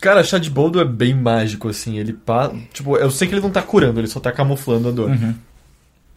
Cara, chá de boldo é bem mágico, assim. Ele pa... Tipo, eu sei que ele não tá curando, ele só tá camuflando a dor. Uhum.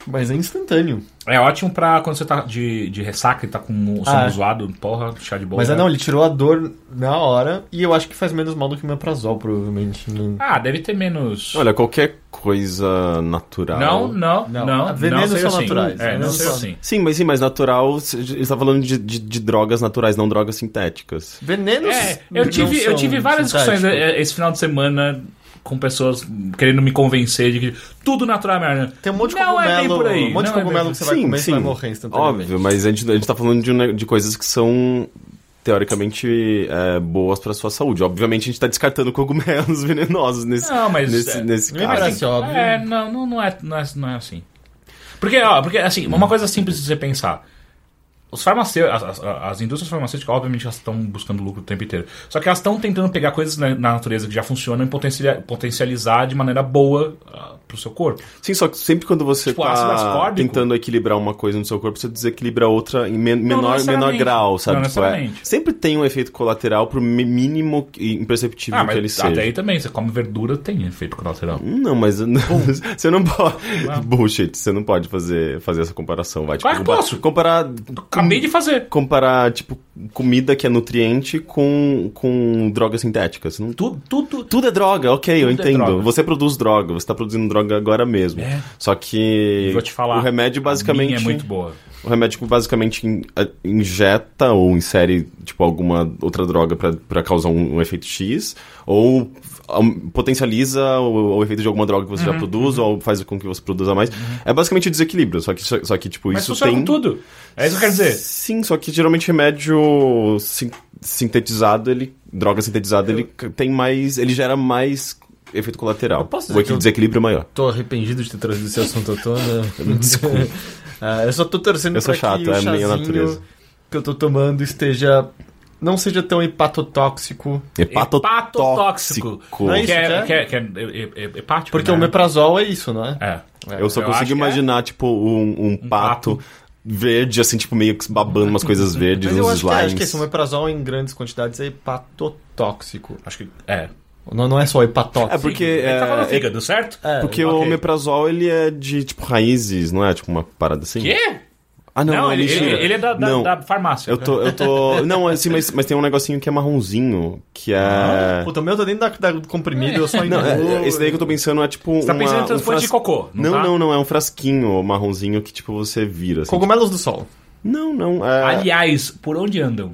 Mas é instantâneo. É ótimo pra quando você tá de, de ressaca e tá com o Ah, sono é. zoado, porra, chá de bola. Mas é não, ele tirou a dor na hora e eu acho que faz menos mal do que o meprazol, provavelmente. Não- Ah, deve ter menos. Olha, qualquer coisa natural. não, não, Não. não. Venenos não são assim. naturais, É, não venenos seja são- assim. Sim, mas sim, mas natural, você está falando de, de, de drogas naturais, não drogas sintéticas. Venenos. É, eu não tive, eu tive várias discussões sintéticos. eh, esse final de semana com pessoas querendo me convencer de que tudo natural é merda. Tem um monte de não cogumelo, é bem por aí. um monte de é cogumelo por que você vai comer e você vai morrer instantaneamente. Óbvio, mas a gente, a gente tá falando de, um de coisas que são teoricamente é, boas pra sua saúde. Obviamente a gente tá descartando cogumelos venenosos nesse, Não, mas, nesse, é, nesse me caso. parece óbvio. É, não, não, não, é, não, é, não é assim. Porque, ó, porque, assim, uma coisa simples de você pensar. Os farmacêuticos, as, as- as indústrias farmacêuticas, obviamente, elas estão buscando lucro o tempo inteiro. Só que elas estão tentando pegar coisas na, na natureza que já funcionam e potenciali- potencializar de maneira boa uh, pro seu corpo. Sim, só que sempre quando você Tipo, tá tentando equilibrar uma coisa no seu corpo, você desequilibra outra em men- não menor, menor necessariamente. grau, sabe? Não Tipo, é- sempre tem um efeito colateral pro mínimo imperceptível Ah, que ele mas seja. até aí também, você come verdura, tem efeito colateral. Não, mas você não pode. Bullshit, você não pode fazer, fazer essa comparação. Vai, tipo, Claro comparar- posso. Comparar. Acabei de fazer. Comparar, tipo, comida que é nutriente com, com drogas sintéticas. Não, Tudo, tudo, tudo é droga, ok, eu Tudo é entendo. droga. você produz droga, você tá produzindo droga agora mesmo. É. Só que. Vou te falar. O remédio basicamente. é muito boa. O remédio basicamente in- injeta ou insere tipo alguma outra droga pra causar um, um efeito X, ou um, potencializa o, o efeito de alguma droga que Uhum, você já produz, ou faz com que você produza mais. É basicamente o desequilíbrio, só que, só que tipo, Mas isso tem... com tudo. É isso que eu quero dizer. Sim, só que geralmente remédio sin- sintetizado, ele. Droga sintetizada, ele c- tem mais. ele gera mais efeito colateral. Eu posso dizer o eu- desequilíbrio é maior. Tô arrependido de ter trazido esse assunto à tona. Desculpa. eu só tô torcendo Eu sou pra chato, que o é a minha natureza. que eu tô tomando esteja... Não seja tão hepatotóxico. Hepatotóxico. Não é isso Que é, que que é? é, que é, é- é- hepático, Porque né? o meprazol é isso, não é? É. Eu só Eu consigo é. imaginar, tipo, um, um pato, pato. Verde, assim, tipo, meio que babando umas coisas verdes, Mas uns acho que, é, slimes. acho que esse meprazol em grandes quantidades é hepatotóxico. Acho que é. Não, não é só hepatóxico. É porque, Ele tá falando é, fígado, certo? É, porque ok. o omeprazol, ele é de, tipo, raízes, não é? Tipo, uma parada assim? Quê? Ah, não, Não, não, ele, ele, ele é da, da, Não, da farmácia. Eu tô, eu tô... Não, assim, mas, mas tem um negocinho que é marronzinho, que é... Puta, o meu tá dentro da, da do comprimido, eu só Não, é, esse daí que eu tô pensando é tipo Você tá uma, pensando em um transplante de fras- cocô, não Não, tá? não, não, é um frasquinho marronzinho que, tipo, você vira, assim. Cogumelos do sol. Não, não, é... Aliás, por onde andam?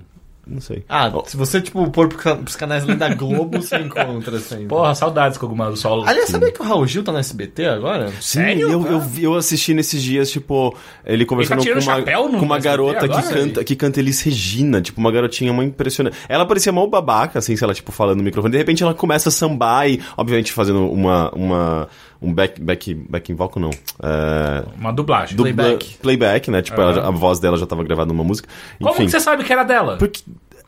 Não sei. Ah, se você, tipo, pôr pros canais ali da Globo, você encontra sempre. Porra, saudades cogumelo do solo. Aliás, sabia que o Raul Gil tá no SBT agora? Sério? Sim, eu, eu, vi- eu assisti nesses dias, tipo, ele conversando tirando com uma, com uma garota que agora, canta, que canta Elis Regina, tipo, uma garotinha muito impressionante. Ela parecia mal babaca, assim, sei lá, tipo, falando no microfone. De repente ela começa a sambar e, obviamente, fazendo uma, uma, um back, back, back vocal, não. É, Uma dublagem. dubla- Playback. Playback, né? Tipo, ela já- a voz dela já tava gravada numa música. Como Enfim, que você sabe que era dela? porque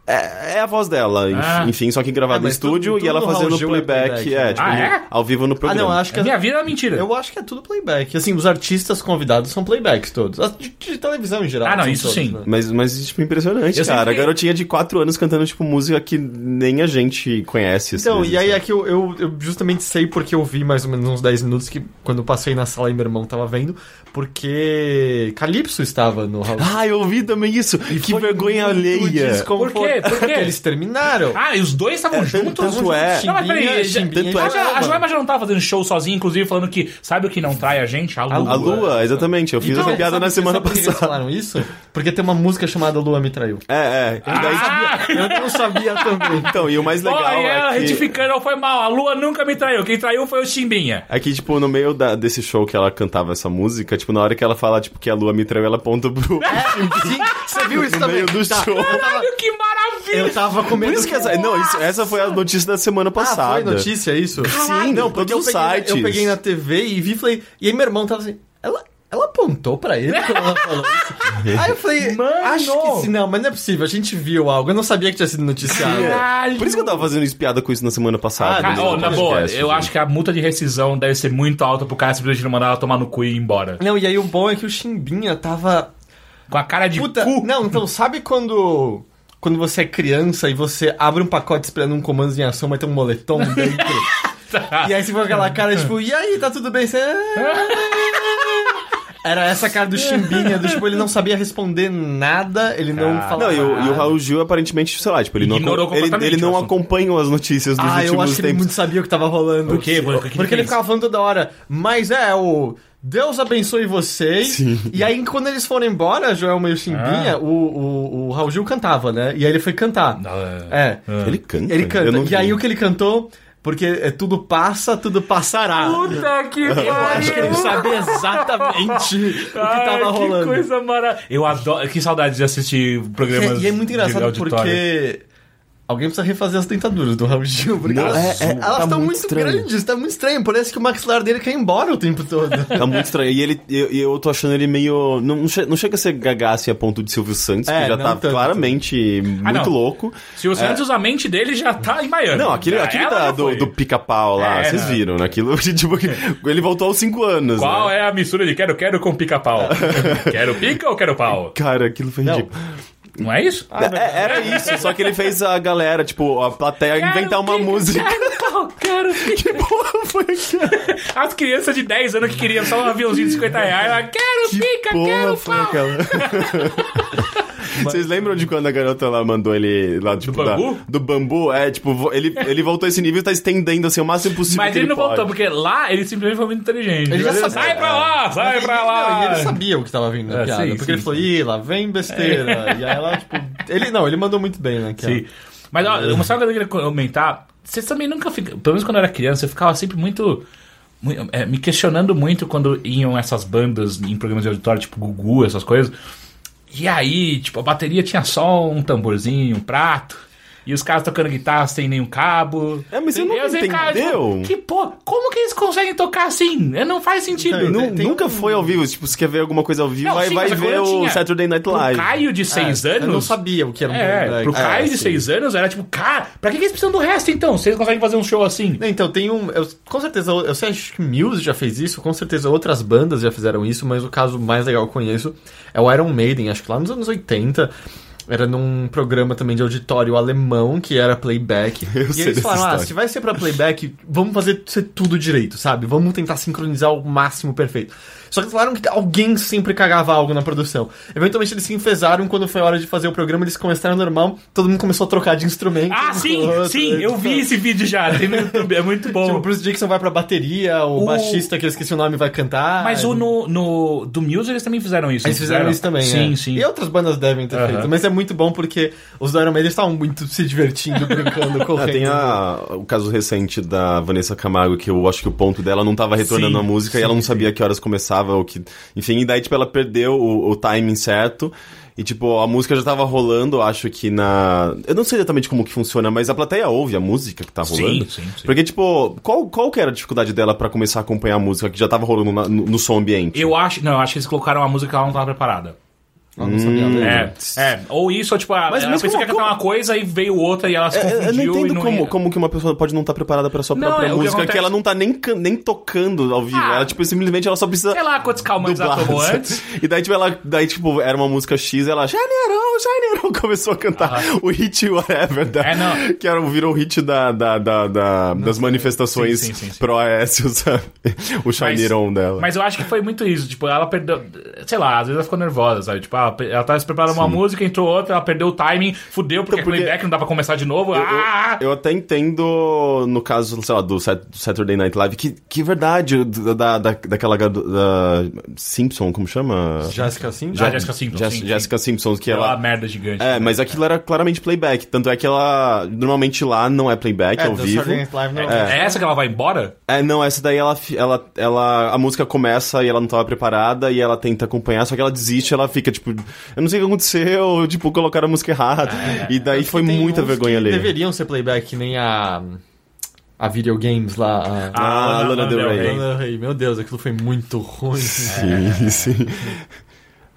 é, é a voz dela, Ah. enfim, só que gravada Ah, no mas tudo- estúdio tudo e ela fazendo é playback, playback, é, né? tipo, Ah, é? ao vivo no Ah, programa. não, acho que... Minha vida é mentira. Eu acho que é tudo playback. Assim, os artistas convidados são playbacks todos. De, de televisão em geral. Ah, não, isso todos, sim. né? Mas, mas, tipo, impressionante, Eu cara. sempre- A garotinha de 4 anos cantando, tipo, música que nem a gente conhece. às Então, vezes, e aí né? é que eu, eu, eu justamente sei porque eu vi mais ou menos uns 10 minutos que quando eu passei na sala e meu irmão tava vendo, porque Calypso estava no Raul Ah, eu ouvi também isso. que foi vergonha alheia. Por quê? Por quê? Porque eles terminaram. Ah, e os dois estavam juntos? tanto é- Não, mas peraí, tanto é- a, Ja- a. Joelma já não tava fazendo show sozinha, inclusive falando que sabe o que não trai a gente? A lua. A lua, exatamente. Eu fiz Então, essa piada sabe- na semana sabe por que eles passada. falaram isso? Porque tem uma música chamada Lua Me Traiu. É, é. E daí, Ah! Eu não sabia também. então, e o mais legal Pô, e ela é que... retificando, foi mal. A lua nunca me traiu. Quem traiu foi o Chimbinha. É que, tipo, no meio da- desse show que ela cantava essa música, tipo, na hora que ela fala, tipo, que a lua me traiu, ela aponta pro... Sim, você viu isso No também? meio do Tá, show. Caralho, que maravilha! eu tava com medo Por isso que essa... Não, isso- essa foi a notícia da semana Ah, passada. foi notícia isso? Sim, não, porque eu peguei, sites. eu peguei na TV e vi e falei. E aí meu irmão tava assim. Ela, ela apontou pra ele quando ela falou isso. aí eu falei, Mano! acho que sim. Não, mas não é possível. A gente viu algo. Eu não sabia que tinha sido noticiado. Caralho. Por isso que eu tava fazendo espiada com isso na semana passada. Ah, na podcast, boa, eu gente. acho que a multa de rescisão deve ser muito alta pro cara simplesmente não mandar ela tomar no cu e ir embora. Não, e aí o bom é que o Chimbinha tava. Com a cara de Puta, cu. não, então sabe quando quando você é criança e você abre um pacote esperando um comando em ação, mas tem um moletom dentro. e aí você fica com aquela cara, tipo, e aí, tá tudo bem? Você... Era essa cara do Chimbinha, do tipo, ele não sabia responder nada, ele não falava Não, e o, e o. Raul Gil aparentemente, sei lá, tipo, ele não, Ignorou ele, ele não acompanha as notícias dos Ah, eu últimos acho que ele tempos. muito sabia o que tava rolando. Por quê? Por que que ele Porque ele ficava falando toda hora, mas é, o... Deus abençoe vocês. Sim. E aí, quando eles foram embora, Joelma e o Chimbinha, Ah. o, o, o Raul Gil cantava, né? E aí ele foi cantar. É. Ele canta. Ele Eu canta. E vi. aí o que ele cantou? Porque é tudo passa, tudo passará. Puta que Eu acho que ele sabia exatamente o que tava rolando. Que coisa maravilhosa. Eu adoro. Que saudade de assistir programas. E é muito engraçado porque alguém precisa refazer as dentaduras do Raul Gil. Porque Não, elas é- é- elas tá estão muito muito, estranho. grandes, tá muito estranho. Parece que o maxilar dele quer ir embora o tempo todo. Tá muito estranho. E ele, eu, eu tô achando ele meio. Não, não che- não chega a ser gagaço a ponto de Silvio Santos, É, que já não tá tanto. claramente Ah, muito não. louco. Se o Santos a mente dele já tá em Miami. Não, aquele, aquele da- do, do pica-pau lá, É, vocês viram, né? Aquilo, tipo, que- ele voltou aos 5 anos. Qual né? é a mistura de quero, quero com pica-pau? quero pica ou quero pau? Cara, aquilo foi Não. ridículo. Não é isso? É, era isso, só que ele fez a galera, tipo, a plateia Quero inventar uma pica, música. Quero pau, quero pica. Porra, foi aquela? As crianças de 10 anos que queriam só um aviãozinho de 50 reais, ela, quero pica, Porra, quero foi pau. aquela? Vocês lembram de quando a garota lá mandou ele lá, tipo, da- bambu? do bambu? É, tipo, ele, ele voltou a esse nível e tá estendendo assim o máximo possível. Mas que ele não pode. voltou, porque lá ele simplesmente foi muito inteligente. Ele já Ele sabia. sai pra lá, sai Mas pra ele- lá. não, e ele sabia o que tava vindo na É, piada. sim, porque sim, ele falou, ih, lá vem besteira. E aí ela, tipo. Ele não, ele mandou muito bem naquela. Sim. Mas ó, uma só coisa que eu queria comentar, vocês também nunca ficam. Pelo menos quando eu era criança, eu ficava sempre muito. mui- é, me questionando muito quando iam essas bandas em programas de auditório, tipo Gugu, essas coisas. E aí, tipo, a bateria tinha só um tamborzinho, um prato. E os caras tocando guitarra sem nenhum cabo. É, mas você E cara, entendeu? tipo, que pô, como que eles conseguem tocar assim? É, Não faz sentido. Tem nunca um- foi ao vivo. Tipo, se quer ver alguma coisa ao vivo, Não, vai, sim, vai ver o tinha- Saturday Night Pro Live. Caio de 6 É, anos. Eu não sabia o que era um É, black. pro Caio de sim. 6 anos era tipo, cara, pra que, que eles precisam do resto então? Eles conseguem fazer um show assim? Não, Então, tem um. eu- com certeza, eu sei, acho que Muse já fez isso, com certeza outras bandas já fizeram isso, mas o caso mais legal que eu conheço é o Iron Maiden, acho que lá nos anos 80. Era num programa também de auditório alemão, que era playback. Eu e eles falaram: ah, se vai ser pra playback, vamos fazer ser tudo direito, sabe? Vamos tentar sincronizar o máximo perfeito. Só que falaram que alguém sempre cagava algo na produção. Eventualmente eles se enfesaram quando foi a hora de fazer o programa, eles começaram normal, todo mundo começou a trocar de instrumento. Ah, sim, outro, sim, eu vi esse vídeo já, tem no YouTube, é muito bom. Tipo, o Bruce Dixon vai pra bateria, o, O- baixista, que eu esqueci o nome, vai cantar. Mas o no, no do Muse eles também fizeram isso. Eles não fizeram isso também, Sim, é. sim. E outras bandas devem ter Aham. feito. Mas é muito bom porque os do Iron Maiden estavam muito se divertindo, brincando, Ah, correndo. tem a- o caso recente da Vanessa Camargo, que eu acho que o ponto dela não tava retornando Sim, a música e sim, ela não sim. sabia que horas começava ou que. Enfim, e daí, tipo, ela perdeu o, o timing certo. E, tipo, a música já tava rolando, acho que na. Eu não sei exatamente como que funciona, mas a plateia ouve a música que tá Sim, rolando. sim, sim. Porque, tipo, qual, qual que era a dificuldade dela pra começar a acompanhar a música que já tava rolando na- no, no som ambiente? Eu acho, não, eu acho que eles colocaram uma música que ela não tava preparada. Eu não sabia Hum. É, é, ou isso, ou tipo, a- Mas- ela mas pensou como- que ia cantar uma coisa e veio outra e ela se É, eu confundiu não e entendo não como, ia. como que uma pessoa pode não estar preparada pra sua Não, própria é, que música, que, acontece- ela não tá nem, nem tocando ao vivo. Ah. ela, tipo, simplesmente ela só precisa. Sei lá quantos calmantes ela tomou antes. E daí, tipo, ela, daí, tipo, era uma música X, ela, Janeirão, Janeirão, começou a cantar o hit whatever, da, É, não. que era, virou o hit da, da, da, da- das manifestações Sim, sim, sabe? O Janeirão dela. Mas eu acho que foi muito isso. Tipo, ela perdeu. Sei lá, às vezes ela ficou nervosa, sabe? Tipo, ela, ela tava se preparando uma música, entrou outra, ela perdeu o timing, fudeu, porque, Então, porque- playback não dá pra começar de novo. Eu, ah! eu, eu até entendo, no caso, sei lá, do, Sat- do Saturday Night Live, que, que verdade, da, da, daquela da Simpson, como chama? Jéssica assim? Já- Jessica Simpson, Jess- sim, sim. Jessica Simpson, que Aquela ela... merda gigante. É, mas aquilo era claramente playback, tanto é que ela, normalmente lá não é playback, É, ao do vivo. Live não. É. essa que ela vai embora? É, não, essa daí ela, ela, ela, a música começa e ela não tava preparada e ela tenta acompanhar, só que ela desiste, ela fica tipo, eu não sei o que aconteceu, tipo, colocaram a música errada. e daí foi Tem muita vergonha ali. deveriam ser playback, que nem a. A videogames lá. A... Ah, Lana- Lana Del Rey. Lana Del Rey. Meu Deus, aquilo foi muito ruim. Sim, sim.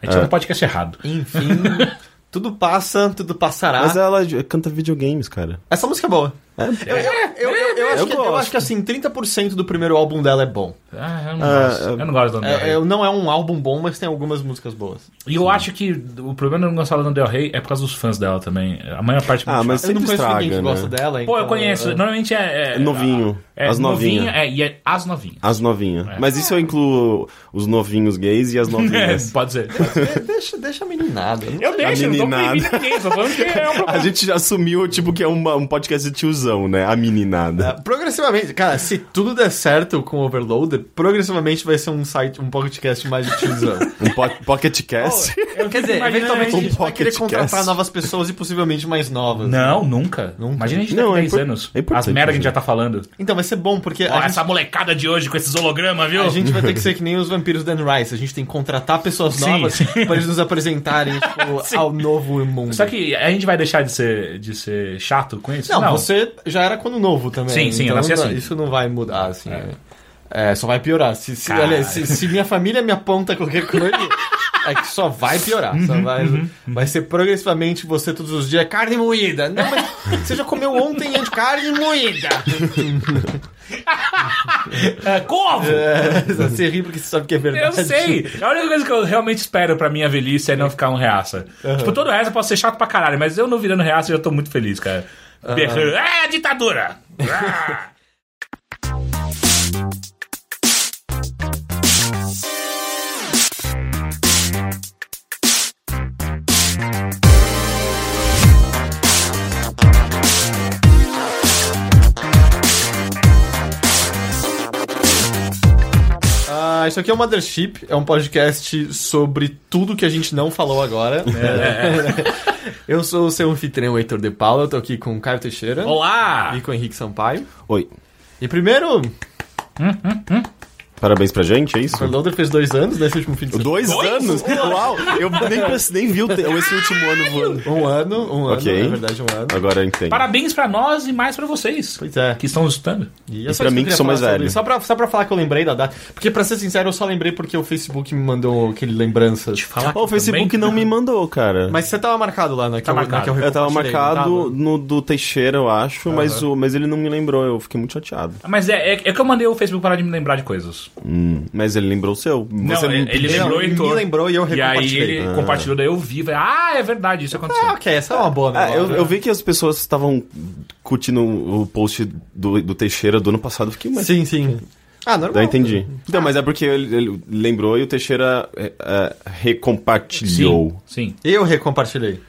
A gente não pode podcast errado. Enfim, tudo passa, tudo passará. Mas ela canta videogames, cara. Essa música é boa. É, Eu, eu, eu, eu, acho Eu que, eu acho que assim, 30% do primeiro álbum dela é bom. Ah, eu não Ah, gosto. Eu não gosto do Lana Del É, Rey. é, não é um álbum bom, mas tem algumas músicas boas. E eu acho que o problema de não gostar da Del Rey é por causa dos fãs dela também. A maior parte é Ah, mas. Eu não conheço ninguém que estraga, gosta né? dela. Pô, eu então, conheço. é- Normalmente é. É novinho. É As novinha. novinhas. É, e é as novinhas. As novinhas. Mas isso eu incluo os novinhos gays e as É, novinhas. pode ser. De- deixa, deixa a meninada. Eu deixo, eu não tô meninada. proibindo ninguém, só falando que é um problema. A gente já assumiu, tipo, que é uma- um podcast de tiozão, né? A meninada. É, Progressivamente, cara, se tudo der certo com o Overloader, progressivamente vai ser um site, um podcast mais de tiozão. Um po Pocket Cast. Eu Quer dizer, eventualmente a um gente vai querer contratar cast. novas pessoas e possivelmente mais novas. Não, nunca. Nunca. Imagina a gente Não, daqui é 10 impor- anos. é As merda que a gente né? já tá falando. Então vai ser bom, porque a, gente, essa molecada de hoje com esses hologramas, viu? a gente vai ter que ser que nem os vampiros Dan Rice. A gente tem que contratar pessoas Sim, novas sim. pra eles nos apresentarem tipo, ao novo mundo. Só que a gente vai deixar de ser, de ser chato com isso? Não, você já era quando novo também. Sim, sim, eu então nasci não- assim. Isso não vai mudar, assim. É, É, só vai piorar. Se, se, se, se minha família me aponta qualquer coisa, é que só vai piorar. Uhum, só vai, vai ser progressivamente você todos os dias carne moída. Não, mas você já comeu ontem de carne moída. É, corvo! É, você ri porque você sabe que é Eu verdade. sei. A única coisa que eu realmente espero pra minha velhice é não ficar um reaça. Tipo, todo resto eu posso ser chato pra caralho, mas eu não virando reaça eu já tô muito feliz, cara. Berrando. É, ditadura! Ah! Ah, isso aqui é o Mothership, é um podcast sobre tudo que a gente não falou agora. eu sou o seu anfitrião Heitor De Paula, eu tô aqui com o Caio Teixeira Olá! e com o Henrique Sampaio. Oi. E primeiro, Parabéns pra gente, é isso? o Overloader fez dois anos nesse último fim de semana. Dois, anos? Uau! Eu nem, nem vi o te- esse último ano voando. Um ano, um ano, Ok. é verdade, um ano. Agora eu entendo. Parabéns pra nós e mais pra vocês Pois é. que estão escutando. E, é E pra isso mim eu que sou mais velho. Só pra, só pra falar que eu lembrei da data. Porque, pra ser sincero, eu só lembrei porque o Facebook me mandou aquele lembranças. Falar Ó, o Facebook também. não me mandou, cara. Mas você tava marcado lá, né? Que Tá eu, marcado. na eu, tava marcado tava? no do Teixeira, eu acho, mas, o, mas ele não me lembrou, eu fiquei muito chateado. Mas é, é, é que eu mandei o Facebook parar de me lembrar de coisas. Hum, mas ele lembrou o seu. Não, Você ele, ele lembrou e me lembrou e eu E aí ele compartilhou, daí eu vi. Falei, ah, é verdade, isso aconteceu. Ah, ok, essa é uma boa? Ah, eu, eu vi que as pessoas estavam curtindo o post do, do Teixeira do ano passado, fiquei, mas... Sim, sim. Ah, normal. Eu entendi. Então, mas é porque ele, ele lembrou e o Teixeira é, é, recompartilhou. Sim, sim. Eu recompartilhei.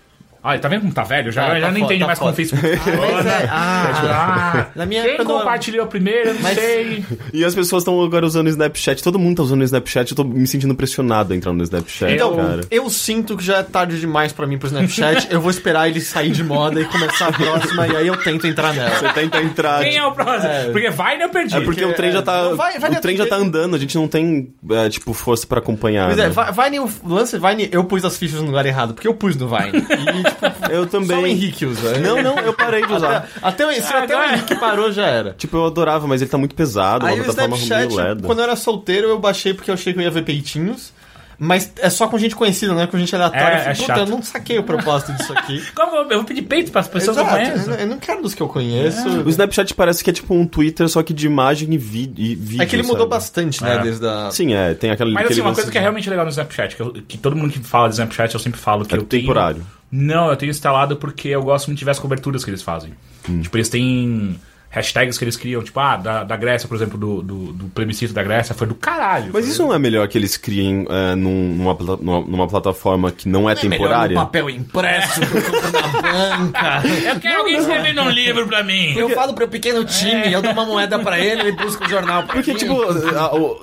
Olha, tá vendo como tá velho? Já, Ah, já tá não foda, entende tá mais como o foda. Facebook funciona. Ah, Ah, Na minha quem época não- compartilhou primeiro, eu não Mas- sei. E as pessoas estão agora usando o Snapchat. Todo mundo tá usando o Snapchat. Eu tô me sentindo pressionado a entrar no Snapchat, Então, cara. eu sinto que já é tarde demais pra mim pro Snapchat. eu vou esperar ele sair de moda e começar a próxima, e aí eu tento entrar nela. Você tenta entrar. Quem é o próximo? É. Porque vai, eu perdi. É porque o trem já tá. Vai- vai o trem já tá andando, a gente não tem, é, tipo, força pra acompanhar. Pois é, né? Vi- Vine, o lance Vine, eu pus as fichas no lugar errado, porque eu pus no Vine. E, tipo, Eu só o também. Henrique usa. Não, não, eu parei de usar. Até, o- se Ah, até o agora- Henrique parou, já era. Tipo, eu adorava, mas ele tá muito pesado, Aí o Snapchat, quando eu era solteiro, eu baixei porque eu achei que eu ia ver peitinhos. Mas é só com gente conhecida, não é com gente aleatória. É, eu falei, é eu não saquei o propósito disso aqui. Como eu, vou pedir peito para as pessoas que eu Exato, conheço? não- eu não quero dos que eu conheço. O Snapchat parece que é tipo um Twitter, só que de imagem e, vi e vídeo. É que ele mudou sabe? bastante, né, É. desde a... Sim, é, tem aquele. Mas assim, uma coisa que é realmente legal no Snapchat, que, eu- que todo mundo que fala de Snapchat, eu sempre falo que É eu tenho... temporário. Não, eu tenho instalado porque eu gosto muito de ver as coberturas que eles fazem. Hum. Tipo, eles têm hashtags que eles criam, tipo, ah, da, da Grécia, por exemplo, do, do, do plebiscito da Grécia, foi do caralho. Mas Foi- isso não é melhor que eles criem é, num- numa, numa, numa plataforma que não é, temporária? papel impresso que eu compro na banca. Eu quero alguém escrevendo um livro pra mim. Eu falo pro pequeno time, eu dou uma moeda pra ele, ele busca o jornal pra Porque, mim. tipo,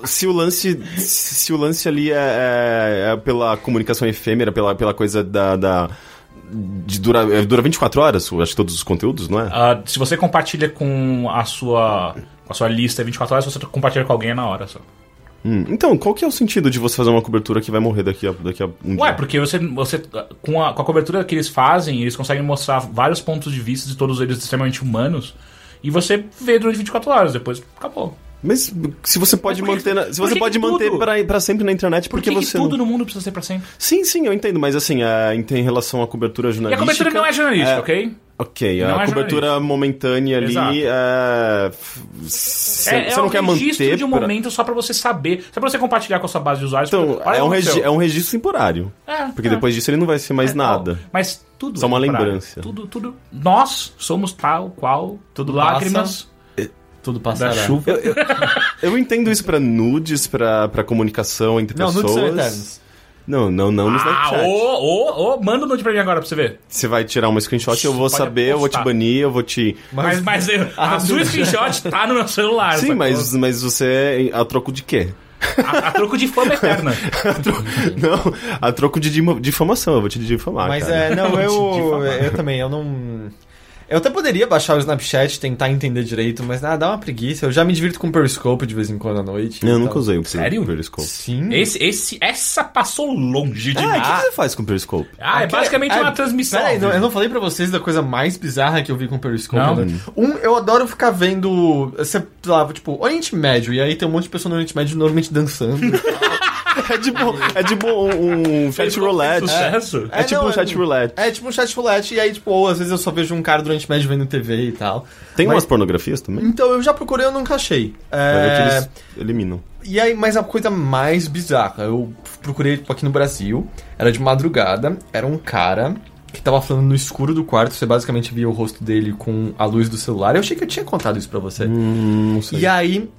se o lance. Se o lance ali é, é- é pela comunicação efêmera, pela, pela coisa da. da- de dura, é, dura 24 horas, acho que todos os conteúdos, não é? Ah, se você compartilha com a sua, com a sua lista 24 horas, você compartilha com alguém é na hora só. Hum, Então, qual que é o sentido de você fazer uma cobertura que vai morrer daqui a, daqui a um Ué, dia? porque você, você com, a, com a cobertura que eles fazem, eles conseguem mostrar vários pontos de vista de todos eles extremamente humanos, e você vê durante 24 horas, depois acabou. Mas se você pode Mas por que- manter, na- se por você que pode que manter pra sempre na internet, Por porque que, que você tudo não... no mundo precisa ser pra sempre? Sim, sim, eu entendo, mas assim, a, em, em relação à cobertura E a jornalística... cobertura não é jornalística, é, ok? Ok, Não a é cobertura momentânea ali é... Você É, é você não um quer registro manter... de um pra- momento só pra você saber, só pra você compartilhar com a sua base de usuários. Então, é um, que regi- é um registro temporário. É, Porque é. depois disso ele não vai ser mais É, nada. ó, Mas tudo Só é uma temporário. lembrança. Tudo, tudo. Nós somos tal qual. Tudo lágrimas Tudo da passará. chuva. Eu, eu, eu entendo isso pra nudes, pra, pra comunicação entre Não, pessoas. nudes são eternos. Não, não, não no Ah, Snapchat. ô, ô, ô, manda o nude pra mim agora pra você ver. Você vai tirar uma screenshot, eu vou Pode saber, eu vou te banir, eu vou te. Mas, mas, eu- a sua screenshot tá no meu celular. Sim, mas, mas você. A troco de quê? A, a troco de fama eterna. Não, a troco de difamação, eu vou te difamar. Mas cara. é, não, eu, eu também, eu não. Eu até poderia baixar o Snapchat, tentar entender direito, mas ah, dá uma preguiça. Eu já me divirto com o Periscope de vez em quando à noite. Eu então- nunca usei o Sério? Periscope. Sim. Esse, esse, essa passou longe de Ah, mim. o que você faz com o Periscope? Ah, é basicamente ah, uma transmissão. Peraí, não, eu não falei pra vocês da coisa mais bizarra que eu vi com o Periscope. Não. né? Um, eu adoro ficar vendo. Você lá, tipo, Oriente Médio, e aí tem um monte de pessoa no Oriente Médio normalmente dançando. É tipo, é tipo um, um chat roulette. Sucesso. É, tipo não, um chat roulette. É tipo um chat roulette, e aí, tipo, ou às vezes eu só vejo um cara do Oriente Médio vendo TV e tal. Tem Mas- umas pornografias também? Então, eu já procurei, eu nunca achei. É... eles eliminam. E aí, mas a coisa mais bizarra, eu procurei tipo, aqui no Brasil, era de madrugada, era um cara que tava falando no escuro do quarto, você basicamente via o rosto dele com a luz do celular. Eu achei que eu tinha contado isso pra você. Hum, não sei. E aí,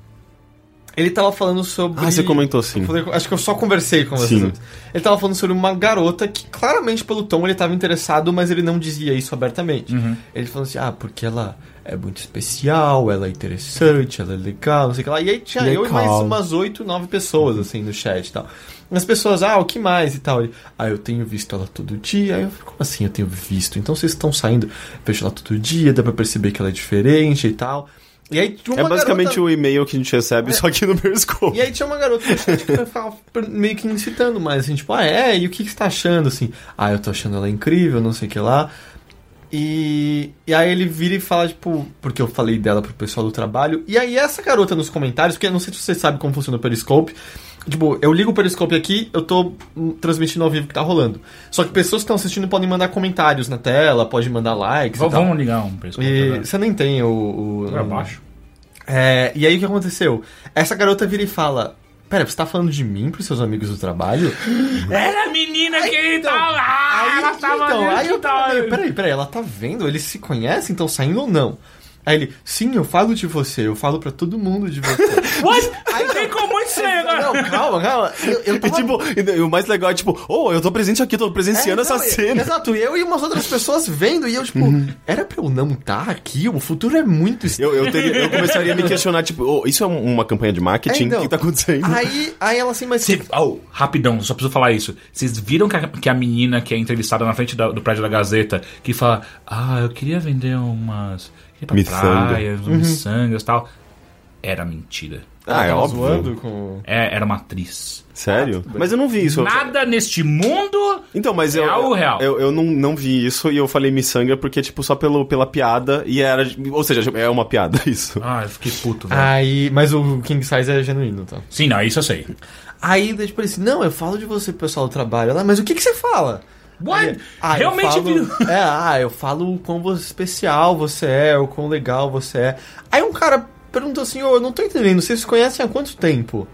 ele tava falando sobre. Ah, você comentou sim. Acho que eu só conversei com você. Sim. Ele tava falando sobre uma garota que, claramente, pelo tom, ele tava interessado, mas ele não dizia isso abertamente. Uhum. Ele falou assim: ah, porque ela é muito especial, ela é interessante, ela é legal, não sei o que lá. E aí tinha eu e mais Legal. umas oito, nove pessoas, assim, no chat e tal. E as pessoas, ah, o que mais e tal? Ele, ah, eu tenho visto ela todo dia. Aí eu falei, como assim eu tenho visto? Então vocês estão saindo, vejo ela todo dia, dá pra perceber que ela é diferente e tal. E aí tinha É uma basicamente garota... o e-mail que a gente recebe, só que no Periscope. E aí tinha uma garota que ficava meio que incitando mais, assim, tipo, ah, é, e o que, que você tá achando, assim? Ah, eu tô achando ela incrível, não sei o que lá. E, e aí ele vira e fala, tipo, porque eu falei dela pro pessoal do trabalho. E aí essa garota nos comentários, porque eu não sei se você sabe como funciona o Periscope. Tipo, eu ligo o Periscope aqui, eu tô hum, transmitindo ao vivo o que tá rolando. Só que pessoas que estão assistindo podem mandar comentários na tela, pode mandar likes Vamos, ligar um periscope. E você nem tem o... o Pra baixo. é, e aí o que aconteceu? Essa garota vira e fala: Pera, você tá falando de mim pros seus amigos do trabalho? Era a menina que ele então, tava. Ah, aí, ela tava então, aí eu tava- peraí, peraí, ela tá vendo? Eles se conhecem, estão saindo ou não? Aí ele, sim, eu falo de você, eu falo pra todo mundo de você. What? Ficou muito estranho agora. não, calma, calma. Eu, eu E, tava... tipo, e o mais legal é tipo, oh, eu tô presente aqui, tô presenciando É, não, essa e- cena. Exato, e eu e umas outras pessoas vendo, e eu, tipo, era pra eu não estar aqui? O futuro é muito estranho. Eu, eu, teria- eu começaria a me questionar, tipo, oh, isso é um- uma campanha de marketing? É, então. O que tá acontecendo? Aí, aí ela assim, mas. Cê- oh, rapidão, só preciso falar isso. Vocês viram que a, que a menina que é entrevistada na frente da- do prédio da Gazeta, que fala, ah, eu queria vender umas. Ir pra Miçanga. praia, umas miçangas e tal. Era mentira. Ah, é tava óbvio. zoando com. É, era uma atriz. Sério? Mas eu não vi isso. Nada neste mundo. Então, mas eu, Real ou real? eu, eu não, não vi isso e eu falei miçanga porque, tipo, só pelo, pela piada e era. Ou seja, é uma piada isso. Ah, eu fiquei puto, velho. Aí, mas o King Size é genuíno, tá? Sim, não, isso eu sei. Aí, daí, tipo, ele assim, não, eu falo de você pro pessoal do trabalho. Ela, mas o que que você fala? What? Aí, ah, eu Realmente falo-. É, ah, eu falo o quão você- especial você é, o quão legal você é. Aí um cara perguntou assim, ô, eu não tô entendendo, vocês se conhecem há quanto tempo?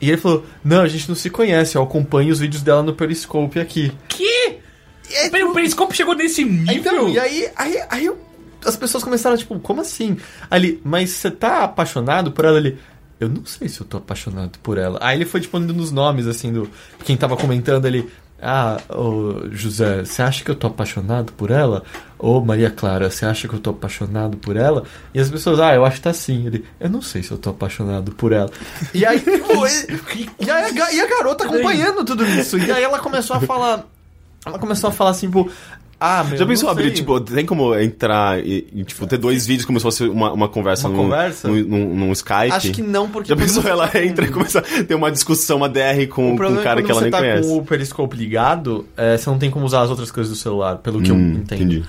E ele falou, não, a gente não se conhece, eu acompanho os vídeos dela no Periscope aqui. Que? Peraí, o Periscope chegou nesse nível? Então, e aí, aí, aí eu- as pessoas começaram, tipo, como assim? Ele, mas você tá apaixonado por ela? Ele, eu não sei se eu tô apaixonado por ela. Aí ele foi, tipo, nos nomes, assim, do quem tava comentando ele. Ah, José, você acha que eu tô apaixonado por ela? Ô Maria Clara, você acha que eu tô apaixonado por ela? E as pessoas, ah, eu acho que tá sim. Ele, eu não sei se eu tô apaixonado por ela. E aí, tipo, e, e aí a, e a garota acompanhando tudo isso. E aí ela começou a falar. Ela começou a falar assim, tipo. Ah, meu, Já pensou abrir, tipo, tem como entrar e, e, tipo, ter dois vídeos como se fosse uma, uma conversa, Uma num, conversa? Num, num- num Skype? Acho que não, porque. Já pensou você ela tá entra e começa a ter uma discussão, uma DR com, O com um problema cara é que ela você nem tá conhece? com o Periscope ligado, é, você não tem como usar as outras coisas do celular, pelo que eu Hum, entendo. entendi.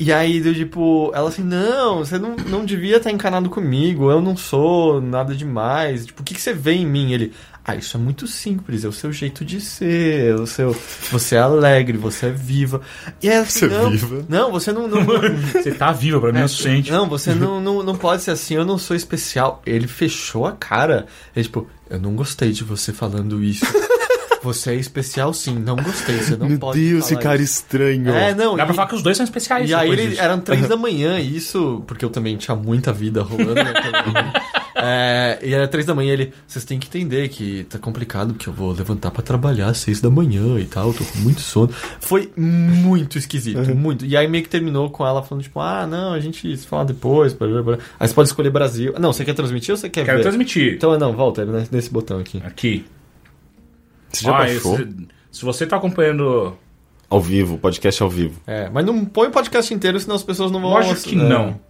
E aí, deu tipo, ela assim, não, você não, não devia estar encanado comigo, eu não sou nada demais. Tipo, o que, que você vê em mim? Ele, ah, isso é muito simples, é o seu jeito de ser, o seu. Você é alegre, você é viva. E ela assim, Você é não, viva? não, você não. não Você tá viva, pra mim é o suficiente. não, você não, não, não pode ser assim, eu não sou especial. Ele fechou a cara. Ele, tipo, eu não gostei de você falando isso. Você é especial sim, não gostei, você não Meu pode Deus, esse cara isso. estranho. É, não, Dá pra e- falar que os dois são especiais. e aí ele, eram três da manhã, e isso, porque eu também tinha muita vida rolando. né. É, e era três da manhã ele, vocês têm que entender que tá complicado, porque eu vou levantar pra trabalhar às seis da manhã e tal, eu tô com muito sono. Foi muito esquisito, muito. E aí meio que terminou com ela falando, tipo, ah, não, a gente se fala depois. blá, blá, blá. Aí você pode escolher Brasil. Não, você quer transmitir ou você quer Quero ver? transmitir. Então, não, volta, é nesse- nesse botão aqui. Aqui. Você já Ah, baixou? esse- se você tá acompanhando. Ao vivo, podcast ao vivo. É, mas não põe o podcast inteiro, senão as pessoas não vão... Lógico que é. não.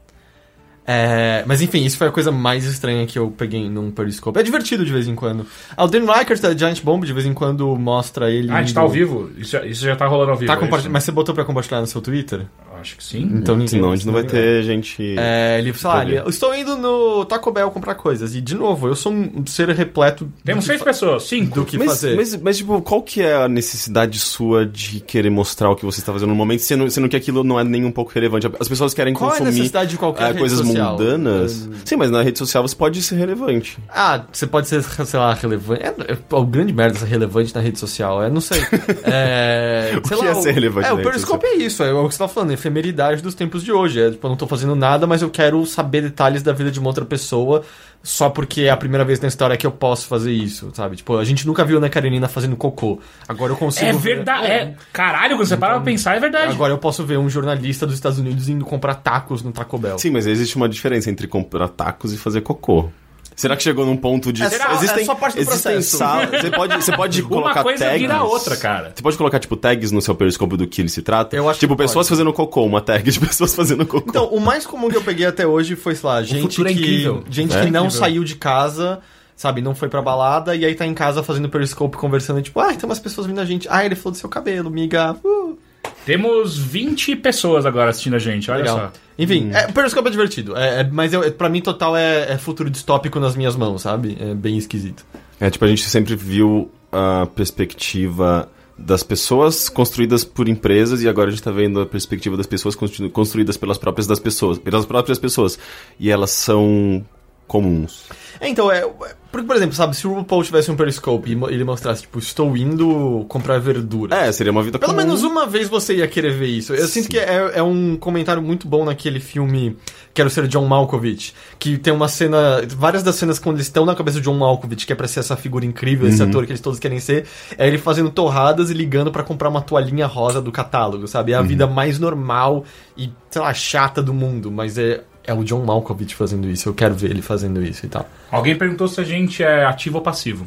É, mas enfim, isso foi a coisa mais estranha que eu peguei num Periscope. É divertido de vez em quando. Ah, o Dan Reichert da Giant Bomb de vez em quando mostra ele. Ah, a gente indo- tá ao vivo? Isso, já- isso já tá rolando ao vivo. Tá é isso? Mas você botou pra compartilhar no seu Twitter? Acho que sim. Então ninguém. Senão a gente não vai ter gente. É, ele, sei lá, ele, estou indo no Taco Bell comprar coisas. E, de novo, eu sou um ser repleto Temos seis fa- pessoas, cinco. do que mas, fazer. mas, mas, tipo, qual que é a necessidade sua de querer mostrar o que você está fazendo no momento, sendo, sendo que aquilo não é nem um pouco relevante? As pessoas querem Qual é a consumir necessidade de qualquer rede coisas social? mundanas. Hum. Sim, mas na rede social você pode ser relevante. Ah, você pode ser, sei lá, relevante. É, é, o grande merda ser relevante na rede social. É, não sei. É, O sei que lá, é ser relevante É, na o rede Periscope é isso. É o que você tá falando, a efemeridade dos tempos de hoje. É, tipo, eu não tô fazendo nada, mas eu quero saber detalhes da vida de uma outra pessoa só porque é a primeira vez na história que eu posso fazer isso, sabe? Tipo, a gente nunca viu a Ana Karenina fazendo cocô. Agora eu consigo É ver- verdade. É, caralho, quando você para pra pensar, é verdade. Agora eu posso ver um jornalista dos Estados Unidos indo comprar tacos no Taco Bell. Sim, mas existe uma diferença entre comprar tacos e fazer cocô. Será que chegou num ponto de. É só- é só parte do existem processo. salas. Você pode, você pode colocar Uma coisa tags. vira outra, cara. Você pode colocar, tipo, tags no seu periscope do que ele se trata? Eu acho tipo, que pessoas pode. fazendo cocô, uma tag de pessoas fazendo cocô. Então, o mais comum que eu peguei até hoje foi, sei lá, gente futuro é que, incrível. gente É que não saiu de casa, sabe, não foi pra balada, e aí tá em casa fazendo periscope, conversando, tipo, ah, tem umas pessoas vindo a gente. Ah, ele falou do seu cabelo, miga. Uh, Temos 20 pessoas agora assistindo a gente, olha legal. só. Enfim, é, o periscope é divertido. É, é- mas eu, pra mim, total, é, é futuro distópico nas minhas mãos, sabe? É bem esquisito. É, tipo, a gente sempre viu a perspectiva das pessoas construídas por empresas e agora a gente tá vendo a perspectiva das pessoas constru- construídas pelas próprias das pessoas, pelas próprias pessoas. E elas são comuns. É, então, é. Porque, por exemplo, sabe, se o RuPaul tivesse um periscope e ele mostrasse, tipo, estou indo comprar verdura. É, seria uma vida Pelo comum. menos uma vez você ia querer ver isso. Eu sinto que é, é um comentário muito bom naquele filme Quero Ser John Malkovich, que tem uma cena, várias das cenas quando eles estão na cabeça do John Malkovich, que é pra ser essa figura incrível, esse ator que eles todos querem ser, é ele fazendo torradas e ligando pra comprar uma toalhinha rosa do catálogo, sabe? É a vida mais normal e, sei lá, chata do mundo, mas é, é o John Malkovich fazendo isso, eu quero ver ele fazendo isso e tal. Alguém perguntou se a gente é ativo ou passivo.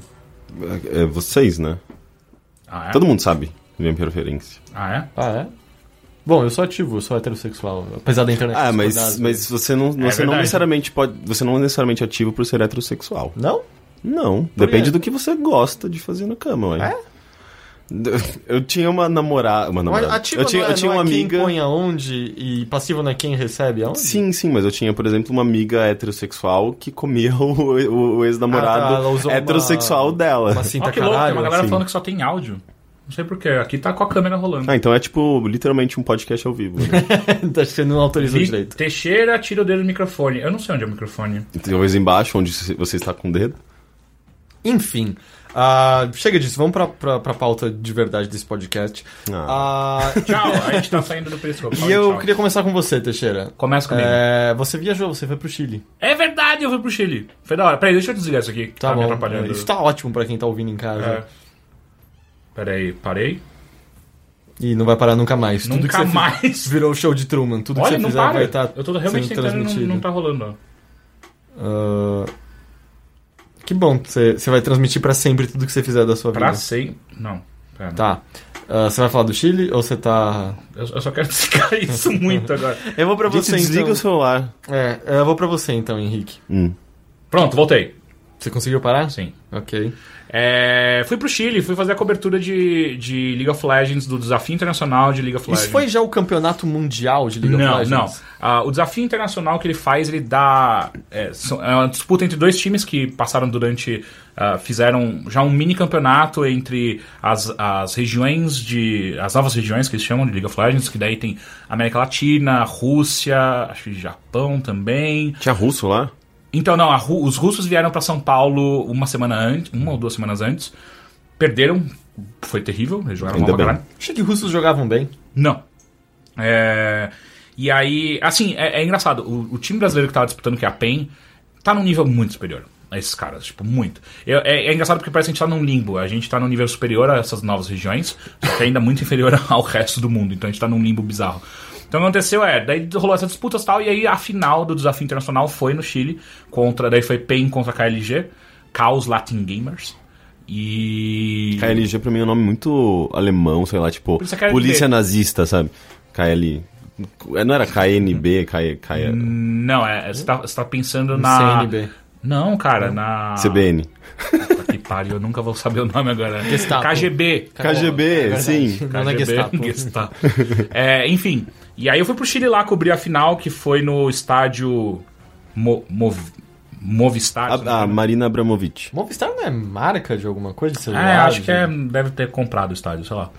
É, é vocês, né? Ah, é? Todo mundo sabe minha preferência. Ah, é? Ah, é? Bom, eu sou ativo, eu sou heterossexual, apesar da internet Ah, mas, mas você não, você não verdade. necessariamente pode. Você não é necessariamente ativo por ser heterossexual. Não? Não. Por Depende quê? do que você gosta de fazer na cama, ué. É? Eu tinha uma namorada. Uma namorada. Ativo eu tinha, não é, eu tinha não uma é amiga. quem põe aonde e passivo não é quem recebe aonde? Sim, sim, mas eu tinha, por exemplo, uma amiga heterossexual que comia o, o- o Ah, ex-namorado tá, ela usou uma- heterossexual dela. Uma cinta Ó, que louco, tem caralho. uma galera assim. falando que só tem áudio. Não sei porquê, aqui tá com a câmera rolando. Ah, então é tipo, literalmente um podcast ao vivo. Né? Acho que você não autorizou Li- direito. Teixeira tira o dedo do microfone. Eu não sei onde é o microfone. Talvez embaixo, onde você está com o dedo. Enfim, ah, chega disso, vamos pra, pra, pra pauta de verdade desse podcast. Ah. Ah, Tchau, a gente tá saindo do periscope. e eu tchau. queria começar com você, Teixeira. Começa comigo. É, você viajou, você foi pro Chile. É verdade, eu fui pro Chile. Foi da hora. Peraí, deixa eu desligar isso aqui. Tá, me bom. atrapalhando. Isso tá ótimo pra quem tá ouvindo em casa. É. Peraí, parei. E não vai parar nunca mais. Tudo Nunca que você mais. Fiz, virou o show de Truman. Tudo Olha, que você não fizer para. vai estar eu tô realmente sendo tentando não, não tá rolando. ó. Ah, que bom, você vai transmitir pra sempre tudo que você fizer da sua Pra vida. sem. Não, pera. Tá. Ah, você vai falar do Chile ou você tá. Eu, eu só quero desligar isso muito agora. Eu vou pra Gente, você desliga então. o celular. É, eu vou pra você então, Henrique. Hum. Pronto, voltei. Você conseguiu parar? Sim. Ok. É, fui pro Chile, fui fazer a cobertura de, de League of Legends, do Desafio Internacional de League of Legends. Isso foi já o campeonato mundial de League não, of não. Legends? Ah, o desafio internacional que ele faz, ele dá. É, é uma disputa entre dois times que passaram durante. ah, fizeram já um mini campeonato entre as, as regiões de. as novas regiões que eles chamam de League of Legends, que daí tem América Latina, Rússia, acho que Japão também. Tinha russo lá? Então, não, Ru- os russos vieram pra São Paulo uma semana antes, uma ou duas semanas antes. Perderam, foi terrível, eles jogaram Ainda mal pra caralho. Achei que os russos jogavam bem. Não. É, E aí, assim, é, é engraçado. O, o time brasileiro que tava disputando, que é a PEN, tá num nível muito superior a esses caras. Tipo, muito. Eu- É, é engraçado porque parece que a gente tá num limbo. A gente tá num nível superior a essas novas regiões, só que ainda muito inferior ao resto do mundo. Então a gente tá num limbo bizarro. Então o que aconteceu é, daí rolou essas disputas e tal, e aí a final do desafio internacional foi no Chile, contra, daí foi PEN contra KLG, Chaos Latin Gamers. E. KLG pra mim é um nome muito alemão, sei lá, tipo, é polícia nazista, sabe? KL. Não era KNB, K, K, Não, é, você tá, você tá pensando na. CNB. Não, cara, na. CBN. Puta que pariu, eu nunca vou saber o nome agora. Gestapo. KGB. KGB, É verdade. sim. Não é KGB, Gestapo. Gestapo. É, enfim, e aí eu fui pro Chile lá cobrir a final, que foi no estádio Mo, Mov, Movistar. A, a. Marina Abramovic. Movistar não é marca de alguma coisa de celular? É, acho que é, deve ter comprado o estádio, sei lá.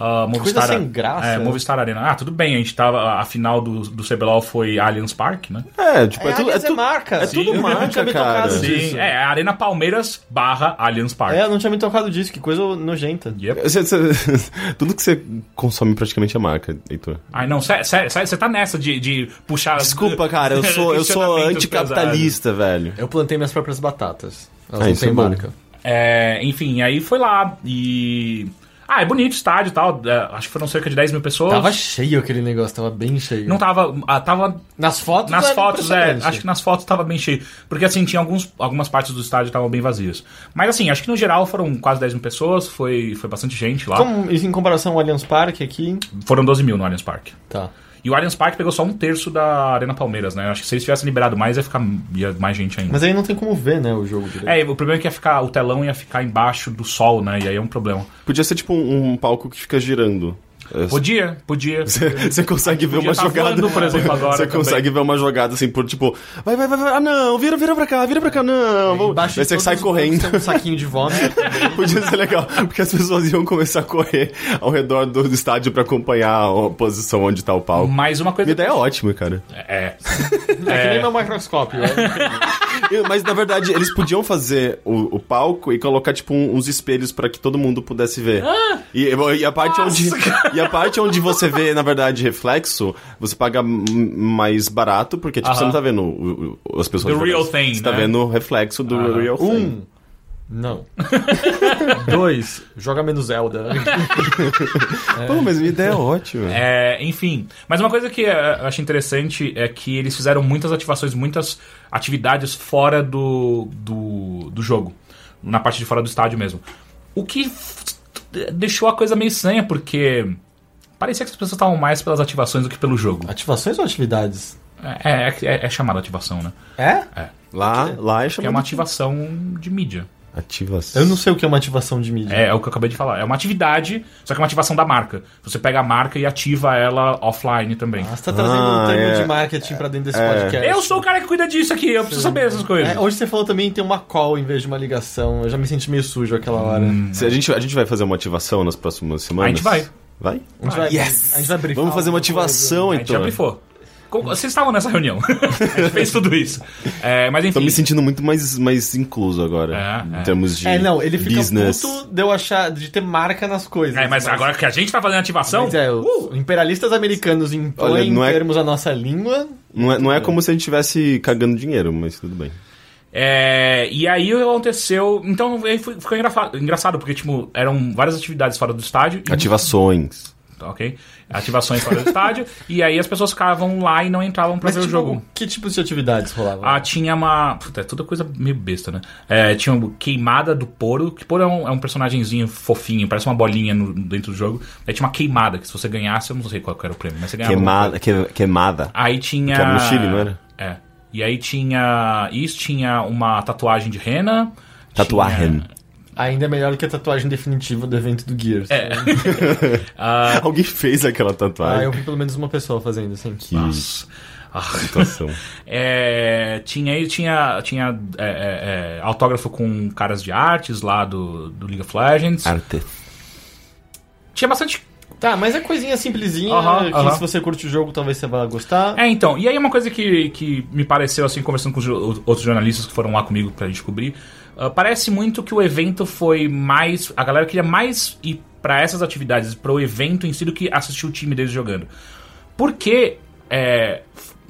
Ah, Coisa sem graça. É, Movistar Arena. Ah, tudo bem, a gente tava. A final do, do CBLOL foi Allianz Park, né? É, tipo, é, É, tudo. É, aliás, é tudo marca. é Sim, tudo eu marca, não tinha me cara. tocado Sim. disso. É, Arena Palmeiras barra Allianz Park. É, eu não tinha me tocado disso, que coisa nojenta. Yep. Você- você- tudo que você consome praticamente é marca, Heitor. Ai, não, sério, sério, sério, você tá nessa de, de puxar. Desculpa, cara, eu sou, eu sou anticapitalista, velho. Eu plantei minhas próprias batatas. Elas Ah, não isso têm é marca. É, enfim, aí foi lá e. Ah, é bonito o estádio e tal. é, acho que foram cerca de 10 mil pessoas. Tava cheio aquele negócio, tava bem cheio. Não tava. ah, tava. Nas fotos Nas fotos, é. Acho que nas fotos tava bem cheio. Porque assim, tinha alguns, algumas partes do estádio que estavam bem vazias. Mas assim, acho que no geral foram quase 10 mil pessoas. Foi, foi bastante gente lá. Como, isso em comparação ao Allianz Parque aqui... Foram 12 mil no Allianz Parque. Tá. E o Allianz Parque pegou só um terço da Arena Palmeiras, né? Acho que se eles tivessem liberado mais, ia ficar ia mais gente ainda. Mas aí não tem como ver, né, o jogo direito. É, o problema é que ia ficar, o telão ia ficar embaixo do sol, né? E aí é um problema. Podia ser tipo um, um palco que fica girando. É, Podia, podia. Você consegue ver Podia uma tá jogada. voando, por exemplo, agora Você consegue ver uma jogada assim por tipo. Vai, vai, vai, vai. Ah, não, vira, vira pra cá, vira pra cá, não. Daí de você sai correndo. Um saquinho de vômito. Podia ser legal, porque as pessoas iam começar a correr ao redor do, estádio pra acompanhar a posição onde tá o palco. Mais uma A coisa. ideia é ótima, cara. É. É que nem meu microscópio. Mas na verdade, eles podiam fazer o, o palco e colocar, tipo, um- uns espelhos pra que todo mundo pudesse ver. E, e a parte onde. E a parte onde você vê, na verdade, reflexo, você paga mais barato, porque, tipo, você Aham. não tá vendo o- o- as pessoas. The real thing, Você tá né? vendo o reflexo do Aham. real thing. Um. Não. Dois. Joga menos Zelda. Pô, mas minha ideia é ótima. É, enfim. Mas uma coisa que é, eu acho interessante é que eles fizeram muitas ativações, muitas atividades fora do, do, do jogo. Na parte de fora do estádio mesmo. O que deixou a coisa meio estranha, porque parecia que as pessoas estavam mais pelas ativações do que pelo jogo. Ativações ou atividades? É, é, é, é chamada ativação, né? É? Lá, lá é Que é uma ativação de mídia. Ativação. Eu não sei o que é uma ativação de mídia. É, é o que eu acabei de falar. É uma atividade, só que é uma ativação da marca. Você pega a marca e ativa ela offline também. Ah, você tá trazendo Ah, um termo é. de marketing pra dentro desse É. podcast. Eu sou o cara que cuida disso aqui, eu preciso saber essas coisas. É, hoje você falou também tem uma call em vez de uma ligação. Eu já me senti meio sujo aquela hora. Se a, gente, a gente vai fazer uma ativação nas próximas semanas? A gente vai. Vai? A gente vai, Yes! a gente vai brifar Vamos fazer uma coisa. ativação, A gente já então. brifou. Vocês estavam nessa reunião. a gente fez tudo isso. É, mas enfim. Tô me sentindo muito mais, mais incluso agora. É, em é. termos de É, não, ele fica business. puto de eu achar, de ter marca nas coisas. É, mas agora que a gente tá fazendo ativação. Mas é, os imperialistas americanos impõem Olha, não é- termos a nossa língua. Não é, não é como se a gente estivesse cagando dinheiro, mas tudo bem. É, e aí aconteceu. Então aí foi- ficou engraçado, porque tipo, eram várias atividades fora do estádio. e- Ativações. Ok? Ativações fora do estádio. E aí as pessoas ficavam lá e não entravam pra Mas ver tipo, o jogo. que tipos de atividades rolavam? Ah, tinha uma. Puta, é toda coisa meio besta, né? É, tinha uma queimada do Poro, que Poro é um, é um personagemzinho fofinho, parece uma bolinha no- dentro do jogo. Aí tinha uma queimada, que se você ganhasse, eu não sei qual que era o prêmio, mas você ganhava. Queimada, que- queimada. Aí tinha. Que era no Chile, não era? É. E aí tinha isso, tinha uma tatuagem de rena. Tatuagem. tinha- Ainda é melhor que a tatuagem definitiva do evento do Gears. É. Alguém fez aquela Ah, tatuagem. eu vi pelo menos uma pessoa fazendo, assim. Que Nossa. Ah. situação. É, tinha aí, tinha, tinha é, é, é, autógrafo com caras de artes lá do, do League of Legends. Arte. Tinha bastante. Tá, mas é coisinha simplesinha, Aham, que se você curte o jogo, talvez você vá gostar. É, então. E aí uma coisa que, que me pareceu, assim, conversando com outros jornalistas que foram lá comigo pra gente cobrir. ah, parece muito que o evento foi mais. A galera queria mais ir pra essas atividades, pro evento em si, do que assistir o time deles jogando. Porque. é,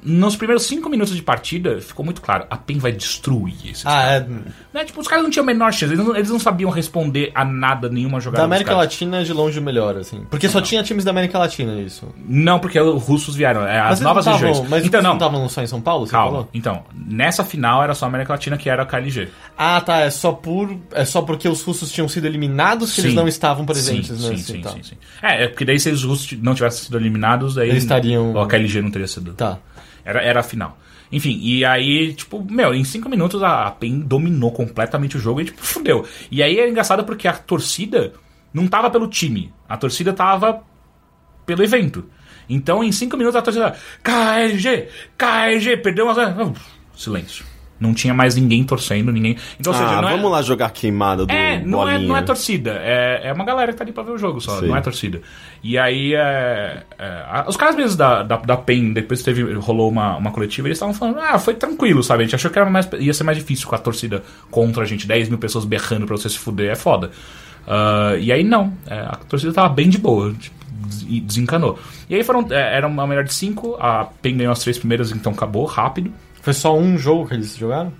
nos primeiros cinco minutos de partida, ficou muito claro, a PEN vai destruir esses Ah, é. Né? Tipo, os caras não tinham a menor chance, eles não, eles não sabiam responder a nada, nenhuma jogada. Da América caras. Latina é de longe o melhor, assim. Porque só tinha times da América Latina, isso. Não, porque os russos vieram, é, as eles novas não regiões. tavam- Mas então, eles não, não estavam só em São Paulo, você calma. falou? Então, nessa final era só a América Latina que era a KLG. Ah, tá. É só por. É só porque os russos tinham sido eliminados que eles Sim. não estavam presentes, sim, né? Sim, assim, sim, tá. sim, sim. É, é porque daí se os russos não tivessem sido eliminados, aí Eles estariam- a KLG não teria sido. Tá. Era, era a final. Enfim, e aí, tipo, meu, em cinco minutos a PEN dominou completamente o jogo e, tipo, fudeu. E aí é engraçado porque a torcida não tava pelo time. A torcida tava pelo evento. Então, em cinco minutos, a torcida. KLG! KLG! Perdeu uma. Silêncio. Não tinha mais ninguém torcendo, ninguém. Então, seja, ah, é- vamos lá jogar queimada do é, não é, não é torcida. É, é uma galera que tá ali pra ver o jogo só, Sim. não é torcida. E aí, é, é, os caras mesmos da, da, da PEN, depois teve, rolou uma, uma coletiva, eles estavam falando, ah, foi tranquilo, sabe? A gente achou que era mais, ia ser mais difícil com a torcida contra a gente, 10 mil pessoas berrando pra você se fuder, é foda. Ah, e aí, não, é, a torcida tava bem de boa, tipo, des- desencanou. E aí foram, é, era uma melhor de 5, a PEN ganhou as três primeiras, então acabou rápido. Foi só um jogo que eles jogaram?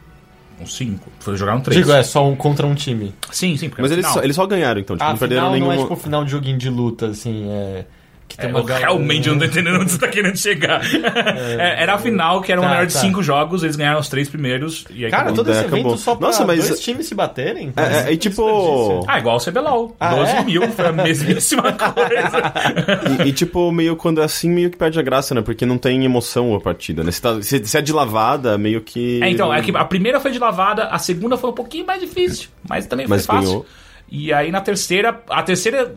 Uns 5, foi jogar um 3. Digo, é só um contra um time. Sim, sim, porque Mas é eles só, eles só ganharam, então. Tipo, Ah, não perderam final não é tipo final de joguinho de luta, assim, é... Que tem É, uma eu galera- realmente não tô entendendo onde você tá querendo chegar. É, era a final, que era uma Tá, melhor de tá. cinco jogos, eles ganharam os três primeiros. E aí Cara, acabou. todo esse evento acabou. só pra Nossa, mas- dois times se baterem? É, é, e tipo... Ah, igual o CBLOL. Ah, 12 é? mil, foi a mesmíssima coisa. E, e, tipo, meio quando é assim, meio que perde a graça, né? Porque não tem emoção a partida, né? Se, tá, se, se é de lavada, meio que... É, então, é que a primeira foi de lavada, a segunda foi um pouquinho mais difícil, mas também foi Mas fácil. ganhou. E aí na terceira, a terceira.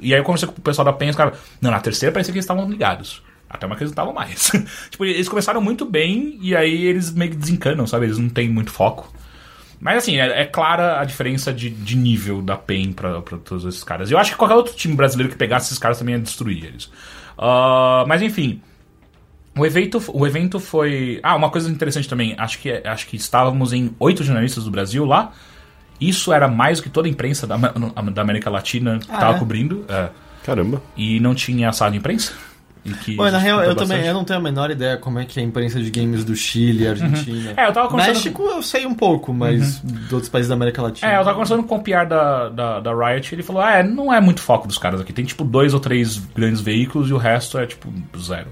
E aí eu conversei com o pessoal da Penha, os caras. Não, na terceira parecia que eles estavam ligados. Até uma que eles não estavam mais. tipo, eles começaram muito bem e aí eles meio que desencanam, sabe? Eles não têm muito foco. Mas assim, é, é clara a diferença de, de nível da PEN pra, pra todos esses caras. Eu acho que qualquer outro time brasileiro que pegasse esses caras também ia destruir eles. Ah, mas enfim. O evento, o evento foi. Ah, uma coisa interessante também. Acho que, acho que estávamos em oito jornalistas do Brasil lá. Isso era mais do que toda a imprensa da, da América Latina que Ah, estava é? cobrindo. é. Caramba. E não tinha sala de imprensa. E Bom, na real, eu também eu não tenho a menor ideia como é que é a imprensa de games do Chile, Argentina. É, eu tava conversando- México eu sei um pouco, mas de outros países da América Latina. É, eu tava conversando com o PR da, da, da Riot ele falou: ah, é, não é muito foco dos caras aqui. Tem tipo dois ou três grandes veículos e o resto é tipo zero.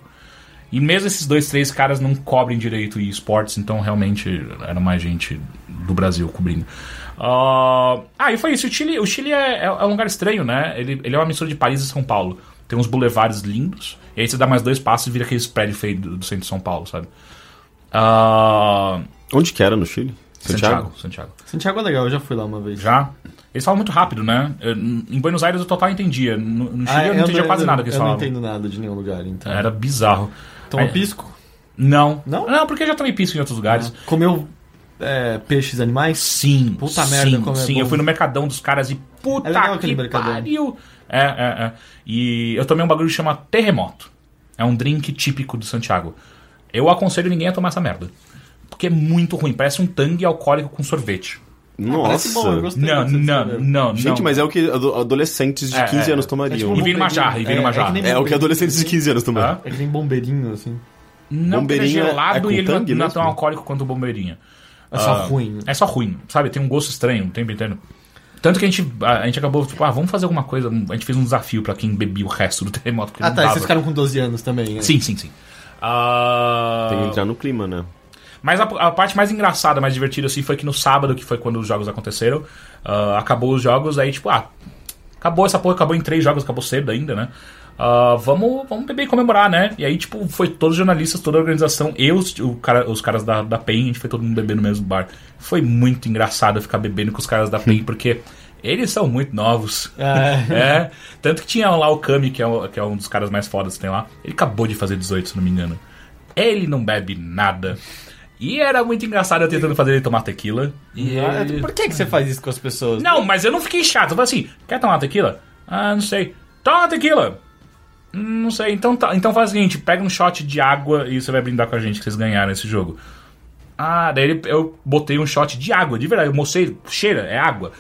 E mesmo esses dois, três caras não cobrem direito e esportes, então realmente era mais gente do Brasil cobrindo. Ah, ah, e foi isso. O Chile, o Chile é, é um lugar estranho, né? Ele, ele é uma mistura de Paris e São Paulo. Tem uns boulevards lindos, e aí você dá mais dois passos e vira aquele prédio feio do, do centro de São Paulo, sabe? Ah, Onde que era no Chile? Santiago, Santiago. Santiago é legal, eu já fui lá uma vez. Já? Eles falam muito rápido, né? Eu- Em Buenos Aires eu total entendia. No, no Chile Ah, eu não entendia quase nada que eles Eu não falavam. entendo nada de nenhum lugar, então. Era bizarro. Toma Aí- pisco? Não. Não? Não, porque eu já tomei pisco em outros lugares. Comeu é, peixes animais? Sim. Puta sim, merda, como é Sim, bom. eu fui no mercadão dos caras e puta É legal que mercadão. pariu. É, é, é. E eu tomei um bagulho que chama terremoto. É um drink típico de Santiago. Eu aconselho ninguém a tomar essa merda. Porque é muito ruim. Parece um tangue alcoólico com sorvete. Parece Nossa. bom, eu gostei. Não, não, não, Gente, não. mas é o que ado- adolescentes de É, 15 é, anos É tomariam. tipo um E vira numa bombeirinho. jarra, e vira numa É, jarra. que nem É o que bombeirinho, adolescentes de assim. 15 anos tomariam. É que nem bombeirinho, assim. Não, ele é Bombeirinha é gelado e ele não, é tão alcoólico quanto o bombeirinha. É só Ah, ruim. É só ruim, sabe? Tem um gosto estranho o tempo inteiro. Tanto que a gente, a, a gente acabou, tipo, ah, vamos fazer alguma coisa. A gente fez um desafio pra quem bebia o resto do terremoto. Ah não tá, e vocês ficaram com 12 anos também, né? Sim, sim, sim. Ah, Tem que entrar no clima, né? Mas a, a parte mais engraçada, mais divertida, assim, foi que no sábado, que foi quando os jogos aconteceram, ah, acabou os jogos, aí, tipo, ah, acabou essa porra, acabou em três jogos, acabou cedo ainda, né? Ah, vamos, vamos beber e comemorar, né? E aí, tipo, foi todos os jornalistas, toda a organização, eu, os, o cara, os caras da, da PEN, a gente foi todo mundo beber no mesmo bar. Foi muito engraçado ficar bebendo com os caras da PEN, porque eles são muito novos. É. É. Tanto que tinha lá o Kami, que é, o- que é um dos caras mais fodas que tem lá. Ele acabou de fazer 18, se não me engano. Ele não bebe nada. E era muito engraçado eu tentando fazer ele tomar tequila. E Ah, ele- Por que, que você faz isso com as pessoas? Não, mas eu não fiquei chato. Eu falei assim: quer tomar tequila? Ah, não sei. Toma tequila! "Hum, Não sei. Então, tá, então faz o seguinte: pega um shot de água e você vai brindar com a gente que vocês ganharam esse jogo. Ah, daí eu botei um shot de água, de verdade. Eu mostrei, cheira, é água.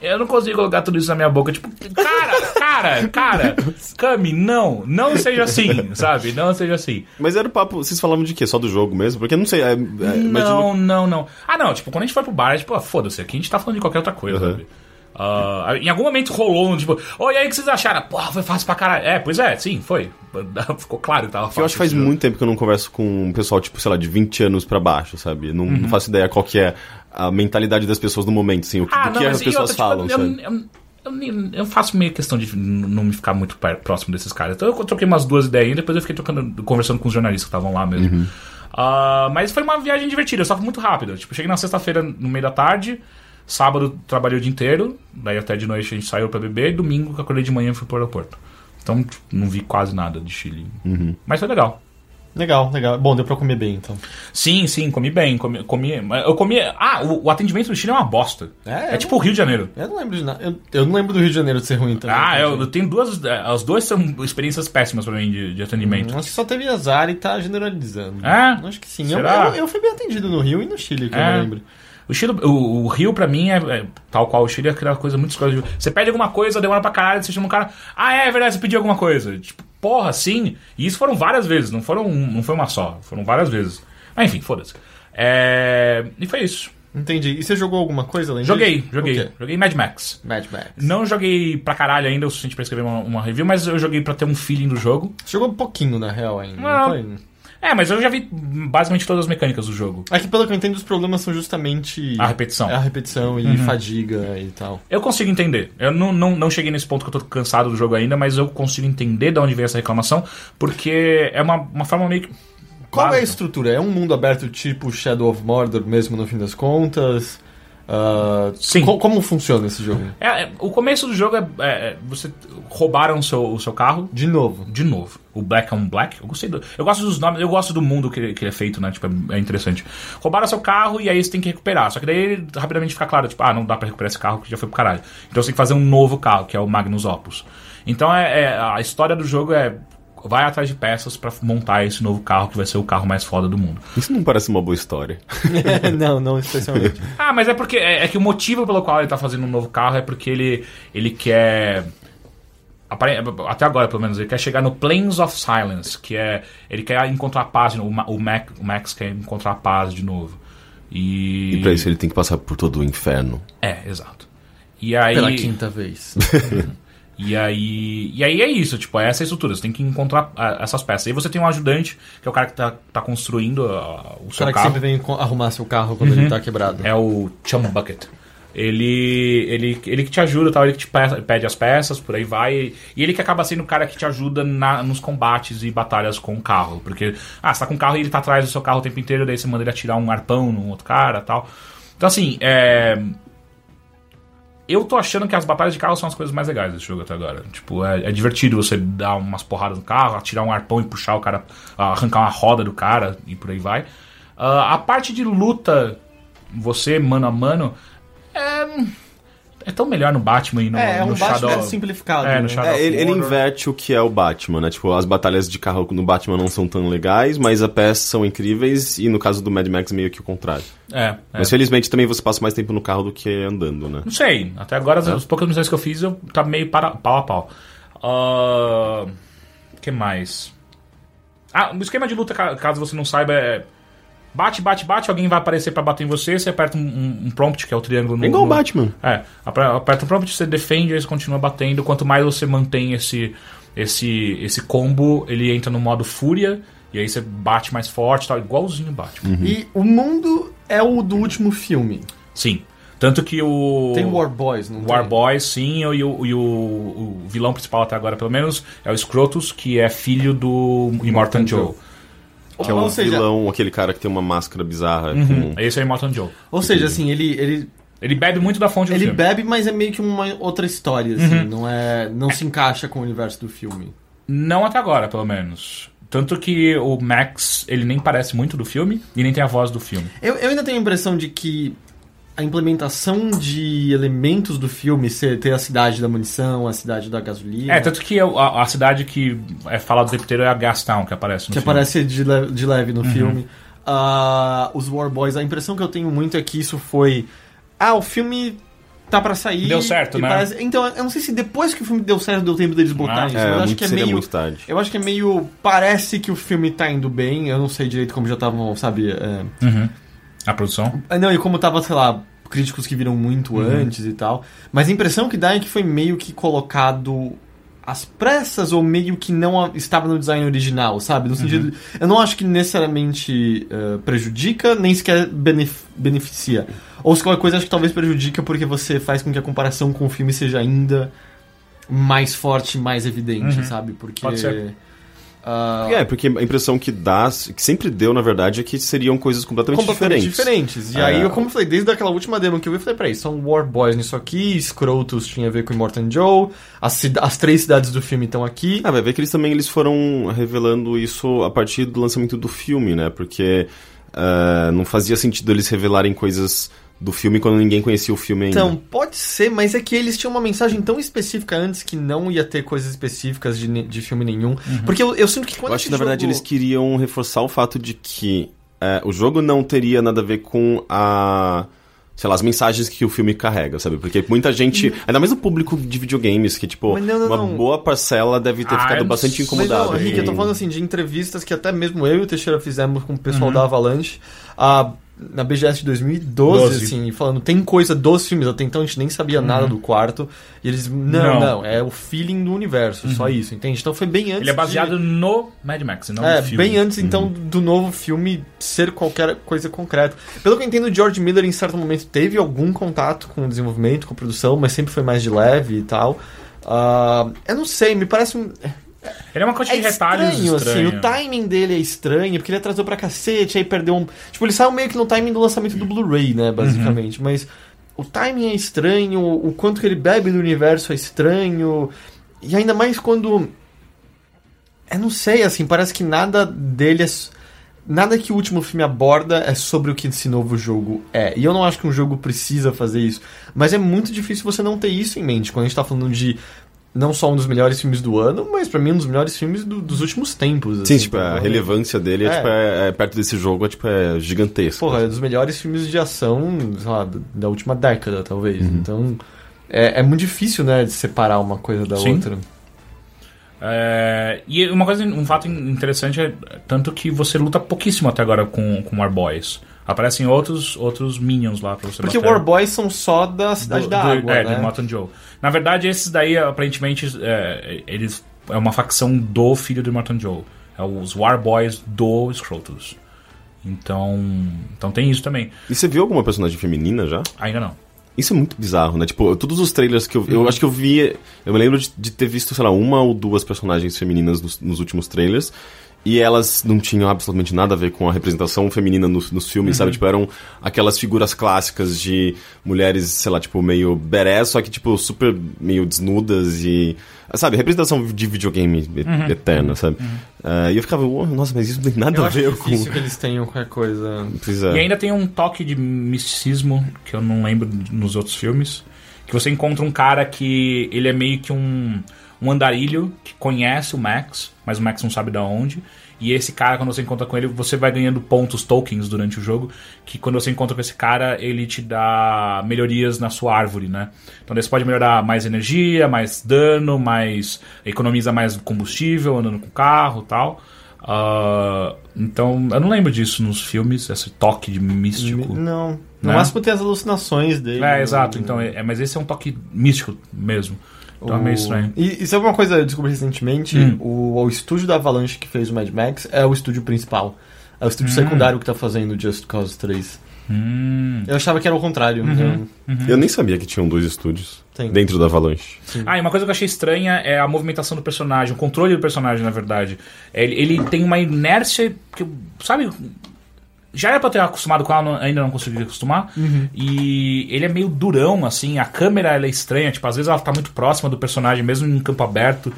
Eu não consigo colocar tudo isso na minha boca. Tipo, cara, cara, cara, Cami, não, não seja assim, sabe? Não seja assim. Mas era o papo. Vocês falavam de quê? Só do jogo mesmo? Porque eu não sei. É, é, imagino- Não, não, não. Ah, não, tipo, quando a gente foi pro bar, é tipo, ah, foda-se, aqui a gente tá falando de qualquer outra coisa, Uhum. sabe? Ah, em algum momento rolou um tipo, oi, e aí o que vocês acharam? Porra, foi fácil pra caralho. É, pois é, sim, foi. Ficou claro que tava fácil. Eu acho que faz muito tempo que eu não converso com um pessoal, tipo, sei lá, de 20 anos pra baixo, sabe? Não, Uhum. não faço ideia qual que é a mentalidade das pessoas no momento, assim, o que, Ah, do não, que as pessoas outra, tipo, falam, eu, sabe? eu, eu, nem- eu faço meio questão de não me ficar muito próximo desses caras. Então eu troquei umas duas ideias e depois eu fiquei trocando, conversando com os jornalistas que estavam lá mesmo. Uhum. Ah, mas foi uma viagem divertida, só foi muito rápido. Tipo, cheguei na sexta-feira no meio da tarde, sábado trabalhei o dia inteiro, daí até de noite a gente saiu pra beber, e domingo que eu acordei de manhã e fui pro aeroporto. Então, tipo, não vi quase nada de Chile. Uhum. Mas foi legal. Legal, legal. Bom, deu pra comer bem, então. Sim, sim, comi bem. Comi, comi, eu comi. Ah, o, o atendimento do Chile é uma bosta. É, É, eu tipo o Rio de Janeiro. Eu não lembro de nada. Eu, eu não lembro do Rio de Janeiro de ser ruim também. Ah, eu, eu tenho duas. eh, As duas são experiências péssimas pra mim de, de atendimento. Acho que só teve azar e tá generalizando. É? Acho que sim. Eu, Será? eu, eu fui bem atendido no Rio e no Chile, que eu É. não lembro. O, Chile, o, o Rio, pra mim, é, é tal qual o Chile, é aquela coisa muito escrota. Você pede alguma coisa, demora pra caralho, você chama um cara. Ah, é verdade, você pediu alguma coisa. Tipo, porra, sim. E isso foram várias vezes, não, foram, não foi uma só, foram várias vezes. Mas enfim, foda-se. É, E foi isso. Entendi. E você jogou alguma coisa além Joguei, disso? joguei. Joguei Mad Max. Mad Max. Não joguei pra caralho ainda o suficiente pra escrever uma, uma review, mas eu joguei pra ter um feeling do jogo. Você jogou um pouquinho, na real, ainda. Não. Não foi? É, mas eu já vi basicamente todas as mecânicas do jogo. É que pelo que eu entendo, os problemas são justamente... A repetição. Uhum. A repetição e fadiga e tal. Eu consigo entender. Eu não, não, não cheguei nesse ponto que eu tô cansado do jogo ainda, mas eu consigo entender de onde vem essa reclamação, porque é uma, uma forma meio que. Qual é a básica. estrutura? É um mundo aberto tipo Shadow of Mordor mesmo, no fim das contas? Ah, Sim. co- como funciona esse jogo? É, é, o começo do jogo é. é, é, você roubaram o seu, o seu carro. De novo. De novo, o Black on Black. Eu gostei do. Eu gosto dos nomes, eu gosto do mundo que, ele- que ele é feito, né? Tipo, é, é interessante. Roubaram seu carro e aí você tem que recuperar. Só que daí rapidamente fica claro, tipo, ah, não dá pra recuperar esse carro que já foi pro caralho. Então você tem que fazer um novo carro, que é o Magnus Opus. Então é, é- a história do jogo é. Vai atrás de peças pra montar esse novo carro que vai ser o carro mais foda do mundo. Isso não parece uma boa história. não, não especialmente. Ah, mas é porque. É, é que o motivo pelo qual ele tá fazendo um novo carro é porque ele, ele quer. Até agora, pelo menos, ele quer chegar no Plains of Silence, que é. Ele quer encontrar a paz, o, Ma- o, Mac, o Max quer encontrar a paz de novo. E. E pra isso ele tem que passar por todo o inferno. É, exato. E aí. Pela quinta vez. E aí, e aí é isso, tipo, é essa estrutura. Você tem que encontrar ah, essas peças. Aí você tem um ajudante, que é o cara que tá, tá construindo ah, o O seu cara que carro. sempre vem arrumar seu carro quando ele tá quebrado. É o Chum Bucket. Ele, ele, ele que te ajuda, tal, ele que te pe- pede as peças, por aí vai. E ele que acaba sendo o cara que te ajuda na- nos combates e batalhas com o carro. Porque, ah, você tá com o carro e ele tá atrás do seu carro o tempo inteiro, daí você manda ele atirar um arpão num outro cara tal. Então, assim, é. Eu tô achando que as batalhas de carro são as coisas mais legais desse jogo até agora. Tipo, é, é divertido você dar umas porradas no carro, atirar um arpão e puxar o cara, arrancar uma roda do cara e por aí vai. Ah, a parte de luta, você mano a mano, é, é tão melhor no Batman e no, É, é um no Batman Shadow. simplificado. É, no né? Shadow- É, ele, ele inverte o que é o Batman, né? Tipo, as batalhas de carro no Batman não são tão legais, mas as peças são incríveis, e no caso do Mad Max, meio que o contrário. É, é. Mas felizmente também você passa mais tempo no carro do que andando, né? Não sei. Até agora, as, as poucas missões que eu fiz, eu tá meio para, pau a pau. O que mais? Ah, o esquema de luta, ca- caso você não saiba, é. Bate, bate, bate, alguém vai aparecer pra bater em você, você aperta um, um- um prompt, que é o triângulo no. É igual o no- Batman. É, aperta um prompt, você defende, aí você continua batendo. Quanto mais você mantém esse, esse, esse combo, ele entra no modo fúria, e aí você bate mais forte, tal, igualzinho o Batman. E o mundo é o do último filme. Sim. Tanto que o. Tem War Boys, não War tem? Boys, sim, e, o, e o, o vilão principal até agora, pelo menos, é o Scrotus, que é filho do Immortan Joe. Que é Ou um seja- vilão, aquele cara que tem uma máscara bizarra. Uhum. com- Esse é o Immortan Joe. Ou seja, assim, ele, ele, Ele bebe muito da fonte do ele filme. bebe, mas é meio que uma outra história, assim. Não, é, não se encaixa com o universo do filme. Não até agora, pelo menos. Tanto que o Max, ele nem parece muito do filme e nem tem a voz do filme. Eu, eu ainda tenho a impressão de que a implementação de elementos do filme, ser, ter a cidade da munição, a cidade da gasolina... É, tanto que a, a cidade que é falada o tempo inteiro é a Gastown, que aparece no que filme. Uhum. aparece de leve, de leve no filme. Ah, os War Boys, a impressão que eu tenho muito é que isso foi. Ah, o filme tá pra sair. Deu certo, né? parece- Então, eu não sei se depois que o filme deu certo deu tempo deles botarem Ah, isso. É, eu acho que é seria meio. muito tarde. Eu acho que é meio. Parece que o filme tá indo bem. Eu não sei direito como já estavam, sabe? é, Uhum. A produção. ah, Não, e como tava, sei lá, críticos que viram muito Uhum. antes e tal. Mas a impressão que dá é que foi meio que colocado às pressas ou meio que não estava no design original, sabe? No Uhum. sentido. Eu não acho que necessariamente eh, prejudica, nem sequer benef- beneficia. Ou se qualquer coisa, acho que talvez prejudica porque você faz com que a comparação com o filme seja ainda mais forte, mais evidente, Uhum. sabe? Porque. Pode ser. Ah, É, porque a impressão que dá, que sempre deu, na verdade, é que seriam coisas completamente, completamente diferentes. diferentes. E É. aí, eu, como eu falei, desde aquela última demo que eu vi, eu falei, peraí, são War Boys nisso aqui, Scrotus tinha a ver com Immortan Joe, as, as três cidades do filme estão aqui. Ah, vai ver que eles também eles foram revelando isso a partir do lançamento do filme, né? Porque ah, não fazia sentido eles revelarem coisas do filme quando ninguém conhecia o filme ainda. Então, pode ser, mas é que eles tinham uma mensagem tão específica antes que não ia ter coisas específicas de, de filme nenhum. Porque eu, eu sinto que quando eu acho que na verdade jogo- eles queriam reforçar o fato de que é, o jogo não teria nada a ver com a. Sei lá, as mensagens que o filme carrega, sabe? Porque muita gente. Ainda mais o público de videogames, que, tipo, não, não, uma não. boa parcela deve ter Ah, ficado bastante incomodado. não, Henrique, eu tô com- falando assim de entrevistas que até mesmo eu e o Teixeira fizemos com o pessoal da Avalanche ah, na BGS de 2012, Doze. assim, falando, tem coisa dos filmes, até então a gente nem sabia nada do quarto. E eles, não, não, Não. é o feeling do universo, só isso, entende? Então foi bem antes. Ele é de- baseado no Mad Max, não É, no filme. bem antes então do novo filme ser qualquer coisa concreta. Pelo que eu entendo, o George Miller em certo momento teve algum contato com o desenvolvimento, com a produção, mas sempre foi mais de leve e tal. Ah, eu não sei, me parece um. Ele é uma coisa É de retalhos estranho, assim, estranho. o timing dele é estranho, porque ele atrasou pra cacete, aí perdeu um. Tipo, ele saiu meio que no timing do lançamento do Blu-ray, né, basicamente. Mas o timing é estranho, o quanto que ele bebe do universo é estranho. E ainda mais quando. Eu não sei, assim, parece que nada dele é. Nada que o último filme aborda é sobre o que esse novo jogo é. E eu não acho que um jogo precisa fazer isso. Mas é muito difícil você não ter isso em mente quando a gente tá falando de não só um dos melhores filmes do ano, mas pra mim um dos melhores filmes do- dos últimos tempos. Sim, assim, tipo, a provavelmente. relevância dele é, É. tipo, é- é perto desse jogo é, tipo, é gigantesca. Porra, é dos melhores filmes de ação, sei lá, da- última década, talvez. Uhum. Então, é, é muito difícil, né, de separar uma coisa da Sim. outra. É, e uma coisa, um fato interessante é tanto que você luta pouquíssimo até agora com, com War Boys. Aparecem outros, outros minions lá pra você Porque bater. War Boys são só da Cidade Do- da do- Água, é, né? do Mountain Joe. Na verdade, esses daí, aparentemente, é, eles é uma facção do filho do Mountain Joe. É os War Boys do Scrotus. Então, então tem isso também. E você viu alguma personagem feminina já? Ainda não. Isso é muito bizarro, né? Tipo, todos os trailers que eu vi. Uhum. Eu acho que eu vi. Eu me lembro de, de ter visto, sei lá, uma ou duas personagens femininas nos, nos últimos trailers. E elas não tinham absolutamente nada a ver com a representação feminina nos, nos filmes, Uhum. sabe? Tipo, eram aquelas figuras clássicas de mulheres, sei lá, tipo, meio badass, só que, tipo, super meio desnudas e. Sabe, representação de videogame e- eterna, sabe? Ah, e eu ficava, "Ué, nossa, mas isso não tem nada Eu a ver com. difícil que eles tenham qualquer coisa... Pois é. E ainda tem um toque de misticismo que eu não lembro nos outros filmes. Que você encontra um cara que ele é meio que um, um andarilho que conhece o Max, mas o Max não sabe de onde. E esse cara, quando você encontra com ele, você vai ganhando pontos, tokens durante o jogo. Que quando você encontra com esse cara, ele te dá melhorias na sua árvore, né? Então você pode melhorar mais energia, mais dano, mais. economiza mais combustível andando com o carro e tal. Ah, então, eu não lembro disso nos filmes, esse toque de místico. Não. No Né? máximo tem as alucinações dele. É, no- exato. Então, é, mas esse é um toque místico mesmo. Então é meio O- estranho. E, e sabe uma coisa que eu descobri recentemente? Hum. O, o estúdio da Avalanche que fez o Mad Max é o estúdio principal. É o estúdio Hum. secundário que tá fazendo Just Cause 3. Hum. Eu achava que era o contrário. então, Eu nem sabia que tinham dois estúdios Tem. dentro da Avalanche. Ah, e uma coisa que eu achei estranha é a movimentação do personagem, o controle do personagem, na verdade. Ele, ele tem uma inércia que, sabe, já era pra ter acostumado com ela, ainda não consegui acostumar. E ele é meio durão, assim, a câmera ela é estranha, tipo, às vezes ela tá muito próxima do personagem, mesmo em campo aberto.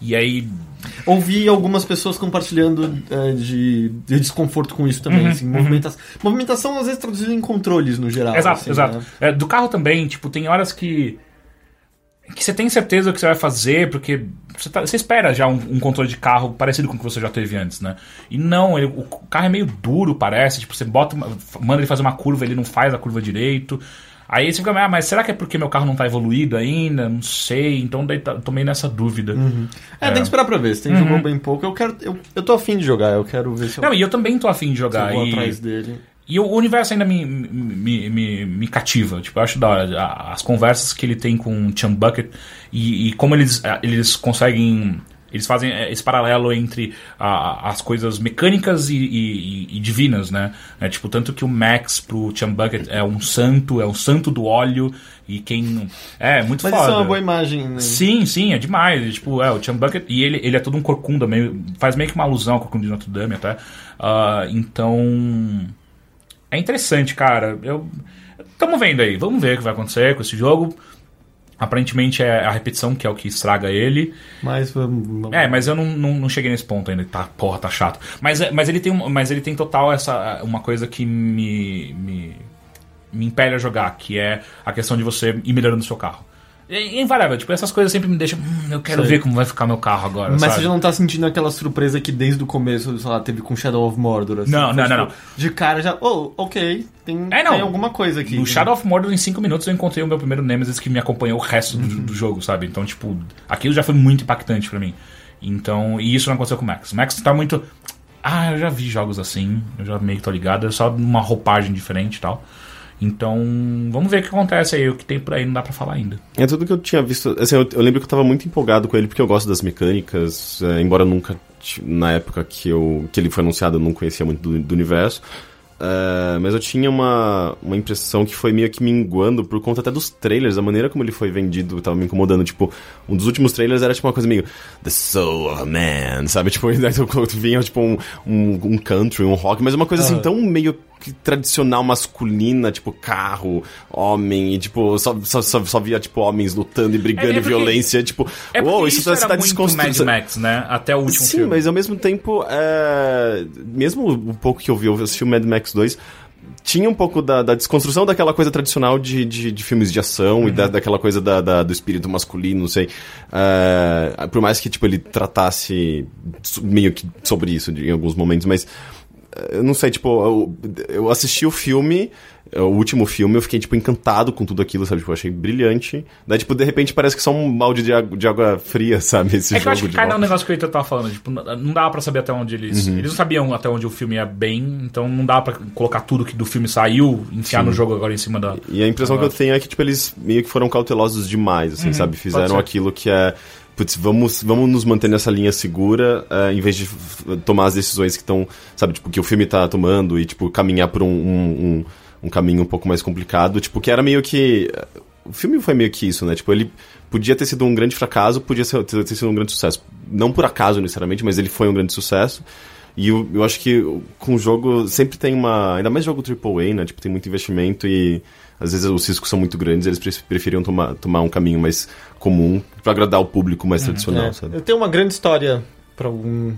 E aí. Ouvi algumas pessoas compartilhando é, de, de desconforto com isso também. Uhum, assim, movimentação, movimentação, às vezes, traduzida em controles no geral. exato, assim, exato. né? É, do carro também, tipo, tem horas que. Que você tem certeza do que você vai fazer, porque você, tá- você espera já um, um controle de carro parecido com o que você já teve antes, né? E não, ele- o carro é meio duro, parece. Tipo, você bota manda ele fazer uma curva, ele não faz a curva direito. Aí você fica, ah, mas será que é porque meu carro não tá evoluído ainda? Não sei. Então daí tá, tomei nessa dúvida. É, tem que esperar pra ver. Se tem jogou bem pouco, eu quero. Eu, eu tô afim de jogar, eu quero ver se eu, Não, e eu também tô afim de se eu jogar. vou e- atrás dele. E o universo ainda me, me, me, me cativa. Tipo, eu acho da hora. As conversas que ele tem com o Chum Bucket e, e como eles, eles conseguem. Eles fazem esse paralelo entre a- as coisas mecânicas e, e- e divinas, né? É, tipo, tanto que o Max pro Chum Bucket é um santo, é um santo do óleo. E quem. É, muito Mas foda. isso é uma boa imagem, né? Sim, sim, é demais. Tipo, é, o Chum Bucket, e ele, ele é todo um corcunda, meio, faz meio que uma alusão ao corcunda de Notre Dame até. Ah, então. É interessante, cara. Eu. Tamo vendo aí, vamos ver o que vai acontecer com esse jogo. Aparentemente é a repetição que é o que estraga ele. Mas vamos. É, mas eu não, não, não cheguei nesse ponto ainda. Tá, porra, tá chato. Mas, é- mas, ele, tem, mas ele tem total essa. Uma coisa que me. me, me impele a jogar, que é a questão de você ir melhorando o seu carro. É invarável, tipo, essas coisas sempre me deixam. Hum, eu quero Sei. ver como vai ficar meu carro agora. Mas sabe? você já não tá sentindo aquela surpresa que desde o começo, sei lá, teve com Shadow of Mordor? Assim, Não, não, não, tipo, De cara já, oh, ok, tem, É, não. tem alguma coisa aqui. No né? Shadow of Mordor, em 5 minutos, eu encontrei o meu primeiro Nemesis que me acompanhou o resto do, do jogo, sabe? Então, tipo, aquilo já foi muito impactante pra mim. Então, e isso não aconteceu com o Max. O Max tá muito. Ah, eu já vi jogos assim, eu já meio que tô ligado, é só uma roupagem diferente e tal. Então, vamos ver o que acontece aí, o que tem por aí não dá pra falar ainda. É tudo que eu tinha visto. Assim, eu, eu lembro que eu tava muito empolgado com ele porque eu gosto das mecânicas, é, embora nunca. Na época que, eu, que ele foi anunciado, eu não conhecia muito do, do universo. É, mas eu tinha uma, uma impressão que foi meio que minguando por conta até dos trailers, a maneira como ele foi vendido tava me incomodando. Tipo, um dos últimos trailers era tipo uma coisa meio The Soul of a Man, sabe? Tipo, daí vinha tipo um, um, um country, um rock, mas uma coisa assim tão meio que tradicional masculina, tipo carro, homem, e tipo, só, só, só, só via tipo homens lutando e brigando É- é e porque- violência, tipo, É porque uou, isso, isso, tá, tá muito Mad desconstruindo. Max, né? Até o último Sim, filme. mas ao mesmo tempo, é... mesmo o pouco que eu vi, eu assisti o Mad Max 2, tinha um pouco da, da desconstrução daquela coisa tradicional de, de, de filmes de ação e da, daquela coisa da, da- do espírito masculino, não sei. É, por mais que tipo, ele tratasse meio que sobre isso em alguns momentos, mas eu não sei, tipo, eu, eu assisti o filme, é, o último filme, eu fiquei, tipo, encantado com tudo aquilo, sabe? Tipo, eu achei brilhante. Daí, tipo, de repente parece que só um balde de água, de água fria, sabe? Esse É que eu acho que cai no negócio que o Heitor tava falando. Tipo, não dava pra saber até onde eles. Uhum. Eles não sabiam até onde o filme ia bem, então não dava pra colocar tudo que do filme saiu, enfiar no jogo agora em cima da. E a impressão que eu tenho é que, tipo, eles meio que foram cautelosos demais, assim, sabe? pode Fizeram aquilo que é. Putz, vamos, vamos nos manter nessa linha segura, eh, em vez de tomar as decisões que estão, sabe, tipo, que o filme tá tomando e, tipo, caminhar por um, um, um, um caminho um pouco mais complicado. Tipo, que era meio que. O filme foi meio que isso, né? Tipo, ele podia ter sido um grande fracasso, podia ser, ter, ter sido um grande sucesso. Não por acaso, necessariamente, mas ele foi um grande sucesso. E eu, eu acho que com o jogo sempre tem uma. Ainda mais jogo AAA, né? Tipo, tem muito investimento e às vezes os riscos são muito grandes, eles pre- preferiam tomar, tomar um caminho mais comum pra agradar o público mais tradicional, É, sabe? Eu tenho uma grande história pra algum,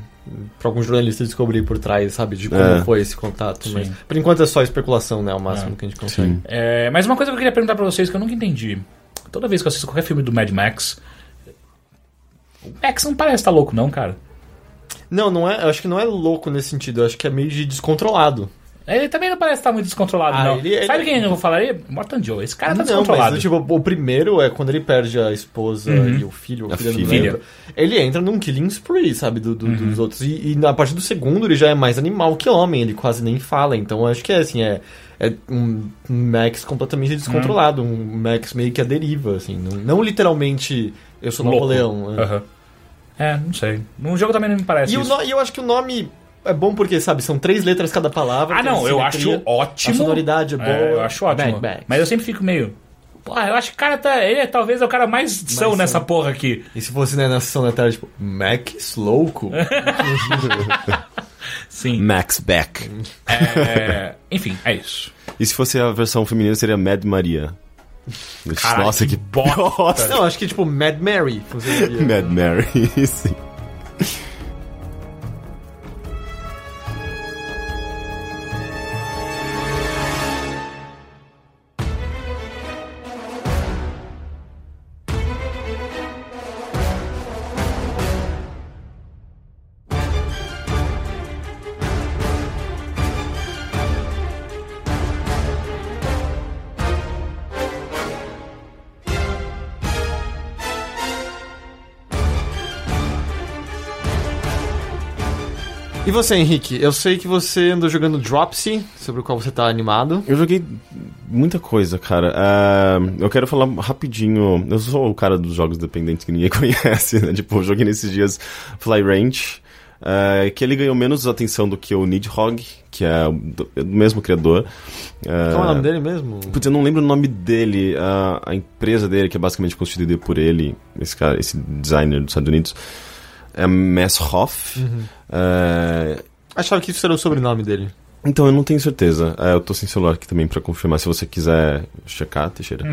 pra algum jornalista descobrir por trás, sabe? De como É. foi esse contato. Sim. Mas por enquanto é só especulação, né? O máximo que a gente consegue. Sim. É, mas uma coisa que eu queria perguntar pra vocês que eu nunca entendi. Toda vez que eu assisto qualquer filme do Mad Max. O Max não parece estar louco, não, cara. Não, não é, eu acho que não é louco nesse sentido. Eu acho que é meio de descontrolado. Ele também não parece estar muito descontrolado, Ah, não. ele- ele- Sabe quem eu vou falar aí? Morton Joe. Esse cara tá não, descontrolado. mas tipo, o primeiro é quando ele perde a esposa Uhum. e o filho, ou A filha, não filha. lembro. Ele entra num killing spree, sabe, do, do- Uhum. dos outros. E, e na partir do segundo ele já é mais animal que homem, ele quase nem fala. Então eu acho que é assim, é, é um, Max completamente descontrolado, Uhum. um Max meio que a deriva, assim. Não, não literalmente eu sou. Napoleão. é. Aham. É, não sei. No jogo também não me parece E, o isso. no- e eu acho que o nome é bom porque, sabe, são três letras cada palavra. Ah, não, eu acho ótimo. A sonoridade é boa. É, eu acho ótimo. Max. Mas eu sempre fico meio. Pô, eu acho que o cara tá. Ele é talvez é o cara mais são são. nessa porra aqui. E se fosse né, na sessão da tarde, tipo, Max Louco? Sim. Max Beck. É, enfim, é isso. E se fosse a versão feminina, seria Mad Maria. Caralho, Nossa, que que bosta. não, acho que tipo Mad Mary. Mad Mary, sim. E você, Henrique? Eu sei que você andou jogando Dropsy, sobre o qual você tá animado. Eu joguei muita coisa, cara. Ah, eu quero falar rapidinho. Eu sou o cara dos jogos dependentes que ninguém conhece, né? Tipo, eu joguei nesses dias Fly Ranch. ah, que ele ganhou menos atenção do que o Nidhogg, que é do, é do mesmo criador. Ah, Qual é o nome dele mesmo? Putz, eu não lembro o nome dele. A, a empresa dele, que é basicamente constituída por ele, esse cara, esse designer dos Estados Unidos, é Messhoff. É, Achava que isso era o sobrenome dele. então, eu não tenho certeza. É, eu tô sem celular aqui também pra confirmar, se você quiser checar, Teixeira.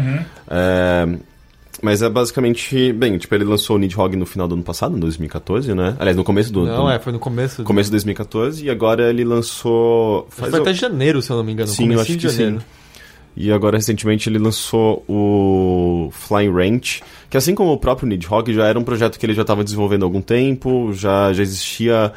É, mas é basicamente... Bem, tipo, ele lançou o Nidhogg no final do ano passado, em 2014, né? Aliás, no começo do... Não, do é, foi no começo. do- Começo de 2014, e agora ele lançou... Foi até janeiro, se eu não me engano. Sim, eu acho que janeiro. sim. E agora, recentemente, ele lançou o Flying Ranch, que assim como o próprio Nidhogg, já era um projeto que ele já estava desenvolvendo há algum tempo, já, já existia,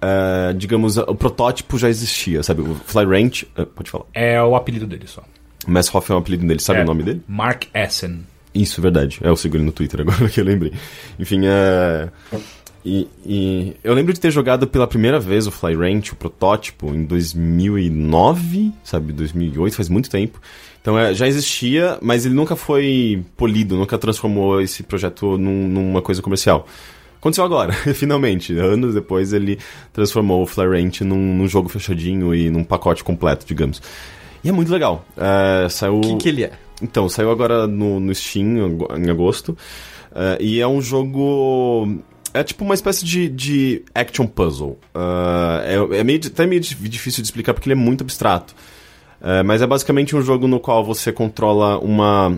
eh, digamos, o protótipo já existia, sabe? O Fly Ranch, eh, pode falar. É o apelido dele só. Messhoff é o apelido dele, sabe É. o nome dele? Mark Essen. Isso, verdade. É, eu sigo ele no Twitter agora que eu lembrei. Enfim, é. E, e eu lembro de ter jogado pela primeira vez o Fly Ranch, o protótipo, em 2009, sabe? 2008, faz muito tempo. Então é, já existia, mas ele nunca foi polido, nunca transformou esse projeto num- numa coisa comercial. Aconteceu agora, finalmente. Anos depois ele transformou o Fly Ranch num, num jogo fechadinho e num pacote completo, digamos. E é muito legal. É, saiu... O que, que ele é? Então, saiu agora no, no Steam em agosto. eh, e é um jogo. É tipo uma espécie de, de action puzzle. Ah, é, é meio, até meio di- difícil de explicar porque ele é muito abstrato. Eh, mas é basicamente um jogo no qual você controla uma.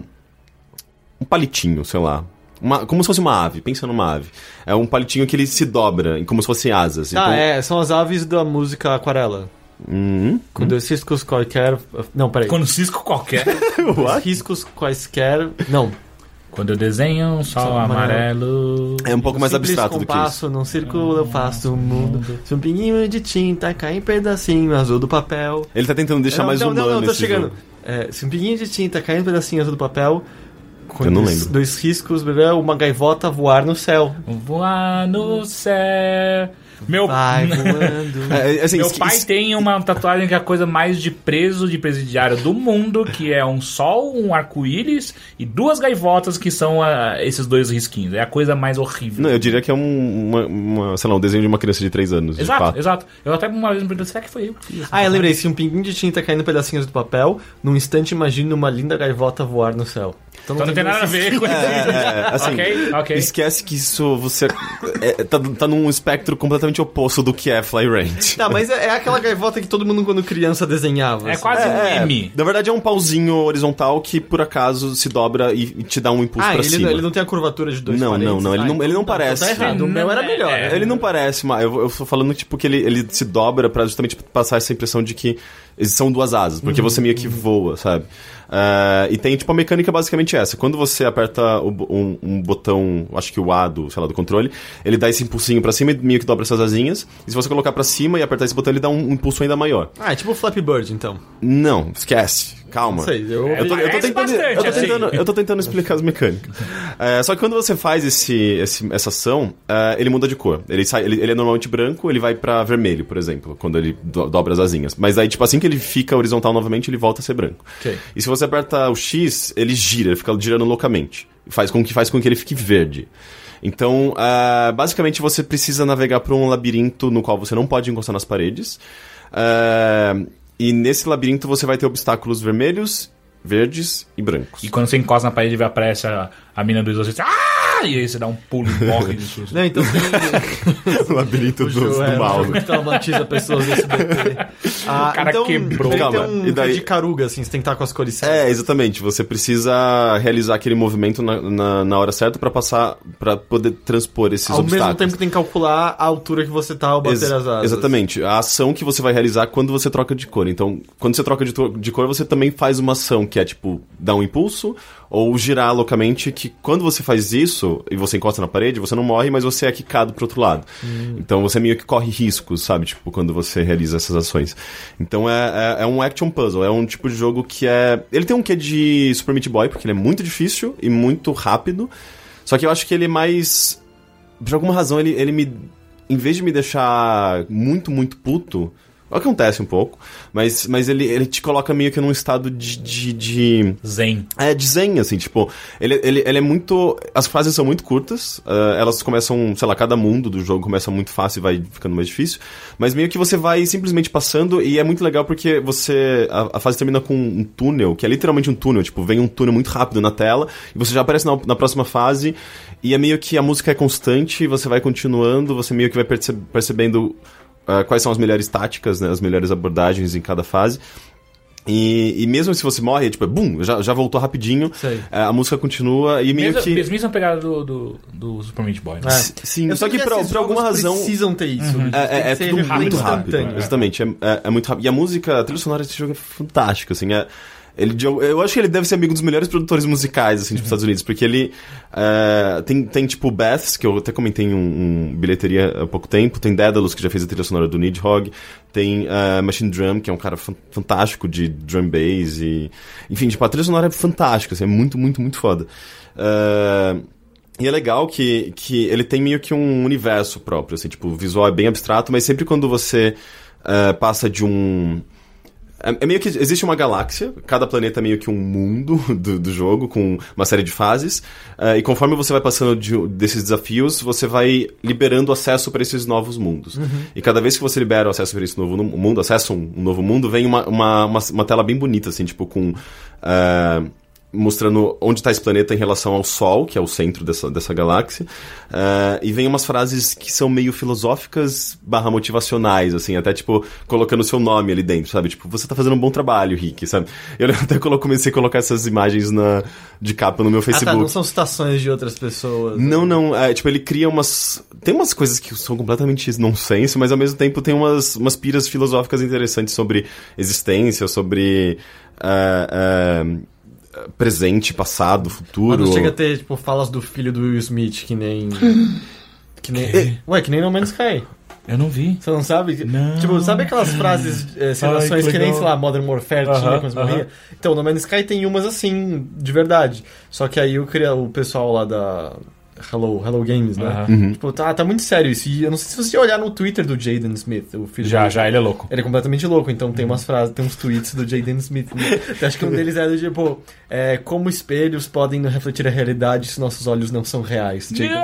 Um palitinho, sei lá. Uma, como se fosse uma ave, pensa numa ave. É um palitinho que ele se dobra, como se fossem asas. Ah, é, são as aves da música Aquarela. Uhum. Com dois riscos quaisquer. Não, peraí. Quando cisco qualquer. Os riscos quaisquer. Não. Quando eu desenho um sol Sol amarelo. É um pouco mais Simples abstrato do que isso. num círculo eu faço o mundo. Se um pinguinho de tinta cai em pedacinho azul do papel. Ele tá tentando deixar não, mais não, humano não, não, tô esse chegando. É, se um pinguinho de tinta cai em um pedacinho azul do papel. Com Eu não dois, lembro. dois riscos, bebê, uma gaivota voar no céu. Voar no céu. Meu, Vai voando. É, assim, meu isso- pai isso- tem uma tatuagem que é a coisa mais de preso de presidiário do mundo, que é um sol, um arco-íris e duas gaivotas que são ah, esses dois risquinhos. É a coisa mais horrível. Não, eu diria que é um, uma, uma- sei lá, um desenho de uma criança de 3 anos. de Exato, fato. exato. Eu até uma vez me perguntei, será que foi eu que fiz? essa Ah, eu lembrei. Se um pinguinho de tinta caindo em pedacinhos do papel, num instante imagine uma linda gaivota voar no céu. Então não tem nada a ver com isso. É, assim, ok, ok. Esquece que isso você é, tá, tá num espectro completamente oposto do que é Fly Range. Tá, mas é, é aquela gaivota que todo mundo quando criança desenhava. É assim. quase um É, M. Na verdade é um pauzinho horizontal que por acaso se dobra e, e te dá um impulso Ah, pra ele, cima. não- ele não tem a curvatura de dois Não, não, não, ele Ah, não- ele não então tá- parece. Tá errado, o meu era melhor. É? Ele não parece, mas eu, eu tô falando tipo que ele, ele se dobra pra justamente passar essa impressão de que são duas asas, porque Uhum, você meio que voa, sabe? Ah, e tem tipo a mecânica basicamente essa. Quando você aperta o um, um botão, acho que o A do, sei lá, do controle, ele dá esse impulsinho pra cima e meio que dobra essas asinhas. E se você colocar pra cima e apertar esse botão, ele dá um, um impulso ainda maior. Ah, é tipo o Flappy Bird, então. Não, esquece. Calma. Não sei, eu... Eu tô, eu tô tentando, bastante, eu tô assim. tentando, eu tô tentando explicar as mecânicas. É, só que quando você faz esse, esse- essa ação, é, ele muda de cor. Ele, sai, ele, ele é normalmente branco, ele vai pra vermelho, por exemplo, quando ele do- dobra as asinhas. Mas aí, tipo, assim que ele fica horizontal novamente, ele volta a ser branco. Ok. E se você aperta o X, ele gira, ele fica girando loucamente. Faz com que, faz com que ele fique verde. Então, ah, basicamente, você precisa navegar por um labirinto no qual você não pode encostar nas paredes. Ah, e nesse labirinto você vai ter obstáculos vermelhos, verdes e brancos. E quando você encosta na parede e aparece a, a mina do exorcista, ah! E aí você dá um pulo e morre de susto. Não, então tem. o labirinto o do, do é, mal. que traumatiza pessoas desse BT. Ah, O cara então, quebrou. Ele Calma, tem um e daí- de caruga, assim, você tem que estar com as cores certas. É, exatamente. Você precisa realizar aquele movimento na, na, na hora certa pra passar, para poder transpor esses Ao obstáculos. mesmo tempo que tem que calcular a altura que você tá ao bater Ex- as asas. Exatamente. A ação que você vai realizar quando você troca de cor. Então, quando você troca de, de cor, você também faz uma ação que é tipo dar um impulso ou girar loucamente. Que quando você faz isso e você encosta na parede, você não morre, mas você é quicado pro outro lado. Então você meio que corre riscos, sabe? Tipo, quando você realiza essas ações. Então é, é, é um action puzzle. É um tipo de jogo que é. Ele tem um quê de Super Meat Boy, porque ele é muito difícil e muito rápido. Só que eu acho que ele é mais por alguma razão, ele, ele me. Em vez de me deixar muito, muito puto. Acontece um pouco, mas, mas ele, ele te coloca meio que num estado de. de, de Zen. é, de zen, assim, tipo, ele, ele, ele é muito. As frases são muito curtas, ah, elas começam, sei lá, cada mundo do jogo começa muito fácil e vai ficando mais difícil, mas meio que você vai simplesmente passando e é muito legal porque você. A, a fase termina com um túnel, que é literalmente um túnel, tipo, vem um túnel muito rápido na tela e você já aparece na, na próxima fase e é meio que a música é constante, você vai continuando, você meio que vai perce- percebendo. Ah, quais são as melhores táticas, né, as melhores abordagens em cada fase. E, e mesmo se você morre, tipo, bum, já, já voltou rapidinho, Sei. é, a música continua e meio Mesmo, que. mesma pegada do, do, do Super Meat Boy. Né? É. S- Sim, Eu só que por, esses por alguma razão. precisam ter isso. né? É, é- é que tudo muito rápido. instantâneo. Exatamente, é, é- é muito rápido. E a música, a trilha sonora desse jogo é fantástica, assim, é... Ele, eu acho que ele deve ser amigo dos melhores produtores musicais, assim, dos Estados Unidos, porque ele é, tem, tem, tipo, Beths, que eu até comentei em um, um bilheteria há pouco tempo, tem Daedalus, que já fez a trilha sonora do Nidhogg, tem é, Machine Drum, que é um cara fan- fantástico de drum bass, e... Enfim, tipo, a trilha sonora é fantástica, assim, é muito, muito, muito foda. É, e é legal que, que ele tem meio que um universo próprio, assim, tipo, o visual é bem abstrato, mas sempre quando você eh, passa de um. É, é meio que existe uma galáxia, cada planeta é meio que um mundo do, do jogo, com uma série de fases, eh, e conforme você vai passando de- desses desafios, você vai liberando acesso para esses novos mundos. E cada vez que você libera o acesso para esse novo mundo, acessa um, um novo mundo, vem uma, uma, uma, uma tela bem bonita, assim, tipo, com. eh, mostrando onde está esse planeta em relação ao Sol, que é o centro dessa, dessa galáxia. Eh, e vem umas frases que são meio filosóficas barra motivacionais, assim, até tipo, colocando o seu nome ali dentro, sabe? Tipo, você tá fazendo um bom trabalho, Rick, sabe? Eu até comecei a colocar essas imagens na, de capa no meu Ah, Facebook. tá, não são citações de outras pessoas. Não, não, é, tipo, ele cria umas. Tem umas coisas que são completamente nonsense, mas ao mesmo tempo tem umas, umas piras filosóficas interessantes sobre existência, sobre. ah, ah, presente, passado, futuro. Mas não chega a ter, tipo, falas do filho do Will Smith, que nem... que nem... Ué, que nem No Man's Sky. Eu não vi. Você não sabe? Não. Tipo, sabe aquelas frases, citações que que, nem, sei lá, Modern Warfare tinha Aham, quando você aham. morria? Então, No Man's Sky tem umas assim, de verdade. Só que aí o, cria- o pessoal lá da Hello, Hello Games, né? Uhum. Tipo, tá, tá muito sério isso. E eu não sei se você olhar no Twitter do Jaden Smith, o filho Já, do- já, ele é louco. Ele é completamente louco, então tem umas frases, tem uns tweets do Jaden Smith. Né? Eu acho que um deles é do tipo: é, Como espelhos podem refletir a realidade se nossos olhos não são reais? Jaden.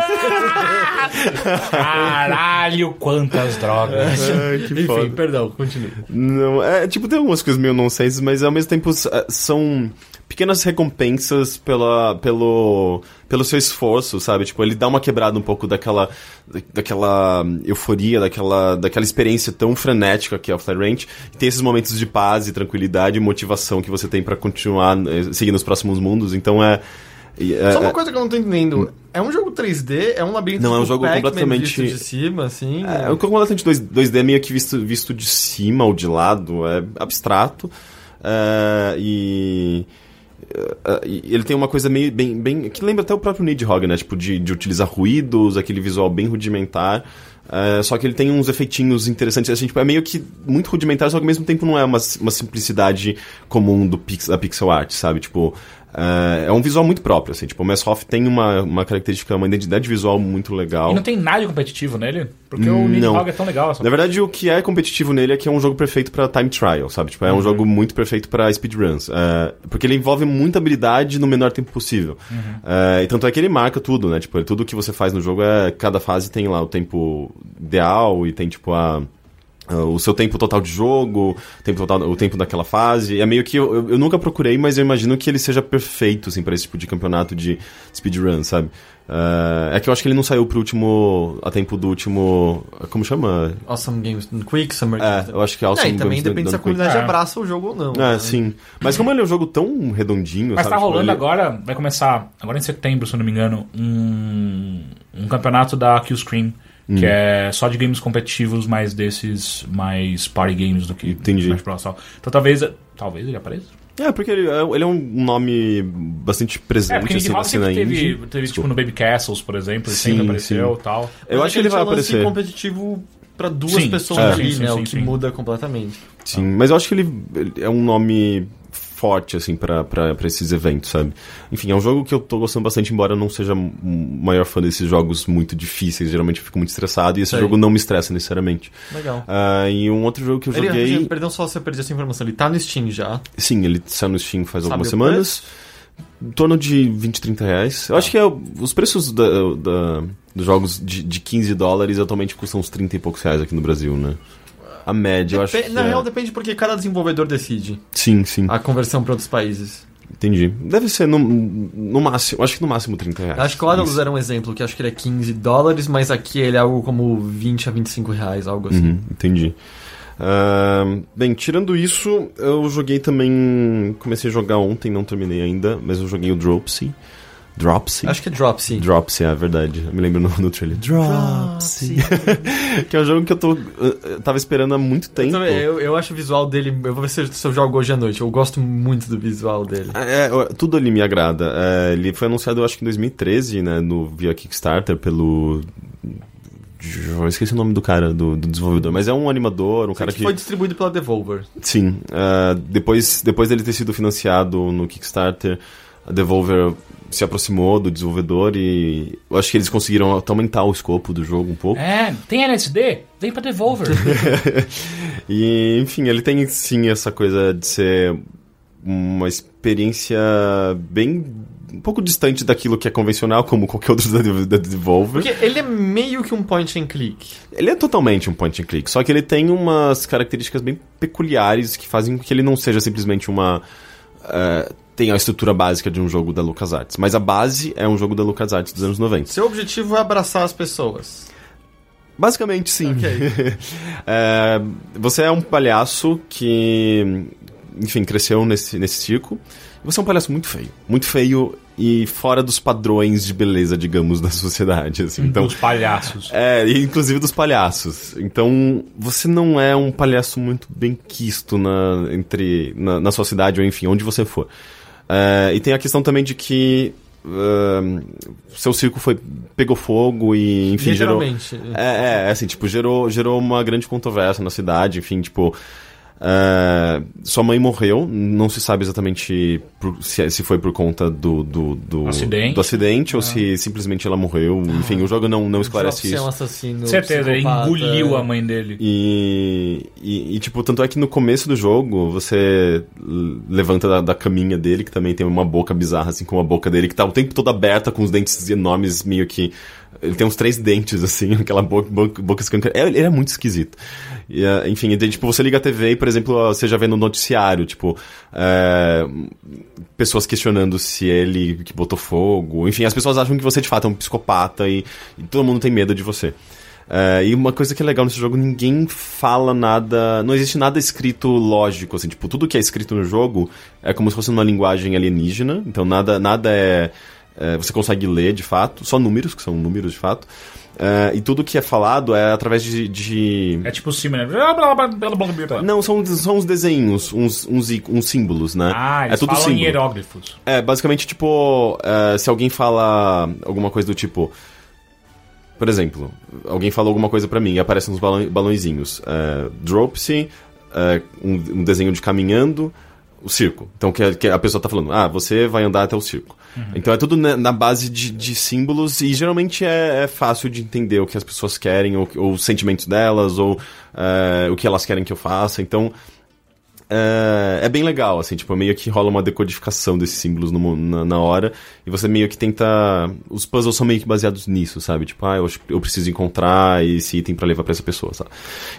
Caralho, quantas drogas. Ai, que Enfim, foda. perdão, continue. Não, é, tipo, tem algumas coisas meio nonsense, mas ao mesmo tempo são pequenas recompensas pela, pelo, pelo seu esforço, sabe? Tipo, ele dá uma quebrada um pouco daquela, da- daquela euforia, daquela, daquela experiência tão frenética que é o Fly Ranch. E tem esses momentos de paz e tranquilidade e motivação que você tem pra continuar eh, seguindo os próximos mundos. Então é. é- Só uma é- coisa que eu não tô entendendo: é um jogo 3D? É um labirinto Não, é um tipo jogo completamente- visto de cima, assim? É, o completamente 2, 2D meio que visto, visto de cima ou de lado, é abstrato. é, e, e ele tem uma coisa meio bem, bem. que lembra até o próprio Nidhogg, né? Tipo, de, de utilizar ruídos, aquele visual bem rudimentar. É, só que ele tem uns efeitinhos interessantes, assim, tipo, é meio que muito rudimentar, só que ao mesmo tempo não é uma, uma simplicidade comum do pix, da pixel art, sabe? Tipo, é, é um visual muito próprio, assim, tipo, o Messhoff tem uma, uma característica, uma identidade visual muito legal. E não tem nada de competitivo nele? Porque o Nidhogg é tão legal. Na verdade, o que é competitivo nele é que é um jogo perfeito pra time trial, sabe? Tipo, é um jogo muito perfeito pra speedruns. É, porque ele envolve muita habilidade no menor tempo possível. É, e tanto é que ele marca tudo, né? Tipo, tudo que você faz no jogo é. Cada fase tem lá o tempo ideal e tem, tipo, a. O seu tempo total de jogo, o tempo, total, o tempo daquela fase. É meio que eu, eu, eu nunca procurei, mas eu imagino que ele seja perfeito, assim, pra esse tipo de campeonato de speedrun, sabe? Uh, é que eu acho que ele não saiu pro último. a tempo do último. Como chama? Awesome Games Quick, Summer É, Games. eu acho que é É, Awesome e também Games depende se a comunidade É. abraça o jogo ou não. É, né? sim. Mas como ele é um jogo tão redondinho, Mas sabe? tá tipo, rolando ele- agora, vai começar, agora em setembro, se eu não me engano, um, um campeonato da Killscreen, Hum. que é só de games competitivos, mais desses, mais party games do que Entendi. Smash Bros. tal. Então talvez, talvez ele apareça. É, porque ele é, ele é um nome bastante presente, É, assim, na cena teve, indie. teve tipo no Baby Castles, por exemplo, ele Sim, sempre apareceu e tal. Eu Mas acho que ele vai aparecer. competitivo pra duas Sim, pessoas é. ali, sim, né? sim, o que sim. muda completamente. Sim, mas eu acho que ele, ele é um nome forte, assim, pra esses eventos, sabe? Enfim, é um jogo que eu tô gostando bastante, embora eu não seja o maior fã desses jogos muito difíceis. Geralmente eu fico muito estressado e esse Sei. jogo não me estressa necessariamente. Legal. Ah, e um outro jogo que eu Ele, joguei. rapidinho, perdão só se eu perdi essa informação. Ele tá no Steam já. Sim, ele saiu no Steam faz Sabe algumas semanas. Em torno de 20, 30 reais. Eu acho que é, os preços da, da- dos jogos de, de 15 dólares atualmente custam uns 30 e poucos reais aqui no Brasil, né? A média, eu acho que Na é... real, depende porque cada desenvolvedor decide Sim, sim. a conversão para outros países. Entendi. Deve ser no, no máximo, acho que no máximo 30 reais. Acho que o Adalus era um exemplo, que acho que ele é 15 dólares, mas aqui ele é algo como 20 a 25 reais, algo assim. Uhum, entendi. Ah, bem, tirando isso, eu joguei também. Comecei a jogar ontem, não terminei ainda, mas eu joguei o Dropsy. Dropsy? Acho que é Dropsy. Dropsy, é verdade. Eu me lembro no, no trailer. Dropsy. que é um jogo que eu tô. Eu, eu tava esperando há muito Eu, tempo. também, eu, eu acho o visual dele. Eu vou ver se, se eu jogo hoje à noite. Eu gosto muito do visual dele. É, é, tudo ali me agrada. É, ele foi anunciado, eu acho que em 2013, né, no, via Kickstarter, pelo. Eu esqueci o nome do cara, do, do desenvolvedor, mas é um animador, um cara que foi distribuído pela Devolver. Sim. é, depois, depois dele ter sido financiado no Kickstarter, a Devolver se aproximou do desenvolvedor e eu acho que eles conseguiram até aumentar o escopo do jogo um pouco. É, tem LSD? Vem pra Devolver. E, enfim, ele tem sim essa coisa de ser uma experiência bem. um pouco distante daquilo que é convencional, como qualquer outro da, da Devolver. Porque ele é meio que um point and click. Ele é totalmente um point and click, só que ele tem umas características bem peculiares que fazem com que ele não seja simplesmente uma. eh, tem a estrutura básica de um jogo da LucasArts. Mas a base é um jogo da LucasArts dos anos 90. Seu objetivo é abraçar as pessoas. Basicamente, sim. Ok. É, você é um palhaço que, enfim, cresceu nesse, nesse circo. Você é um palhaço muito feio. Muito feio e fora dos padrões de beleza, digamos, da sociedade. Assim. Então, Os palhaços. é, inclusive dos palhaços. Então, você não é um palhaço muito bem quisto na, entre, na, na sua cidade ou, enfim, onde você for. É, e tem a questão também de que ahn, seu circo foi pegou fogo e, enfim, gerou... Literalmente. É, é, assim, tipo, gerou, gerou uma grande controvérsia na cidade, enfim, tipo. É, sua mãe morreu, não se sabe exatamente por- se, se foi por conta do, do, do Acidente. do acidente ou se simplesmente ela morreu. Enfim, o jogo não, não esclarece é um isso. assassino. Certeza, ele engoliu a mãe dele. E, e, e, tipo, tanto é que no começo do jogo você levanta da, da caminha dele, que também tem uma boca bizarra, assim, com a boca dele, que tá o tempo todo aberta, com os dentes enormes, meio que. Ele tem uns três dentes, assim, aquela boca, boca, boca escancarada. É, ele é muito esquisito. E, eh, enfim, daí, tipo, você liga a TV e, por exemplo, você já vê no noticiário, tipo, eh, pessoas questionando se ele que botou fogo. Enfim, as pessoas acham que você de fato é um psicopata e, e todo mundo tem medo de você. É, e uma coisa que é legal nesse jogo, ninguém fala nada. Não existe nada escrito lógico, assim, tipo, tudo que é escrito no jogo é como se fosse uma linguagem alienígena, então nada, nada é, é, Você consegue ler de fato, só números, que são números de fato. É, e tudo que é falado é através de. de- É tipo blá, blá. Não, são, são uns desenhos, uns, uns, uns símbolos, né? Ah, eles é tudo falam em símbolo. hieróglifos. É, basicamente, tipo, é, se alguém fala alguma coisa do tipo. por exemplo, alguém falou alguma coisa pra mim e aparecem uns balão, balãozinhos. É, Dropsy, é, um, um desenho de caminhando, o circo. Então que a, que a pessoa tá falando, ah, você vai andar até o circo. Então é tudo na, na base de, de símbolos e geralmente é, é fácil de entender o que as pessoas querem, ou, ou os sentimentos delas, ou é, o que elas querem que eu faça. Então é, é bem legal, assim, tipo, meio que rola uma decodificação desses símbolos no- na, na hora, e você meio que tenta. Os puzzles são meio que baseados nisso, sabe? Tipo, ah, eu, eu preciso encontrar esse item pra levar pra essa pessoa, sabe?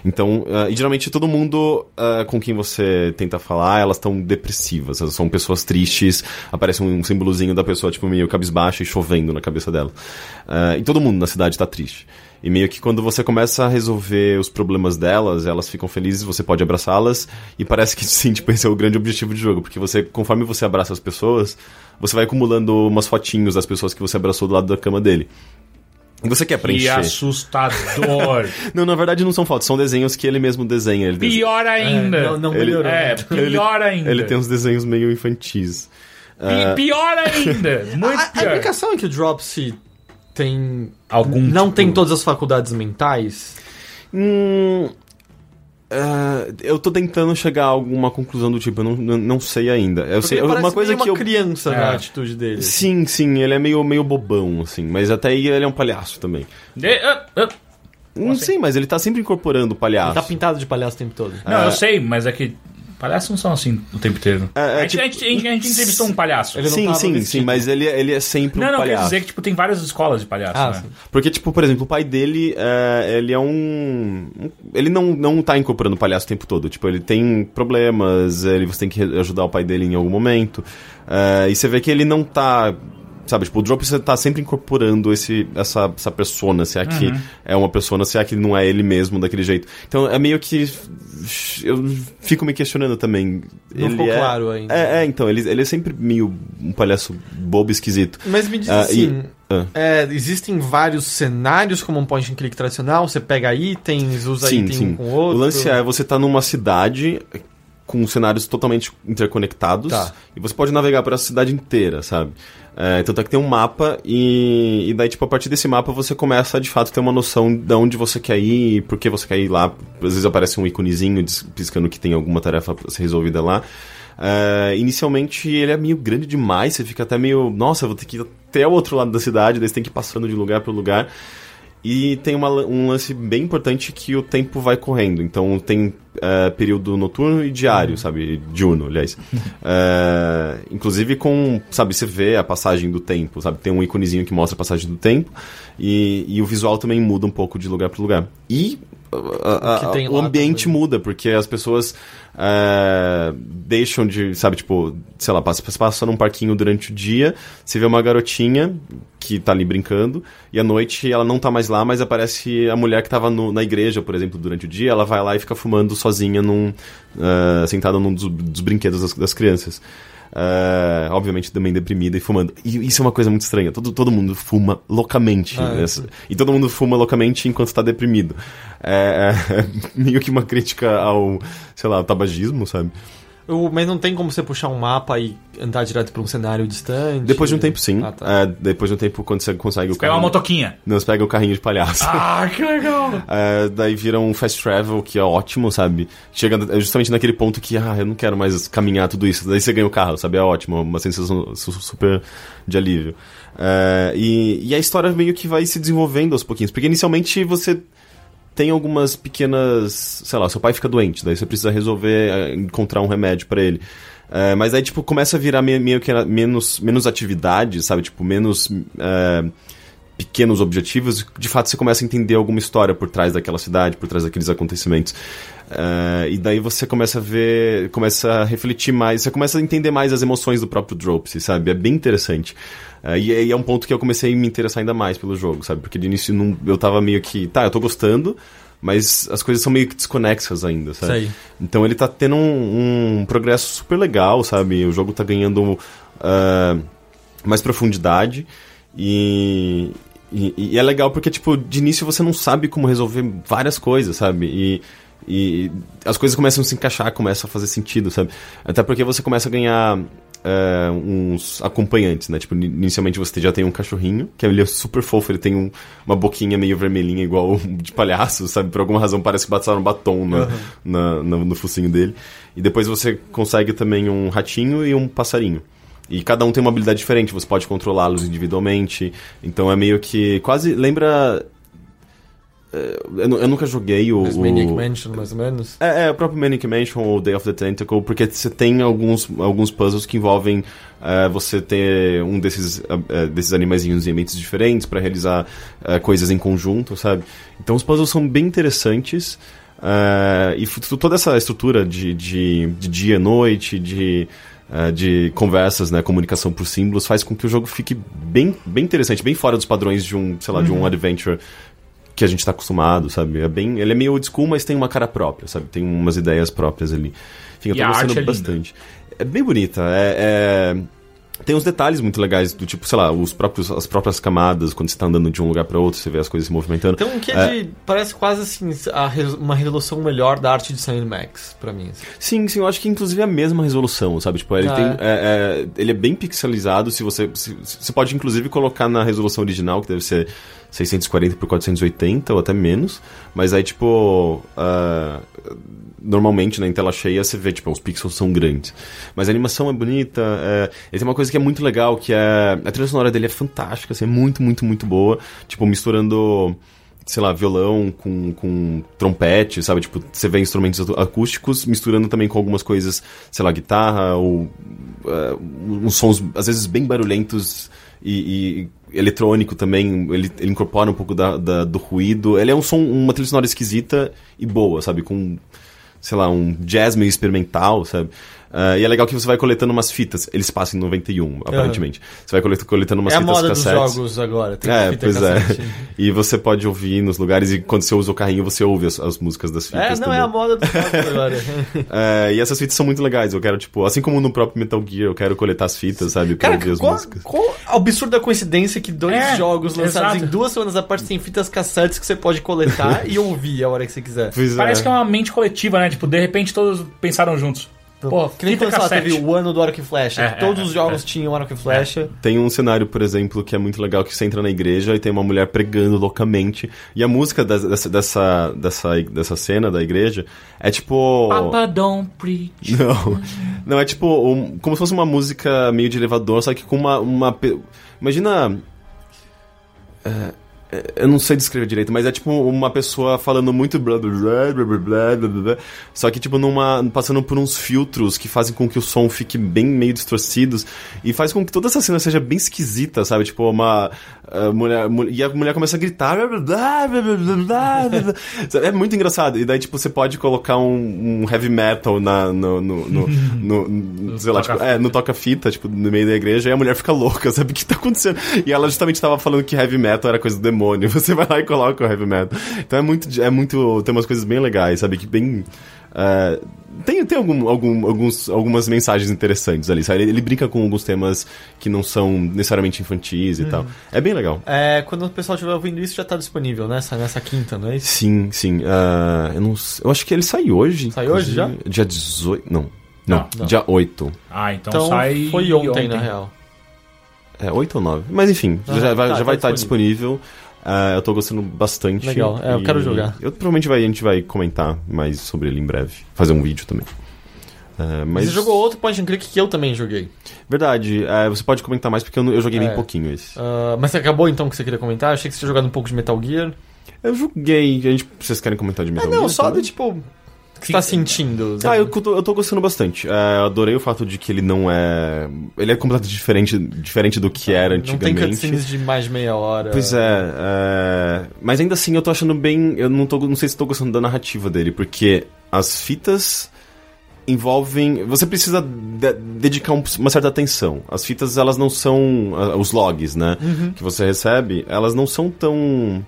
Então, é, e geralmente todo mundo é, com quem você tenta falar, elas estão depressivas, elas são pessoas tristes, aparece um, símbolozinho da pessoa, tipo, meio cabisbaixa e chovendo na cabeça dela. É, e todo mundo na cidade tá triste. E meio que quando você começa a resolver os problemas delas, elas ficam felizes, você pode abraçá-las, e parece que sim, tipo, esse é o grande objetivo do jogo, porque você, conforme você abraça as pessoas, você vai acumulando umas fotinhos das pessoas que você abraçou do lado da cama dele. E você quer Que preencher. assustador. Não, na verdade não são fotos, são desenhos que ele mesmo desenha. Ele desenha. Pior ainda. É, não, não Ele- melhorou. É, pior ainda. Ele tem uns desenhos meio infantis. Pi- Pior ainda. Muito A, a pior. implicação é que o Dropsy tem. Algum Não tipo- tem todas as faculdades mentais. Hum, é, eu tô tentando chegar a alguma conclusão do tipo, eu não, não, não sei ainda. Eu sei, Porque uma parece coisa meio que uma eu. criança É. na atitude dele. Sim, sim, ele é meio, meio bobão, assim, mas até aí ele é um palhaço também. De- ah, ah. Hum, assim? Sim, mas ele tá sempre incorporando o palhaço. Ele tá pintado de palhaço o tempo todo. Não, eu sei, mas é que palhaços não são assim o tempo inteiro. É, é, a, gente, tipo- a, gente, a gente- a gente entrevistou um palhaço. Ele não sim, tava sim, vestido. sim, mas ele, ele é sempre Não, um não, quer palhaço. dizer que tipo, tem várias escolas de palhaço, Ah, né? sim. Porque, tipo, por exemplo, o pai dele, é, ele é um... Ele não, não tá incorporando o palhaço o tempo todo. Tipo, ele tem problemas, ele, você tem que ajudar o pai dele em algum momento. É, e você vê que ele não tá... Sabe, tipo, o Drop você tá sempre incorporando esse, essa, essa persona, se é que Uhum. é uma persona, se é que não é ele mesmo daquele jeito. Então é meio que. Eu fico me questionando também. Não ele ficou é, claro ainda. É, é, então, ele, ele é sempre meio um palhaço bobo esquisito. Mas me diz Ah, assim. e- ah. é, existem vários cenários como um point and click tradicional. Você pega itens, usa item um com o outro. O lance é, você tá numa cidade com cenários totalmente interconectados Tá. e você pode navegar por essa cidade inteira, sabe? É, tanto é que tem um mapa e, e daí, tipo, a partir desse mapa você começa a, de fato, ter uma noção de onde você quer ir e por que você quer ir lá. Às vezes aparece um iconezinho dis- piscando que tem alguma tarefa pra ser resolvida lá. É, inicialmente ele é meio grande demais, você fica até meio, nossa, vou ter que ir até o outro lado da cidade, daí você tem que ir passando de lugar para lugar. E tem uma, um lance bem importante que o tempo vai correndo. Então tem é, período noturno e diário, sabe? Diurno, aliás. É, inclusive com, sabe, você vê a passagem do tempo, sabe? Tem um iconezinho que mostra a passagem do tempo. E, e o visual também muda um pouco de lugar para lugar. E a- a- o ambiente também. muda, porque as pessoas é, deixam de, sabe, tipo, sei lá, passa, passa num parquinho durante o dia, você vê uma garotinha que tá ali brincando, e à noite ela não tá mais lá, mas aparece a mulher que tava no- na igreja, por exemplo, durante o dia, ela vai lá e fica fumando sozinha num. é, sentada num dos, dos brinquedos das, das crianças. É, obviamente também deprimida e fumando. E isso é uma coisa muito estranha. Todo, todo mundo fuma loucamente. Ah, né? E todo mundo fuma loucamente enquanto tá deprimido. É, é meio que uma crítica ao, sei lá, ao tabagismo, sabe? Mas não tem como você puxar um mapa e andar direto pra um cenário distante. Depois de um tempo, sim. Ah, tá. É, depois de um tempo, quando você consegue o Pega uma carrinho... motoquinha. Não, você pega o carrinho de palhaço. Ah, que legal. É, daí vira um fast travel, que é ótimo, sabe? Chega justamente naquele ponto que, ah, eu não quero mais caminhar tudo isso. Daí você ganha o carro, sabe? É ótimo, uma sensação su- super de alívio. É, e, e a história meio que vai se desenvolvendo aos pouquinhos, porque inicialmente você tem algumas pequenas. Sei lá, seu pai fica doente, daí você precisa resolver, é, encontrar um remédio pra ele. É, mas aí, tipo, começa a virar me- meio que menos, menos atividade, sabe? Tipo, menos. é, pequenos objetivos, de fato você começa a entender alguma história por trás daquela cidade, por trás daqueles acontecimentos. Eh, e daí você começa a ver, começa a refletir mais, você começa a entender mais as emoções do próprio Dropsy, sabe? É bem interessante. Eh, e, e é um ponto que eu comecei a me interessar ainda mais pelo jogo, sabe? Porque de início não- eu tava meio que, tá, eu tô gostando, mas as coisas são meio que desconexas ainda, sabe? Sei. Então ele tá tendo um, um progresso super legal, sabe? O jogo tá ganhando ah, mais profundidade e, e, e é legal porque, tipo, de início você não sabe como resolver várias coisas, sabe? E, E as coisas começam a se encaixar, começam a fazer sentido, sabe? Até porque você começa a ganhar é, uns acompanhantes, né? Tipo, inicialmente você já tem um cachorrinho, que ele é super fofo, ele tem um, uma boquinha meio vermelhinha, igual de palhaço, sabe? Por alguma razão parece que passaram um batom na, Uhum. na- na- no focinho dele. E depois você consegue também um ratinho e um passarinho. E cada um tem uma habilidade diferente, você pode controlá-los individualmente. Então é meio que. Quase. Lembra. é, Eu, eu nunca joguei o. Mas o- Maniac Mansion, mais ou menos. é, é, o próprio Manic Mansion ou Day of the Tentacle, porque você tem alguns, alguns puzzles que envolvem é, você ter um desses, é, desses animaizinhos em ambientes diferentes para realizar é, coisas em conjunto, sabe? Então os puzzles são bem interessantes. e toda essa estrutura de, de, de dia e noite, de, é, de conversas, né, comunicação por símbolos, faz com que o jogo fique bem, bem interessante, bem fora dos padrões de um, sei lá, de um adventure que a gente tá acostumado, sabe? É bem, ele é meio old school, mas tem uma cara própria, sabe? Tem umas ideias próprias ali. Enfim, eu E tô a gostando é bastante. É bem bonita, é, é- tem uns detalhes muito legais do tipo, sei lá, os próprios, as próprias camadas, quando você tá andando de um lugar para outro, você vê as coisas se movimentando. Tem um que É. de. Parece quase assim, a uma resolução melhor da arte de Sam Max, pra mim. assim. Sim, sim, eu acho que inclusive é a mesma resolução, sabe? Tipo, ele Ah, tem. é? é, é, ele é bem pixelizado. Se você. se- você pode inclusive colocar na resolução original, que deve ser 640 por 480 ou até menos. Mas aí, tipo. ah, normalmente na em tela cheia você vê, tipo, os pixels são grandes. Mas a animação é bonita. É, ele tem uma coisa que é muito legal, que é. A trilha sonora dele é fantástica, assim, é muito, muito, muito boa. Tipo, misturando sei lá, violão com, com trompete, sabe? Tipo, você vê instrumentos acústicos misturando também com algumas coisas, sei lá, guitarra ou eh, uns sons, às vezes, bem barulhentos e, e eletrônico também. Ele, ele incorpora um pouco da, da- do ruído. Ele é um som, uma trilha sonora esquisita e boa, sabe? Com, sei lá, um jazz meio experimental, sabe? Ah, e é legal que você vai coletando umas fitas. Eles passam em 91, aparentemente. Você vai colet- coletando umas é a fitas moda dos jogos agora. Tem É, fita pois cassete. é. E você pode ouvir nos lugares, e quando você usa o carrinho, você ouve as, as músicas das É, fitas não, também. é a moda dos jogos agora. É, e essas fitas são muito legais. Eu quero, tipo, assim como no próprio Metal Gear, eu quero coletar as fitas, sabe? Pra Cara, ouvir as qual, músicas. qual a absurda coincidência que dois É, jogos lançados exato. em duas semanas aparte têm fitas cassetes que você pode coletar e ouvir a hora que você quiser. Pois Parece que é uma mente coletiva, né? Tipo, de repente todos pensaram juntos. Pô, que nem quando sei lá, cassete. teve o ano do Arco e Flecha. É, que todos é, os jogos é. tinham Arco e Flecha. Tem um cenário, por exemplo, que é muito legal, que você entra na igreja e tem uma mulher pregando loucamente. E a música des- dessa, dessa, dessa, dessa cena da igreja é tipo... Papa don't preach. Não, não é tipo um- como se fosse uma música meio de elevador, só que com uma. uma imagina. é, é, eu não sei descrever direito, mas é tipo uma pessoa falando muito blá blá blá blá blá blá, blá, blá só que tipo numa passando por uns filtros que fazem com que o som fique bem meio distorcido e faz com que toda essa cena seja bem esquisita, sabe? Tipo uma ah, mulher mu- e a mulher começa a gritar é muito engraçado e daí tipo você pode colocar um, um heavy metal na no, no, no, no- no- sei lá, tipo, é, no toca-fita, tipo, no meio da igreja, e a mulher fica louca, sabe o que tá acontecendo? E ela justamente tava falando que heavy metal era coisa do demônio. Você vai lá e coloca o heavy metal. Então é muito. É muito tem umas coisas bem legais, sabe? Que bem. É, tem tem algum, algum, alguns, algumas mensagens interessantes ali, sabe? Ele, ele brinca com alguns temas que não são necessariamente infantis e tal. É bem legal. É, quando o pessoal estiver ouvindo isso, já tá disponível nessa, nessa quinta, não é isso? Sim, sim. ah, eu, não, eu acho que ele sai hoje. Sai hoje já? Dia 18. Não. Não, Não, não. dia 8. Ah, então, Então, sai. foi ontem, na real. É, 8 ou 9. Mas enfim, Ah, já vai tá, já tá vai estar disponível. Ah, eu tô gostando bastante. Legal, é, eu quero jogar. Eu provavelmente vai, a gente vai comentar mais sobre ele em breve. Fazer um vídeo também. Ah, mas Você jogou outro point and click que eu também joguei. Verdade, é, você pode comentar mais porque eu, não- eu joguei É. bem pouquinho esse. Ah, mas você acabou então que você queria comentar? Achei que você tinha jogado um pouco de Metal Gear. Eu joguei. A gente, vocês querem comentar de Ah, Metal não, Gear só também? do tipo. Que você tá sentindo? Ah, eu, tô- eu tô gostando bastante. É, eu adorei o fato de que ele não é. Ele é completamente diferente, diferente do que era Não tem antigamente. cutscenes de mais meia hora. Pois é, é, mas ainda assim eu tô achando bem. Eu não, tô, não sei se tô gostando da narrativa dele, porque as fitas envolvem. Você precisa de- dedicar um- uma certa atenção. As fitas, elas não são. Os logs, né? Uhum. Que você recebe, elas não são tão.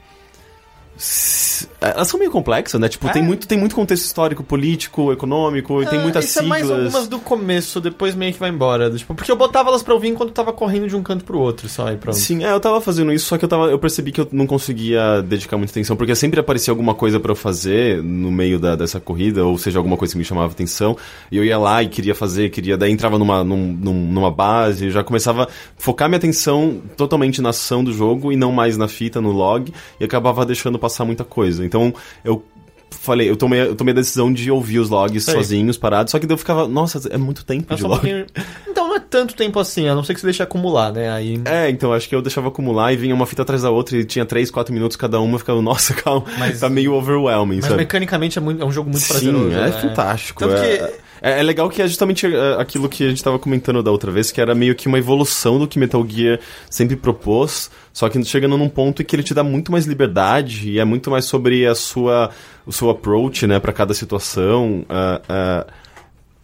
Elas são meio complexas, né? Tipo, É. tem, muito, tem muito contexto histórico, político, econômico, e tem Ah, muitas isso é mais siglas. algumas do começo, depois meio que vai embora. Tipo, porque eu botava elas pra ouvir enquanto eu tava correndo de um canto pro outro, só e pronto. Sim, é, eu tava fazendo isso, só que eu, tava, eu percebi que eu não conseguia dedicar muita atenção, porque sempre aparecia alguma coisa pra eu fazer no meio da, dessa corrida, ou seja, alguma coisa que me chamava atenção, e eu ia lá e queria fazer, queria, daí entrava numa, num- num- numa base, já começava a focar minha atenção totalmente na ação do jogo e não mais na fita, no log, e acabava deixando passar muita coisa. Então, eu falei, eu tomei, eu tomei a decisão de ouvir os logs sozinhos, parados, só que eu ficava, nossa, é muito tempo É de log. pouquinho- Então não é tanto tempo assim, a não ser que você deixe acumular, né? Aí. É, então acho que eu deixava acumular e vinha uma fita atrás da outra e tinha 3, 4 minutos cada uma, eu ficava, nossa, calma, Mas- tá meio overwhelming, Mas sabe? mecanicamente é, muito- é um jogo muito Sim, prazeroso. é né? fantástico. Tanto é, que- é, é legal que é justamente é, aquilo que a gente tava comentando da outra vez, que era meio que uma evolução do que Metal Gear sempre propôs, só que chegando num ponto em que ele te dá muito mais liberdade e é muito mais sobre a sua, o seu approach, né, para cada situação. é,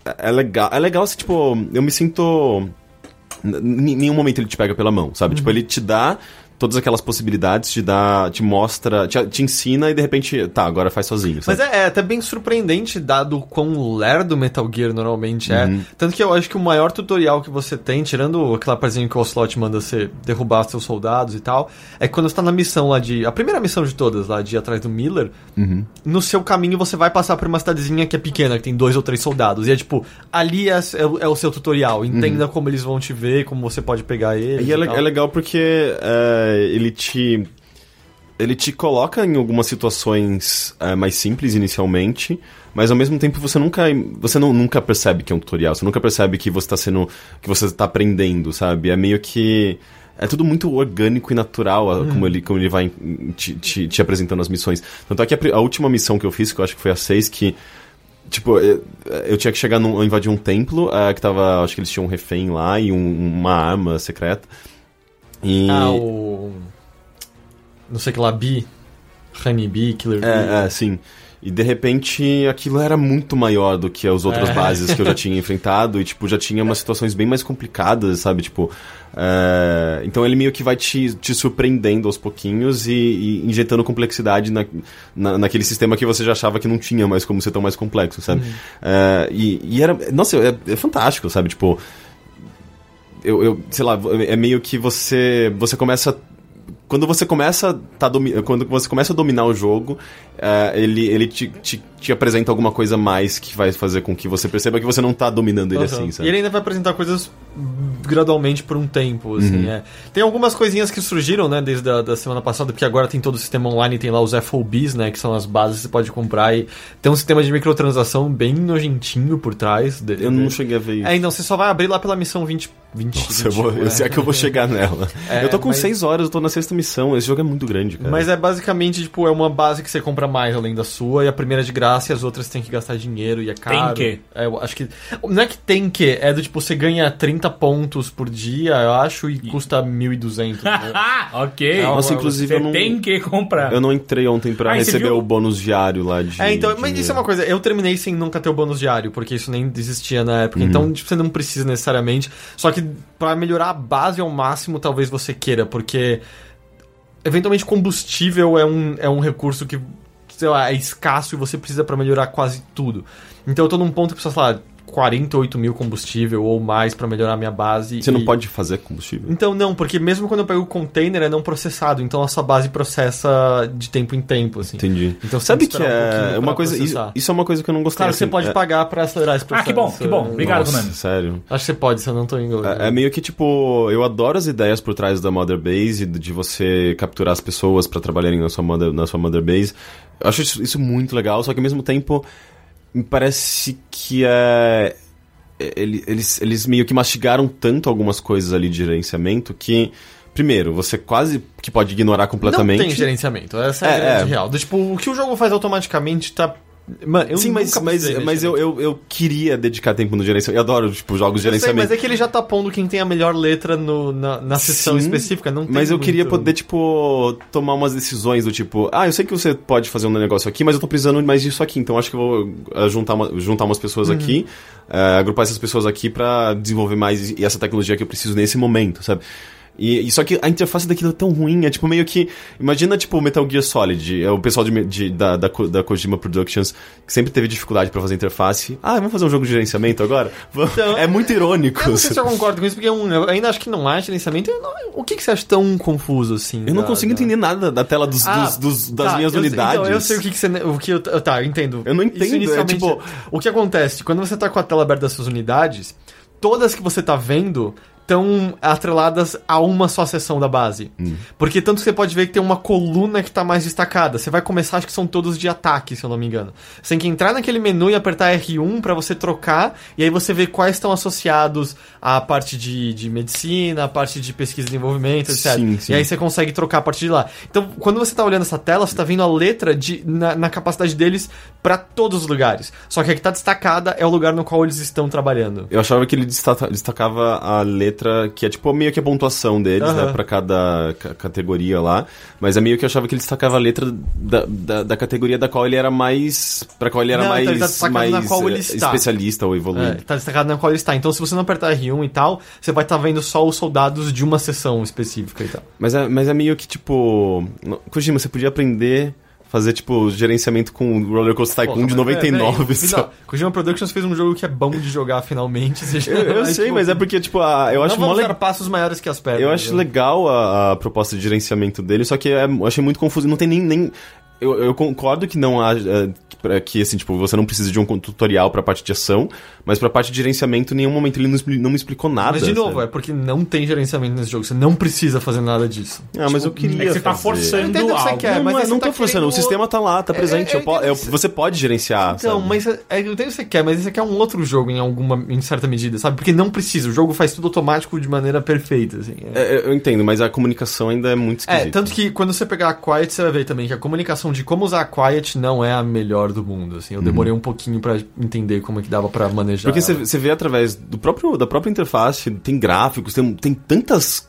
é, é legal, é legal, assim, tipo, eu me sinto... Em nenhum momento ele te pega pela mão, sabe? Uhum. Tipo, ele te dá todas aquelas possibilidades, te dá, te mostra, te, te ensina e de repente, tá, agora faz sozinho, sabe? Mas é, é até bem surpreendente, dado o quão lerdo Metal Gear normalmente é. Uhum. Tanto que eu acho que o maior tutorial que você tem, tirando aquela partezinha que o Ocelot manda você derrubar seus soldados e tal, é quando você tá na missão lá de. A primeira missão de todas, lá de ir atrás do Miller. Uhum. No seu caminho você vai passar por uma cidadezinha que é pequena, que tem dois ou três soldados. E é tipo, ali é, é o- é o seu tutorial. Entenda como eles vão te ver, como você pode pegar eles. E é, tal. é legal porque é, ele te. Ele te coloca em algumas situações é, mais simples inicialmente, mas ao mesmo tempo você nunca. Você não, nunca percebe que é um tutorial, você nunca percebe que você tá sendo. que você tá aprendendo, sabe? É meio que. É tudo muito orgânico e natural a- como, ele, como ele vai em- te, te, te apresentando as missões. Tanto é que a, a última missão que eu fiz, que eu acho que foi a 6, que Tipo, eu, eu tinha que chegar num, invadir um templo, eh, que tava. Acho que eles tinham um refém lá e um- uma arma secreta. E. Ah, o. Não sei que lá, Bee. Honey Bee, Killer Bee. É, é, sim. E de repente aquilo era muito maior do que as outras É. bases que eu já tinha enfrentado. E, tipo, já tinha umas situações bem mais complicadas, sabe? Tipo. é, Então ele meio que vai te, te surpreendendo aos pouquinhos e, e injetando complexidade na, na, naquele sistema que você já achava que não tinha mais como ser tão mais complexo, sabe? É, e, e era. Nossa, é, é fantástico, sabe? Tipo. Eu, eu, sei lá, é meio que você. Você começa quando você começa tá domi- quando você começa a dominar o jogo, eh, ele, ele te, te, te apresenta alguma coisa mais que vai fazer com que você perceba que você não tá dominando ele Uhum. assim, E sabe? ele ainda vai apresentar coisas gradualmente por um tempo, assim, Uhum. é. Tem algumas coisinhas que surgiram, né, desde a da semana passada, porque agora tem todo o sistema online, tem lá os FOBs, né, que são as bases que você pode comprar e tem um sistema de microtransação bem nojentinho por trás dele. Eu não cheguei a ver isso. É, então você só vai abrir lá pela missão 20... 20 Nossa, eu, vou, 21, eu sei é. que eu vou chegar nela. É, eu tô com mas- 6 horas, eu tô na sexta missão. Esse jogo é muito grande, cara. Mas é basicamente, tipo, é uma base que você compra mais além da sua, e a primeira é de graça e as outras tem que gastar dinheiro e é caro. que? É, eu acho que. Não é que tem que, é do tipo, você ganha 30 pontos por dia, eu acho, e custa 1.200. né? ok. Nossa, inclusive Você eu não- tem que comprar. Eu não entrei ontem pra Ah, e receber o bônus diário lá de. É, então, de- mas isso é uma coisa, eu terminei sem nunca ter o bônus diário, porque isso nem existia na época, então tipo, você não precisa necessariamente. Só que pra melhorar a base ao máximo, talvez você queira, porque eventualmente combustível é um, é um recurso que, sei lá, é escasso e você precisa pra melhorar quase tudo. Então eu tô num ponto que precisa, sei 48 mil combustível ou mais pra melhorar a minha base. Você não e- pode fazer combustível? então não, porque mesmo quando eu pego o container é não processado, então a sua base processa de tempo em tempo, assim. Entendi. Então você Sabe que um é pouquinho uma coisa. Isso, processar. isso é uma coisa que eu não gostei. Claro, você assim, pode é- pagar pra acelerar esse processo. Ah, que bom, que bom. Obrigado, Nossa, Konami. Sério. Acho que você pode, se eu não tô engano. É, é meio que tipo, eu adoro as ideias por trás da Mother Base, de de você capturar as pessoas pra trabalharem na sua Mother, na sua Mother Base. Eu acho isso, isso muito legal, só que ao mesmo tempo me parece que é. ele- Eles, eles meio que mastigaram tanto algumas coisas ali de gerenciamento que. Primeiro, você quase que pode ignorar completamente. Não tem gerenciamento, essa é, a É, grande é. real. Tipo, o que o jogo faz automaticamente tá... Mano, Sim, mas, mas, mas eu, eu, eu queria dedicar tempo no gerenciamento. Eu adoro, tipo, jogos de Eu sei, gerenciamento. mas é que ele já tá pondo quem tem a melhor letra no, na, na sessão Sim, específica, não Mas eu muito- queria poder, tipo, tomar umas decisões do tipo, ah, eu sei que você pode fazer um negócio aqui, mas eu tô precisando mais disso aqui, então acho que eu vou eh, juntar, uma- juntar umas pessoas aqui, eh, agrupar essas pessoas aqui pra desenvolver mais essa tecnologia que eu preciso nesse momento, sabe? E, e só que a interface daquilo é tão ruim, é tipo meio que. Imagina, tipo, Metal Gear Solid, é o pessoal de, de- da, da, da Kojima Productions, que sempre teve dificuldade pra fazer interface. Ah, vamos fazer um jogo de gerenciamento agora? Então, é muito irônico. Eu não sei se eu concordo com isso, porque um, eu ainda acho que não há gerenciamento. Não- o que, que você acha tão confuso assim? Eu não da- consigo da- entender nada da tela dos, Ah, dos- dos- das tá, minhas eu sei- unidades. Então, eu sei o que, que você. O que eu, tá, eu entendo. Eu não entendo, é tipo- O que acontece? Quando você tá com a tela aberta das suas unidades, todas que você tá vendo estão atreladas a uma só seção da base. Hum. Porque tanto que você pode ver que tem uma coluna que tá mais destacada. Você vai começar, acho que são todos de ataque, se eu não me engano. Você tem que entrar naquele menu e apertar R1 pra você trocar, e aí você vê quais estão associados à parte de, de medicina, à parte de pesquisa e desenvolvimento, etc. Sim, sim. E aí você consegue trocar a partir de lá. Então, quando você tá olhando essa tela, você tá vendo a letra de, na, na capacidade deles pra todos os lugares. Só que a que tá destacada é o lugar no qual eles estão trabalhando. Eu achava que ele destaca- destacava a letra, que é tipo meio que a pontuação deles, Aham. né, pra cada ca- categoria lá. Mas é meio que eu achava que ele destacava a letra da, da, da categoria da qual ele era mais. pra qual ele era Não, então mais, ele tá mais na qual ele eh, está. especialista ou É, evoluído. tá destacado na qual ele está. Então, se você não apertar R1 e tal, você vai estar vendo só os soldados de uma seção específica e tal. Mas, é, mas é meio que tipo. Kojima, você podia aprender. Fazer, tipo, gerenciamento com o Roller Coaster Tycoon Porra, de mas, 99 velho, só. não, Kojima Productions fez um jogo que é bom de jogar finalmente. Eu, eu sei, tipo, mas é porque, tipo, a- eu acho não le- passos maiores que as pernas. Eu acho né? legal a, a proposta de gerenciamento dele, só que é- eu achei muito confuso. Não tem nem. nem eu, eu concordo que não há. é, que, assim, tipo, você não precisa de um tutorial pra parte de ação, mas pra parte de gerenciamento, em nenhum momento ele não, não me explicou nada. Mas, de novo, sabe? é porque não tem gerenciamento nesse jogo. Você não precisa fazer nada disso. Ah, mas eu É queria. que você tá fazer. forçando Eu entendo o que você algo. quer, não, mas não, é, não tá tô forçando, o sistema tá lá, tá É, presente. é, eu você pode gerenciar. Então, sabe? mas é, é, eu entendo o que você quer, mas esse aqui é um outro jogo em alguma, em certa medida, sabe? Porque não precisa, o jogo faz tudo automático de maneira perfeita, assim. É, É, eu entendo, mas a comunicação ainda é muito É, esquisita. tanto que quando você pegar a Quiet, você vai ver também que a comunicação de como usar a Quiet não é a melhor do mundo, assim. Eu demorei um pouquinho pra entender como é que dava pra manejar. Porque você vê através do próprio, da própria interface, tem gráficos, tem, tem tantas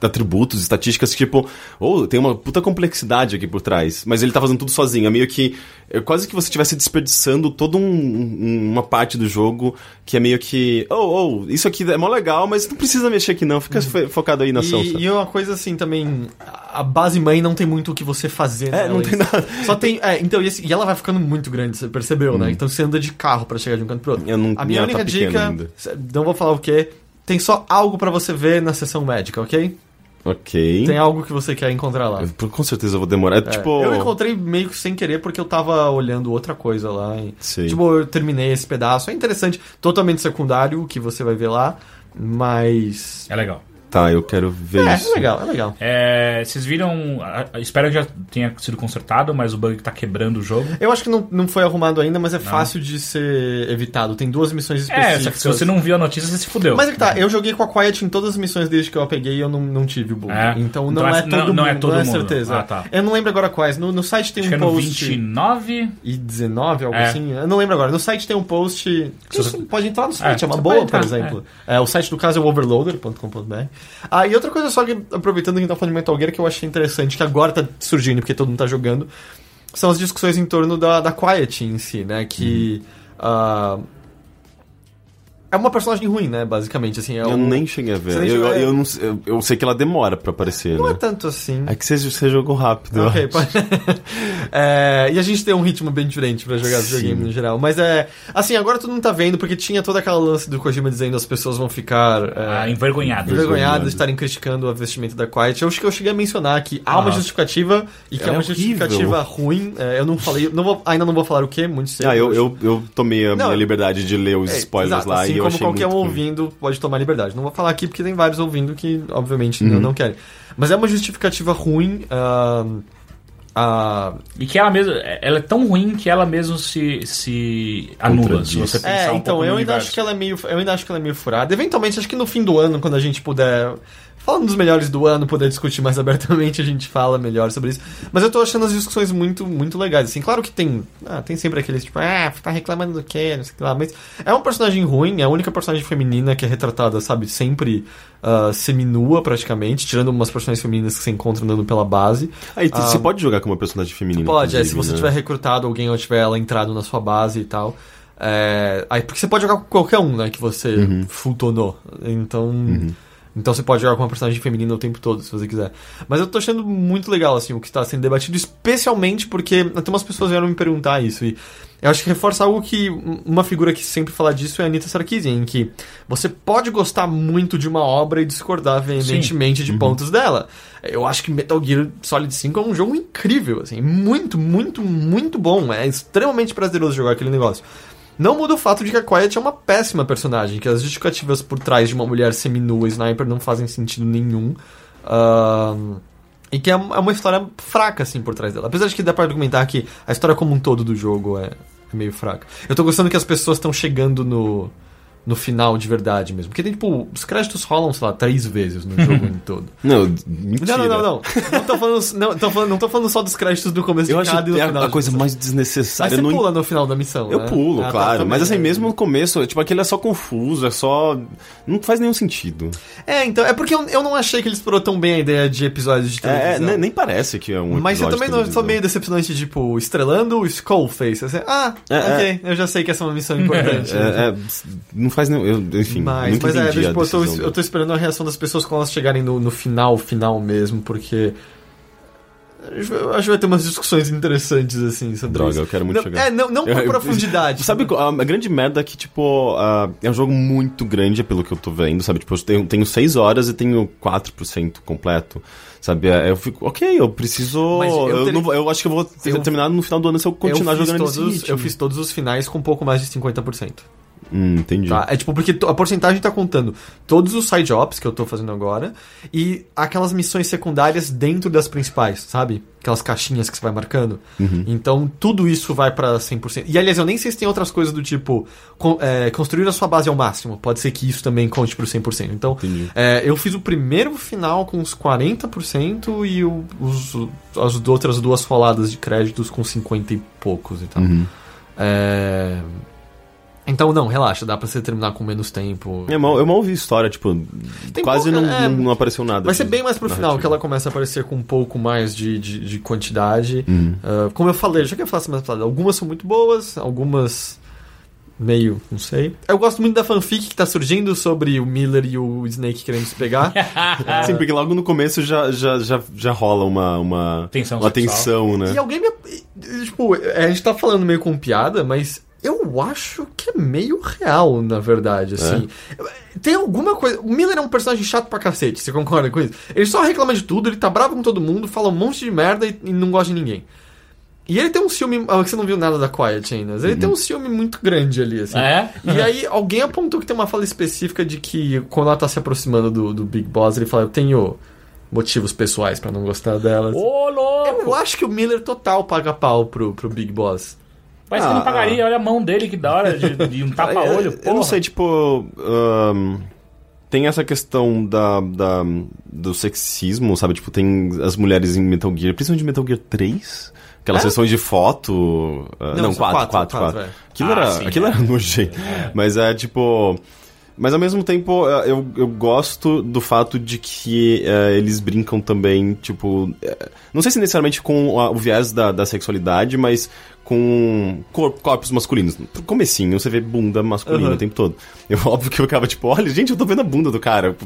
atributos, estatísticas que, tipo, ou tem uma puta complexidade aqui por trás. Mas ele tá fazendo tudo sozinho. É meio que. É quase que você estivesse desperdiçando toda um- um- uma parte do jogo que é meio que. Oh, oh, isso aqui é mó legal, mas não precisa mexer aqui não. Fica fo- focado aí na ação. E, e uma coisa assim também, a base mãe não tem muito o que você fazer. É, nela, não tem isso. nada. Só tem. É, então, e, esse- e ela vai ficando muito grande, você percebeu, né? Então você anda de carro pra chegar de um canto pro outro. Eu não- a minha tá única pequena dica, ainda. não vou falar o que, tem só algo pra você ver na sessão médica, ok? Ok. Tem algo que você quer encontrar lá. Eu- Com certeza eu vou demorar. É, tipo. Eu encontrei meio que sem querer porque eu tava olhando outra coisa lá. E, Sei. tipo, eu terminei esse pedaço. É interessante, totalmente secundário o que você vai ver lá, mas. É legal. Tá, eu quero ver É, isso. é legal, é legal. É, vocês viram. Espero que já tenha sido consertado, mas o bug tá quebrando o jogo. Eu acho que não, não foi arrumado ainda, mas é fácil de ser evitado. Tem duas missões É, específicas. que se você não viu a notícia, você se fudeu. Mas é que tá, eu joguei com a Quiet em todas as missões desde que eu a peguei e eu não, não tive o bug. É. Então, Então não é- é todo não- mundo, não é todo não é mundo. certeza. Ah, tá. Eu não lembro agora quais. No, no site tem Acho que um é no post... 29. e 19, algo É. assim. Eu não lembro agora. No site tem um post. Se você- pode entrar no site, É, é, uma boa, por exemplo. É, o site do caso é o overloader.com.br. Ah, e outra coisa só que, aproveitando que a gente tá falando de Metal Gear, que eu achei interessante, que agora tá surgindo porque todo mundo tá jogando, são as discussões em torno da, da Quiet em si, né? Que. ah, é uma personagem ruim, né? Basicamente, assim. É Eu o- nem cheguei a ver. Eu, a- eu, não sei- eu, eu sei que ela demora pra aparecer, Não é né? tanto assim. É que você, você jogou rápido. eu Ok, acho. pode... É, e a gente tem um ritmo bem diferente pra jogar Sim. videogame no geral. Mas é. Assim, agora todo mundo tá vendo, porque tinha toda aquela lance do Kojima dizendo as pessoas vão ficar. é, Ah, envergonhado. envergonhadas de estarem criticando o vestimento da Quiet. Eu acho que eu cheguei a mencionar que há uma Ah. justificativa e que é Ela uma é horrível. justificativa ruim. É, eu não falei, não vou- ainda não vou falar o que, muito cedo. Ah, eu, eu, eu tomei a Não, minha liberdade de ler os É, spoilers exato, lá assim eu como qualquer um ouvindo pode tomar liberdade. Não vou falar aqui porque tem vários ouvindo que, obviamente, não, Uhum. não querem. Mas é uma justificativa ruim. ahn, ah, E que ela mesma. Ela é tão ruim que ela mesmo se, se anula. Se você pensar É, um então, pouco no eu ainda universo. acho que ela é meio. Eu ainda acho que ela é meio furada. Eventualmente, acho que no fim do ano, quando a gente puder. Falando dos melhores do ano, poder discutir mais abertamente, a gente fala melhor sobre isso. Mas eu tô achando as discussões muito, muito legais. Assim, claro que tem. ah, tem sempre aqueles tipo, ah, tá reclamando do quê? Não sei o que lá. Mas é um personagem ruim, é a única personagem feminina que é retratada, sabe, sempre ah, seminua praticamente, tirando umas personagens femininas que você encontra andando pela base. Aí Ah, você pode jogar com uma personagem feminina. Pode, é, se você né? tiver recrutado alguém ou tiver ela entrado na sua base e tal. É, aí, porque você pode jogar com qualquer um, né, que você Uhum. futonou. Então, Então você pode jogar com uma personagem feminina o tempo todo, se você quiser. Mas eu tô achando muito legal, assim, o que está sendo debatido, especialmente porque até umas pessoas vieram me perguntar isso. E eu acho que reforça algo que uma figura que sempre fala disso é a Anita Sarkeesian, em que você pode gostar muito de uma obra e discordar veementemente de pontos dela. Eu acho que Metal Gear Solid 5 é um jogo incrível, assim, muito, muito, muito bom. É extremamente prazeroso jogar aquele negócio. Não muda o fato de que a Quiet é uma péssima personagem, que as justificativas por trás de uma mulher seminua sniper não fazem sentido nenhum. Uh, e que é, é uma história fraca, assim, por trás dela. Apesar de que dá pra argumentar que a história como um todo do jogo é, é meio fraca. Eu tô gostando que as pessoas estão chegando no no final de verdade mesmo. Porque tem, tipo, os créditos rolam, sei lá, três vezes no jogo em todo. Não, mentira. Não, não, não, não. Não tô falando, não, tô falando, não tô falando só dos créditos do começo eu de cada acho e no é final. a, a coisa mais desnecessária. Mas você no... pula no final da missão, Eu né? pulo, Ah, tá, claro. também, mas assim, né? mesmo no começo, tipo, aquele é só confuso, é só. Não faz nenhum sentido. É, então, é porque eu, eu não achei que ele explorou tão bem a ideia de episódios de É, é, televisão. nem, nem parece que é um. Mas eu também não sou meio decepcionante, tipo, estrelando o Skullface. Assim, ah, É, ok, eu já sei que essa é uma missão importante. É, é, não faz nenhum. eu- enfim, Mas, nunca mas é, entendi a tipo, eu, tô, eu tô esperando a reação das pessoas quando elas chegarem no, no final, final mesmo, porque. Eu acho que vai ter umas discussões interessantes, assim, sobre Droga, isso. eu quero muito não, jogar. É, não, não por Eu- eu- profundidade. Sabe, a, grande merda é que, tipo, ah, é um jogo muito grande, pelo que eu tô vendo, sabe? Tipo, eu tenho, tenho 6 horas e tenho 4% completo, sabe? É, Eu fico, ok, eu preciso... Eu eu, teria- não eu acho que eu vou ter Eu- terminado no final do ano se eu continuar eu jogando todos, nesse ritmo. Eu fiz todos os finais com um pouco mais de 50%. Hum, entendi. Tá? É tipo, porque a porcentagem tá contando todos os side ops que eu tô fazendo agora e aquelas missões secundárias dentro das principais, sabe? Aquelas caixinhas que você vai marcando. Uhum. Então, tudo isso vai pra 100%. E aliás, eu nem sei se tem outras coisas do tipo con- é, construir a sua base ao máximo. Pode ser que isso também conte pro 100%. Então, é, eu fiz o primeiro final com uns 40% e o- os, as outras duas roladas de créditos com 50 e poucos e tal. Uhum. É... Então, não, relaxa, dá pra você terminar com menos tempo. Eu mal, eu mal ouvi história, tipo, Tem quase pouca- não, é, não, apareceu nada. Vai ser de bem mais pro final, narrativa. que ela começa a aparecer com um pouco mais de, de, de quantidade. Uhum. Ah, como eu falei, já que eu falar semana passada, algumas são muito boas, algumas meio, não sei. Eu gosto muito da fanfic que tá surgindo sobre o Miller e o Snake querendo se pegar. Sim, porque logo no começo já, já, já, já rola uma, uma, Tensão uma sexual. tensão, né? E alguém me. Tipo, a gente tá falando meio com piada, mas eu acho que é meio real, na verdade, assim. Tem alguma coisa. O Miller é um personagem chato pra cacete, você concorda com isso? Ele só reclama de tudo, ele tá bravo com todo mundo, fala um monte de merda e, e não gosta de ninguém. E ele tem um ciúme. Ah, você não viu nada da Quiet ainda. Ele tem um ciúme muito grande ali, assim. É? E aí, alguém apontou que tem uma fala específica de que quando ela tá se aproximando do, do Big Boss, ele fala: Eu tenho motivos pessoais pra não gostar dela. Ô, Eu louco! acho que o Miller total paga pau pro, pro Big Boss. Mas que Ah, não pagaria, olha a mão dele, que da hora, de, de um tapa-olho, Eu, não sei, tipo. ahn, tem essa questão da, da, do sexismo, sabe? Tipo, tem as mulheres em Metal Gear, principalmente Metal Gear 3. Aquelas É? sessões de foto. ah, Não, não, são 4, quatro, 4, quatro, 4. é. Aquilo, Ah, era, sim, aquilo é. era nojento. Mas é tipo. Mas ao mesmo tempo, eh, eu, eu gosto do fato de que eh, eles brincam também, tipo. eh, não sei se necessariamente com a- o viés da, da sexualidade, mas com cor- corpos masculinos. No comecinho, você vê bunda masculina Aham. o tempo todo. Eu, óbvio que eu ficava tipo, olha, gente, eu tô vendo a bunda do cara. eu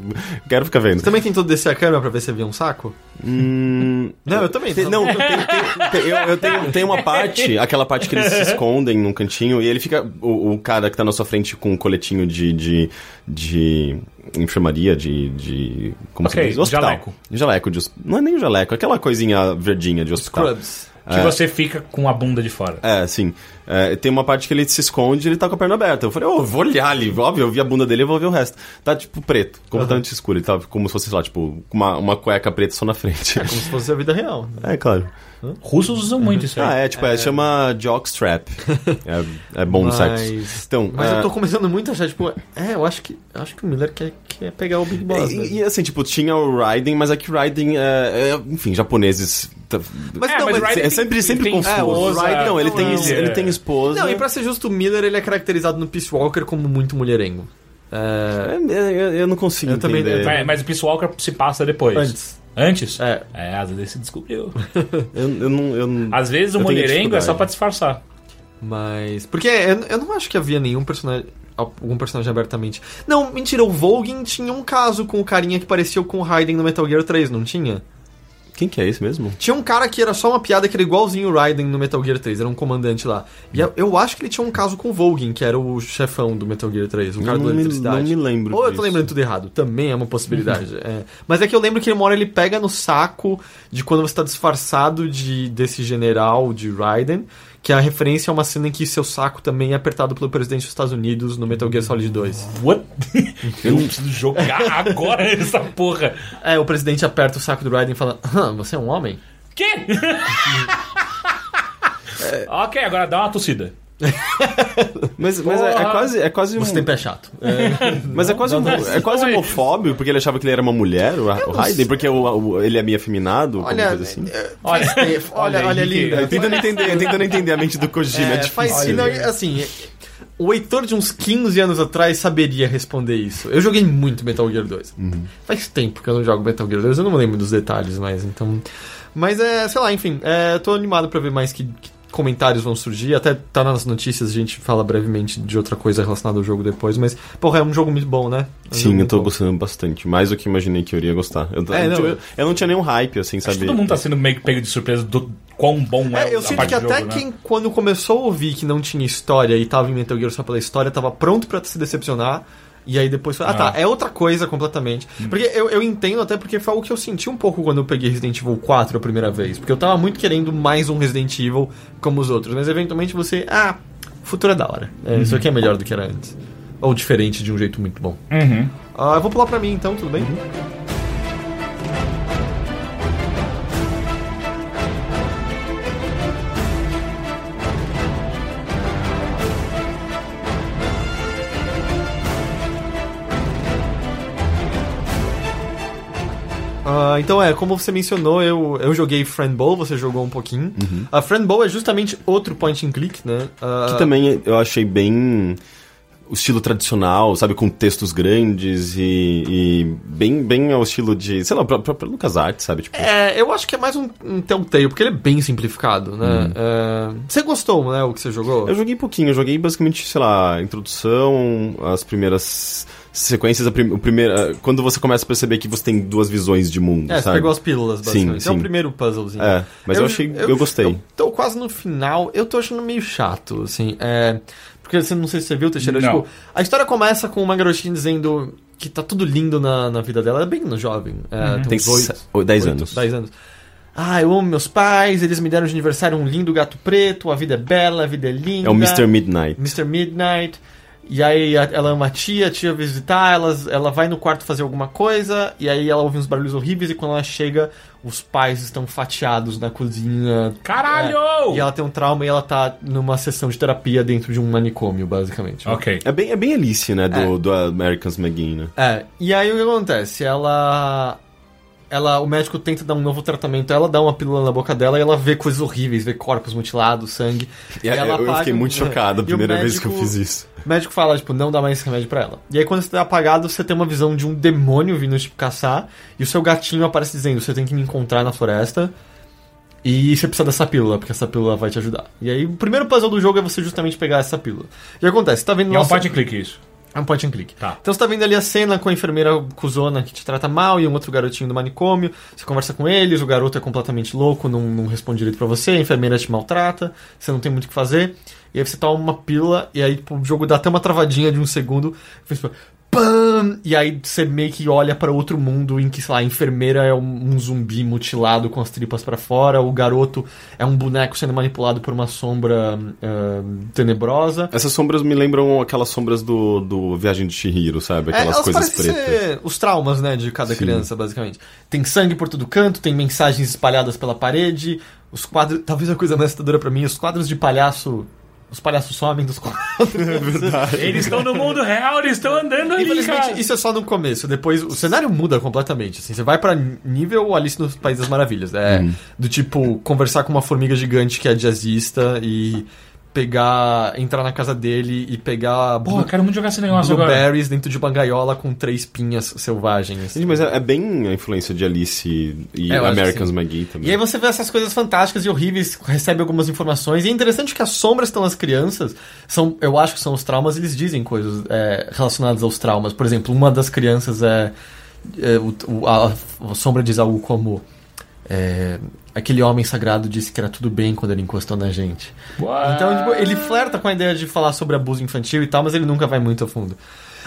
Quero ficar vendo. Você também tentou descer a câmera pra ver se havia um saco? Hum, Não, eu também. não, tem, tem- tem- eu, eu tenho, tem uma parte, aquela parte que eles se escondem num cantinho e ele fica. O, o cara que tá na sua frente com um coletinho de. de, de enfermaria, de. de como Ok, se diz? Hospital. jaleco. Jaleco de Não é nem jaleco, é aquela coisinha verdinha de hospital. Scrubs. Que você fica com a bunda de fora. É, sim. É, tem uma parte que ele se esconde e ele tá com a perna aberta. Eu falei, ô, vou olhar ali. Óbvio, eu vi a bunda dele, eu vou ver o resto. Tá, tipo, preto. Completamente escuro. Ele tá como se fosse, sei lá, tipo, com uma, uma cueca preta só na frente. É como se fosse a vida real. É, claro. Russos usam muito isso aí. Ah, é, tipo, é, chama jockstrap. é, é bom no sexo. Mas... Então, Mas é, eu tô começando muito a achar, tipo, é, eu acho que eu acho que o Miller quer, quer pegar o Big Boss. E, mesmo. e, assim, tipo, tinha o Raiden, mas é que o Raiden é, é, enfim, japoneses. Mas É, não, mas mas, o Raiden é sempre, sempre tem confuso. esposa, É, não, ele não, tem, não, ele é. tem esposa. Não, e pra ser justo, o Miller ele é caracterizado no Peace Walker como muito mulherengo. É... É, é, eu não consigo Eu também- entender. eu Mas, mas o Peace Walker se passa depois. Antes. Antes? É. É, às vezes se descobriu. Eu, eu não, eu não- Às vezes o mulherengo é só pra disfarçar. Mas. Porque eu, eu não acho que havia nenhum personagem. algum personagem abertamente. Não, mentira, o Volgin tinha um caso com o carinha que parecia com o Raiden no Metal Gear 3, não tinha? Quem que é esse mesmo? Tinha um cara que era só uma piada que era igualzinho o Raiden no Metal Gear 3, era um comandante lá. E eu, eu acho que ele tinha um caso com o Volgin, que era o chefão do Metal Gear 3, o cara não da me, eletricidade. não me lembro Ou eu tô lembrando tudo errado, também é uma possibilidade. é. Mas é que eu lembro que uma hora ele pega no saco de quando você tá disfarçado de, desse general de Raiden, que a referência é uma cena em que seu saco também é apertado pelo presidente dos Estados Unidos no Metal Gear Solid 2. What? Eu preciso jogar agora essa porra. É, o presidente aperta o saco do Raiden e fala: "Hã, você é um homem? Quê? Ok, agora dá uma tossida. Mas, mas é, é quase, é quase um. Você tem pé chato. É, Mas é quase, um, é quase Oi. homofóbico, porque ele achava que ele era uma mulher, o, o Raiden, porque o, o- ele é meio afeminado, olha, coisa assim. é, Olha, olha, olha. Eu tentando entender, tentando entender a mente do Kojima, é, É, difícil. faz não, assim, o Heitor de uns 15 anos atrás saberia responder isso. Eu joguei muito Metal Gear 2. Faz tempo que eu não jogo Metal Gear 2, eu não me lembro dos detalhes mais, então. Mas é, sei lá, enfim, é, tô animado pra ver mais que, que comentários vão surgir. Até tá nas notícias, a gente fala brevemente de outra coisa relacionada ao jogo depois, mas, porra, é um jogo muito bom, né? É um Sim, eu tô bom. gostando bastante. Mais do que imaginei que eu iria gostar. Eu, É, eu, não, eu- eu não tinha nenhum hype, assim, Acho que sabe? todo mundo tá sendo meio que pego de surpresa do quão bom é, É, eu a sinto parte que até jogo, né? quem, quando começou a ouvir que não tinha história e tava em Metal Gear só pela história, tava pronto pra se decepcionar. E aí depois foi, ah, tá, Ah. é outra coisa completamente. Porque eu, eu entendo até porque foi algo que eu senti um pouco quando eu peguei Resident Evil 4 a primeira vez. Porque eu tava muito querendo mais um Resident Evil como os outros. Mas eventualmente você, ah, futuro é da hora. É, Isso aqui é melhor do que era antes. Ou diferente de um jeito muito bom. Uhum. Ah, eu vou pular pra mim então, tudo bem? Ah, então é, como você mencionou, eu, eu joguei Friendbow, você jogou um pouquinho. A Friendbow é justamente outro point and click, né? Ah, Que também eu achei bem o estilo tradicional, sabe, com textos grandes e, e bem, bem ao estilo de, sei lá, o próprio LucasArts, sabe, tipo... É, eu acho que é mais um, um Telltale, porque ele é bem simplificado, né? É, você gostou, né, o que você jogou? Eu joguei pouquinho, eu joguei basicamente, sei lá, a introdução, as primeiras sequências, a prim- o primeiro, eh, quando você começa a perceber que você tem duas visões de mundo, É, você sabe? pegou as pílulas, basicamente. Sim, É o sim. primeiro puzzlezinho. É, mas eu, achei, eu, gostei. Eu tô quase no final, eu tô achando meio chato, assim. É, porque você não sei se você viu, Teixeira, Não. tipo, a história começa com uma garotinha dizendo que tá tudo lindo na, na vida dela. Ela é bem jovem. É, Tem uns oito, se- ou dez oito, anos. 10 anos. Ah, eu amo meus pais, eles me deram de aniversário um lindo gato preto, a vida é bela, a vida é linda. É o Mr. Midnight. Mr. Midnight. E aí ela ama a tia, a tia visitar, ela, ela vai no quarto fazer alguma coisa, e aí ela ouve uns barulhos horríveis, e quando ela chega, os pais estão fatiados na cozinha. Caralho! É, e ela tem um trauma e ela tá numa sessão de terapia dentro de um manicômio, basicamente. Ok. É bem, é bem Alice, né, do, É. do Americans McGee, né? É, e aí o que acontece? Ela. Ela, o médico tenta dar um novo tratamento, ela dá uma pílula na boca dela e ela vê coisas horríveis, vê corpos mutilados, sangue. E ela eu, eu apaga- fiquei muito chocado a E primeira vez que eu médico- fiz isso. O médico fala, tipo, não dá mais esse remédio pra ela. E aí quando você tá apagado, você tem uma visão de um demônio vindo, tipo, caçar, e o seu gatinho aparece dizendo, você tem que me encontrar na floresta, e você precisa dessa pílula, porque essa pílula vai te ajudar. E aí o primeiro puzzle do jogo é você justamente pegar essa pílula. E acontece? Você tá vendo... E é um nossa- point and click isso. É um point and click. Tá. Então você tá vendo ali a cena com a enfermeira cuzona que te trata mal e um outro garotinho do manicômio. Você conversa com eles, o garoto é completamente louco, não, não responde direito pra você, a enfermeira te maltrata, você não tem muito o que fazer. E aí você toma uma pílula e aí tipo, o jogo dá até uma travadinha de um segundo. Fez tipo, pam! E aí você meio que olha pra outro mundo em que, sei lá, a enfermeira é um, um zumbi mutilado com as tripas pra fora, o garoto é um boneco sendo manipulado por uma sombra ah, tenebrosa. Essas sombras me lembram aquelas sombras do, do Viagem de Chihiro, sabe? É, Aquelas elas coisas pretas. ser os traumas, né, de cada Sim. criança, basicamente. Tem sangue por todo canto, tem mensagens espalhadas pela parede, os quadros... Talvez a coisa mais assustadora pra mim, os quadros de palhaço... Os palhaços somem dos quadros. Eles estão no mundo real, eles estão andando ali, cara. Infelizmente, isso é só no começo. Depois, o cenário muda completamente. Assim, você vai pra nível Alice no País das Maravilhas. É, Uhum. Do tipo, conversar com uma formiga gigante que é jazzista e... pegar, entrar na casa dele e pegar Pô, eu blue- quero muito jogar esse negócio agora. dentro de uma gaiola com três pinhas selvagens. Gente, Mas é, é bem a influência de Alice e É, Americans. McGee também. E aí você vê essas coisas fantásticas e horríveis, recebe algumas informações. E é interessante que as sombras estão nas crianças, são, eu acho que são os traumas, eles dizem coisas é, relacionadas aos traumas. Por exemplo, uma das crianças é. é, o- a, a sombra diz algo como. É, aquele homem sagrado disse que era tudo bem quando ele encostou na gente. What? Então, tipo, ele flerta com a ideia de falar sobre abuso infantil e tal, mas ele nunca vai muito a fundo.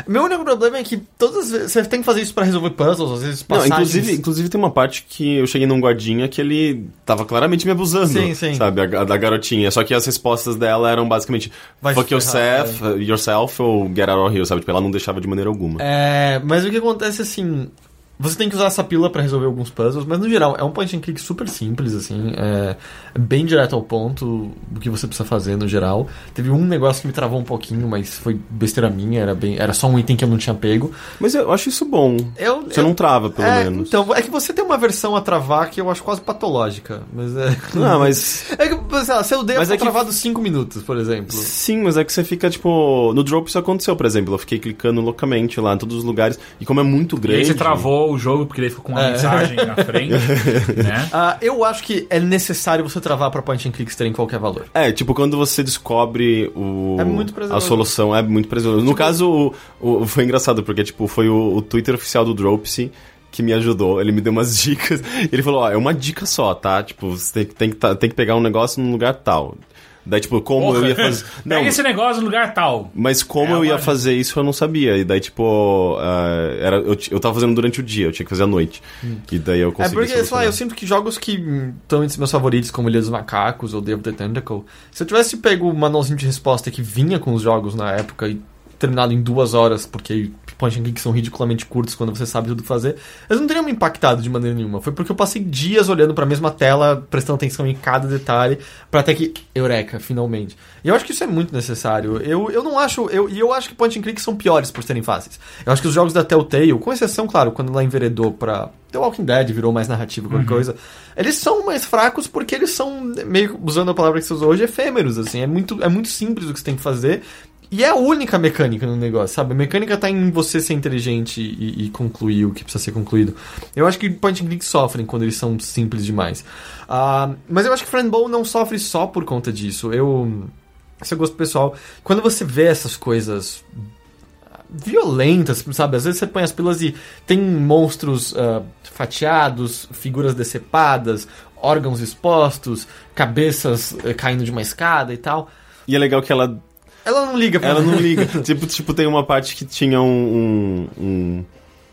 Meu único problema é que todas as vezes você tem que fazer isso pra resolver puzzles, às vezes Não, passagens... inclusive, inclusive tem uma parte que eu cheguei num guardinha que ele tava claramente me abusando. Sim, sim. Sabe, a, a da garotinha. Só que as respostas dela eram basicamente Vai fuck yourself, yourself ou get out of here, sabe? Tipo, ela não deixava de maneira alguma. É, mas o que acontece assim. Você tem que usar essa pílula pra resolver alguns puzzles, mas no geral é um point and click super simples, assim, é bem direto ao ponto do que você precisa fazer no geral. Teve um negócio que me travou um pouquinho, mas foi besteira minha, era bem, era só um item que eu não tinha pego. Mas eu acho isso bom. Eu, Você eu- não trava, pelo é, menos. Então, é que você tem uma versão a travar que eu acho quase patológica, mas é. Não, mas. É que, sei lá, se eu dei Mas eu é que- travado 5 minutos, por exemplo. Sim, mas é que você fica, tipo. No drop isso aconteceu, por exemplo. Eu fiquei clicando loucamente lá em todos os lugares. E como é muito E grande. aí você travou o jogo porque ele ficou com uma É. mensagem na frente, né? Ah, eu acho que é necessário você travar pra point and clicks terem qualquer valor. É, tipo, quando você descobre o, É muito a solução, é muito prazeroso. No caso, o, o- foi engraçado, porque, tipo, foi o, o Twitter oficial do Dropsy que me ajudou. Ele me deu umas dicas. Ele falou, ó, é uma dica só, tá? Tipo, você tem, que- tem, que tá- tem que pegar um negócio num lugar tal. Daí, tipo, como Porra, eu ia fazer... Não, Pega esse negócio no lugar tal. mas como É, eu ia fazer isso, eu não sabia. E daí, tipo, ah, era, eu, eu tava fazendo durante o dia, eu tinha que fazer à noite. E daí eu É consegui porque, sei lá, eu sinto que jogos que estão entre meus favoritos, como Ilha dos Macacos ou of the Tentacle, se eu tivesse pego o manualzinho de resposta que vinha com os jogos na época e terminado em duas horas, porque point and click são ridiculamente curtos quando você sabe tudo o que fazer, eles não teriam me impactado de maneira nenhuma. Foi porque eu passei dias olhando pra mesma tela, prestando atenção em cada detalhe, pra até que, eureka, finalmente. E eu acho que isso é muito necessário. Eu, eu não acho, eu, e eu acho que point and click são piores por serem fáceis. Eu acho que os jogos da Telltale, com exceção, claro, quando ela enveredou pra The Walking Dead, virou mais narrativo, qualquer coisa, eles são mais fracos porque eles são, meio usando a palavra que você usou hoje, efêmeros, assim. É muito, é muito simples o que você tem que fazer. E é a única mecânica no negócio, sabe? A mecânica tá em você ser inteligente e, e concluir o que precisa ser concluído. Eu acho que point and click sofrem quando eles são simples demais. Ah, mas eu acho que Friendbow não sofre só por conta disso. Eu. Esse é gosto pessoal. Quando você vê essas coisas violentas, sabe? Às vezes você põe as pilas e tem monstros ah, fatiados, figuras decepadas, órgãos expostos, cabeças eh, caindo de uma escada e tal. E é legal que ela Ela não liga pra Ela não liga. tipo, tipo, tem uma parte que tinha um. um, um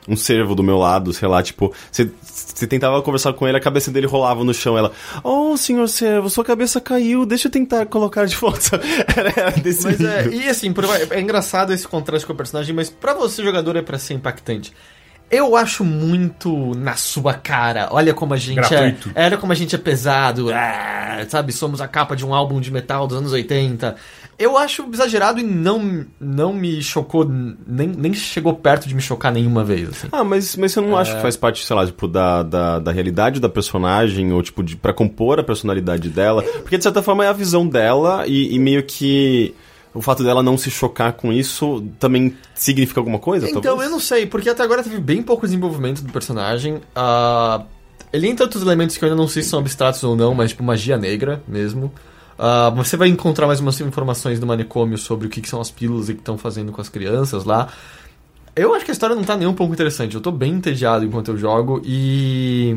um servo do meu lado, sei lá, tipo, você tentava conversar com ele, a cabeça dele rolava no chão, ela, oh, senhor servo, sua cabeça caiu, deixa eu tentar colocar de volta. Era, era desse Mas é, e assim, por- é engraçado esse contraste com o personagem, mas pra você, jogador, é pra ser impactante. Eu acho muito na sua cara. Olha como a gente Gratuito. é. Olha como a gente é pesado. ah, sabe, somos a capa de um álbum de metal dos anos 80. Eu acho exagerado e não, não me chocou, nem, nem chegou perto de me chocar nenhuma vez. Assim. Ah, mas, mas você não acha que faz parte, sei lá, tipo, da, da, da realidade da personagem, ou tipo, de, pra compor a personalidade dela? Porque de certa forma é a visão dela e, e meio que o fato dela não se chocar com isso também significa alguma coisa? Então, talvez? eu não sei, porque até agora teve bem pouco desenvolvimento do personagem. Ah, ele entra outros elementos que eu ainda não sei se são abstratos ou não, mas tipo magia negra mesmo. Ah, você vai encontrar mais umas informações do manicômio sobre o que, que são as pílulas e o que estão fazendo com as crianças lá. Eu acho que a história não tá nem um pouco interessante. Eu tô bem entediado enquanto eu jogo e.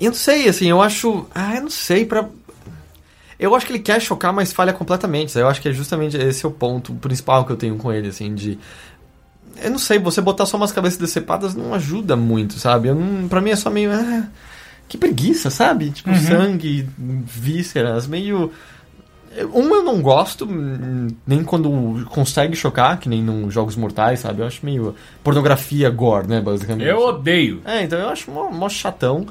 Eu não sei, assim, eu acho. Ah, eu não sei, pra. Eu acho que ele quer chocar, mas falha completamente. Eu acho que é justamente esse é o ponto principal que eu tenho com ele, assim, de. Eu não sei, você botar só umas cabeças decepadas não ajuda muito, sabe? Não, pra mim é só meio. Ah, que preguiça, sabe? Tipo, sangue, vísceras, meio. Um eu não gosto, nem quando consegue chocar, que nem nos Jogos Mortais, sabe? Eu acho meio pornografia gore, né, basicamente. Eu odeio. É, então eu acho mó, mó chatão.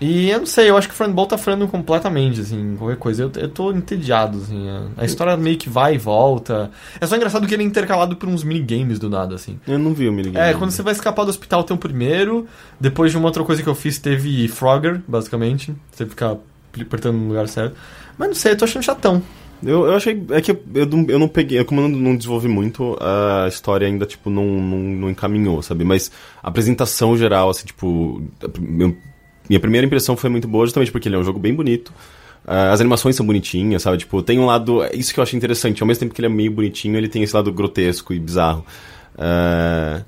E eu não sei, eu acho que o Friendball tá falando completamente, assim, qualquer coisa. Eu, eu tô entediado, assim. A, a história meio que vai e volta. É só engraçado que ele é intercalado por uns minigames do nada, assim. Eu não vi o minigame. É, quando você vai escapar do hospital tem o primeiro. Depois de uma outra coisa que eu fiz, teve Frogger, basicamente. Você fica apertando no lugar certo. Mas não sei, eu tô achando chatão. Eu, eu achei. É que eu, eu, não, eu não peguei. Como eu não, não desenvolvi muito, a história ainda, tipo, não, não, não encaminhou, sabe? Mas a apresentação geral, assim, tipo. meu- minha primeira impressão foi muito boa, justamente porque ele é um jogo bem bonito. Ah, as animações são bonitinhas, sabe? Tipo, tem um lado. Isso que eu acho interessante. Ao mesmo tempo que ele é meio bonitinho, ele tem esse lado grotesco e bizarro. Ah,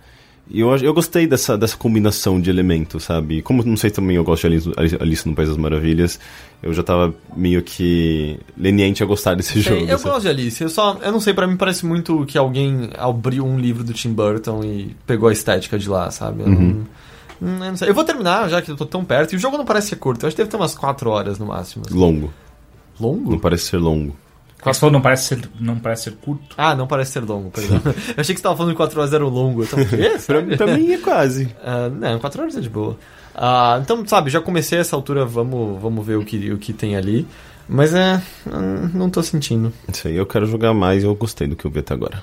e eu, eu gostei dessa, dessa combinação de elementos, sabe? Como não sei também eu gosto de Alice, Alice- no País das Maravilhas, eu já tava meio que leniente a gostar desse Sei, jogo. eu sabe? gosto de Alice, eu só. Eu não sei, pra mim parece muito que alguém abriu um livro do Tim Burton e pegou a estética de lá, sabe? Eu, Uhum. não, hum, eu não sei. Eu vou terminar, já que eu tô tão perto, e o jogo não parece ser curto, eu acho que deve ter umas 4 horas no máximo. Longo. Longo? Não parece ser longo. Falou não parece ser, não parece ser curto. Ah, não parece ser longo, perdão. eu achei que você tava falando que 4 horas era o longo. Então, quê? Pra, mim é quase. Ah, não, 4 horas é de boa. Ah, então, sabe, já comecei essa altura, vamos, vamos ver o que, o que tem ali. Mas é. hum, Não tô sentindo. Isso aí, eu quero jogar mais e eu gostei do que eu vi até agora.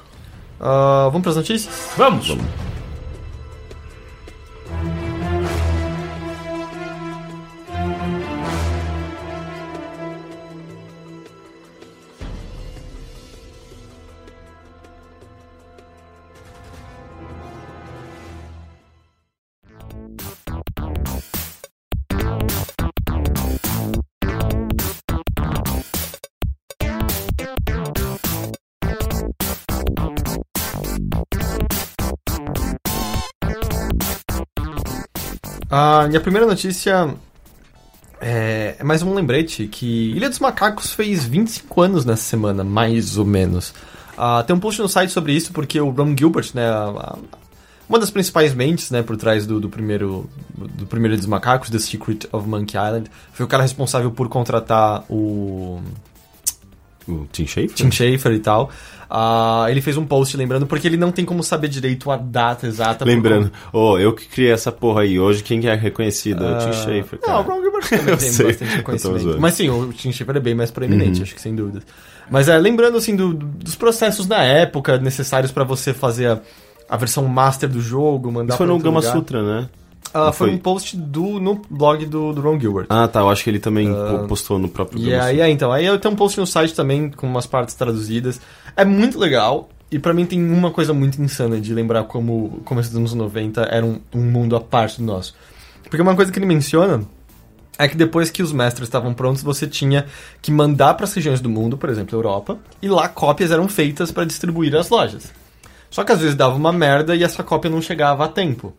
Ah, vamos pras notícias? Vamos! Ah, a primeira notícia é, é mais um lembrete que Ilha dos Macacos fez 25 anos nessa semana, mais ou menos. Ah, tem um post no site sobre isso porque o Ron Gilbert, né, a- a- uma das principais mentes, né, por trás do, do primeiro do primeiro dos Macacos, The Secret of Monkey Island, foi o cara responsável por contratar o O Tim Schafer? Tim Schafer e tal. Ah, ele fez um post lembrando porque ele não tem como saber direito a data exata. Lembrando, oh, eu que criei essa porra aí. Hoje quem que é reconhecido? É o Tim Ah, Schafer, Não, o cara. Ron Gilbert também tem sei, bastante reconhecimento. Mas sim, o Tim Schafer é bem mais proeminente, acho que sem dúvidas. Mas é, lembrando assim do- dos processos na época necessários pra você fazer a, a versão master do jogo, mandar Isso foi no Gama lugar. Sutra, né? Não foi foi? um post do, no blog do, do Ron Gilbert. Ah, tá. Eu acho que ele também po- postou no próprio E Gama aí, é, então, aí eu tenho um post no site também com umas partes traduzidas. É muito legal. E pra mim tem uma coisa muito insana de lembrar como começo dos anos 90 era um, um mundo à parte do nosso. Porque uma coisa que ele menciona é que depois que os mestres estavam prontos, você tinha que mandar para as regiões do mundo, por exemplo, Europa, e lá cópias eram feitas para distribuir às lojas. Só que às vezes dava uma merda e essa cópia não chegava a tempo.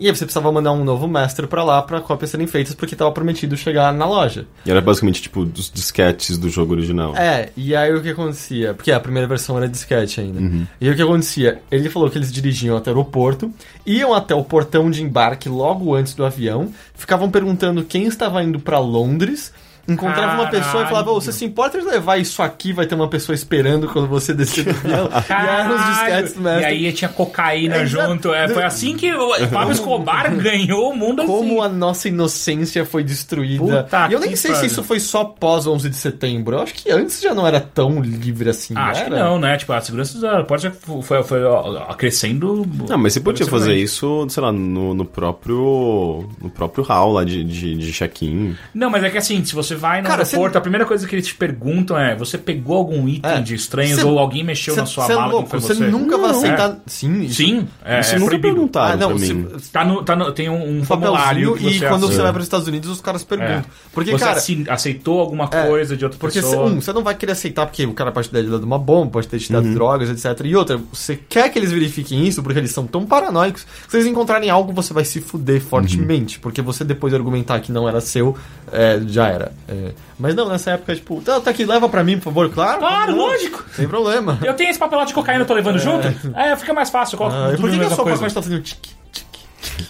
E aí você precisava mandar um novo mestre pra lá para cópias serem feitas porque estava prometido chegar na loja. E era basicamente tipo dos disquetes do jogo original. É, e aí o que acontecia? Porque a primeira versão era disquete ainda. E aí o que acontecia? Ele falou que eles dirigiam até o aeroporto, iam até o portão de embarque logo antes do avião, ficavam perguntando quem estava indo pra Londres. Encontrava uma pessoa e falava: Caralho. "Ô, você se importa de levar isso aqui? Vai ter uma pessoa esperando quando você descer do avião. e aí eram os disquetes do e aí tinha cocaína É, junto. É, foi assim que o Pablo Escobar ganhou o mundo Como assim. a nossa inocência foi destruída. Puta e eu nem sei se pariu. isso foi só pós 11 de setembro. Eu acho que antes já não era tão livre assim. Ah, acho que não, né? Tipo, a segurança do aeroporto já foi, foi, ó, crescendo. Não, mas você podia fazer isso, sei lá, no, no próprio. no próprio hall lá de, de, de check-in. Não, mas é que assim, se você vai no Cara, aeroporto, você- a primeira coisa que eles te perguntam é: você pegou algum item É. de estranhos Cê- ou alguém mexeu Cê- na sua é mala que louco, foi você você? nunca vai Não, aceitar. é. Sim, isso. Sim, é, isso é nunca proibido. perguntaram Ah, não, pra se-. Tá no, tá no- tem um, um formulário papelzinho que e você quando você vai para os Estados Unidos os caras perguntam. É. Porque, você cara, aceitou alguma É, coisa de outra porque, pessoa. um, você não vai querer aceitar porque o cara pode ter dado uma bomba, pode ter te dado drogas, etc. E outra, você quer que eles verifiquem isso porque eles são tão paranoicos que se eles encontrarem algo, você vai se fuder fortemente. Porque você depois argumentar que não era seu, é, já era. É, mas não, nessa época, tipo, tá, tá aqui, leva pra mim, por favor, claro. Claro, não, lógico. Sem problema. Eu tenho esse papelado de cocaína, eu tô levando junto? É, fica mais fácil, eu coloco Ah, e por que, que a sua tá fazendo tique, tique?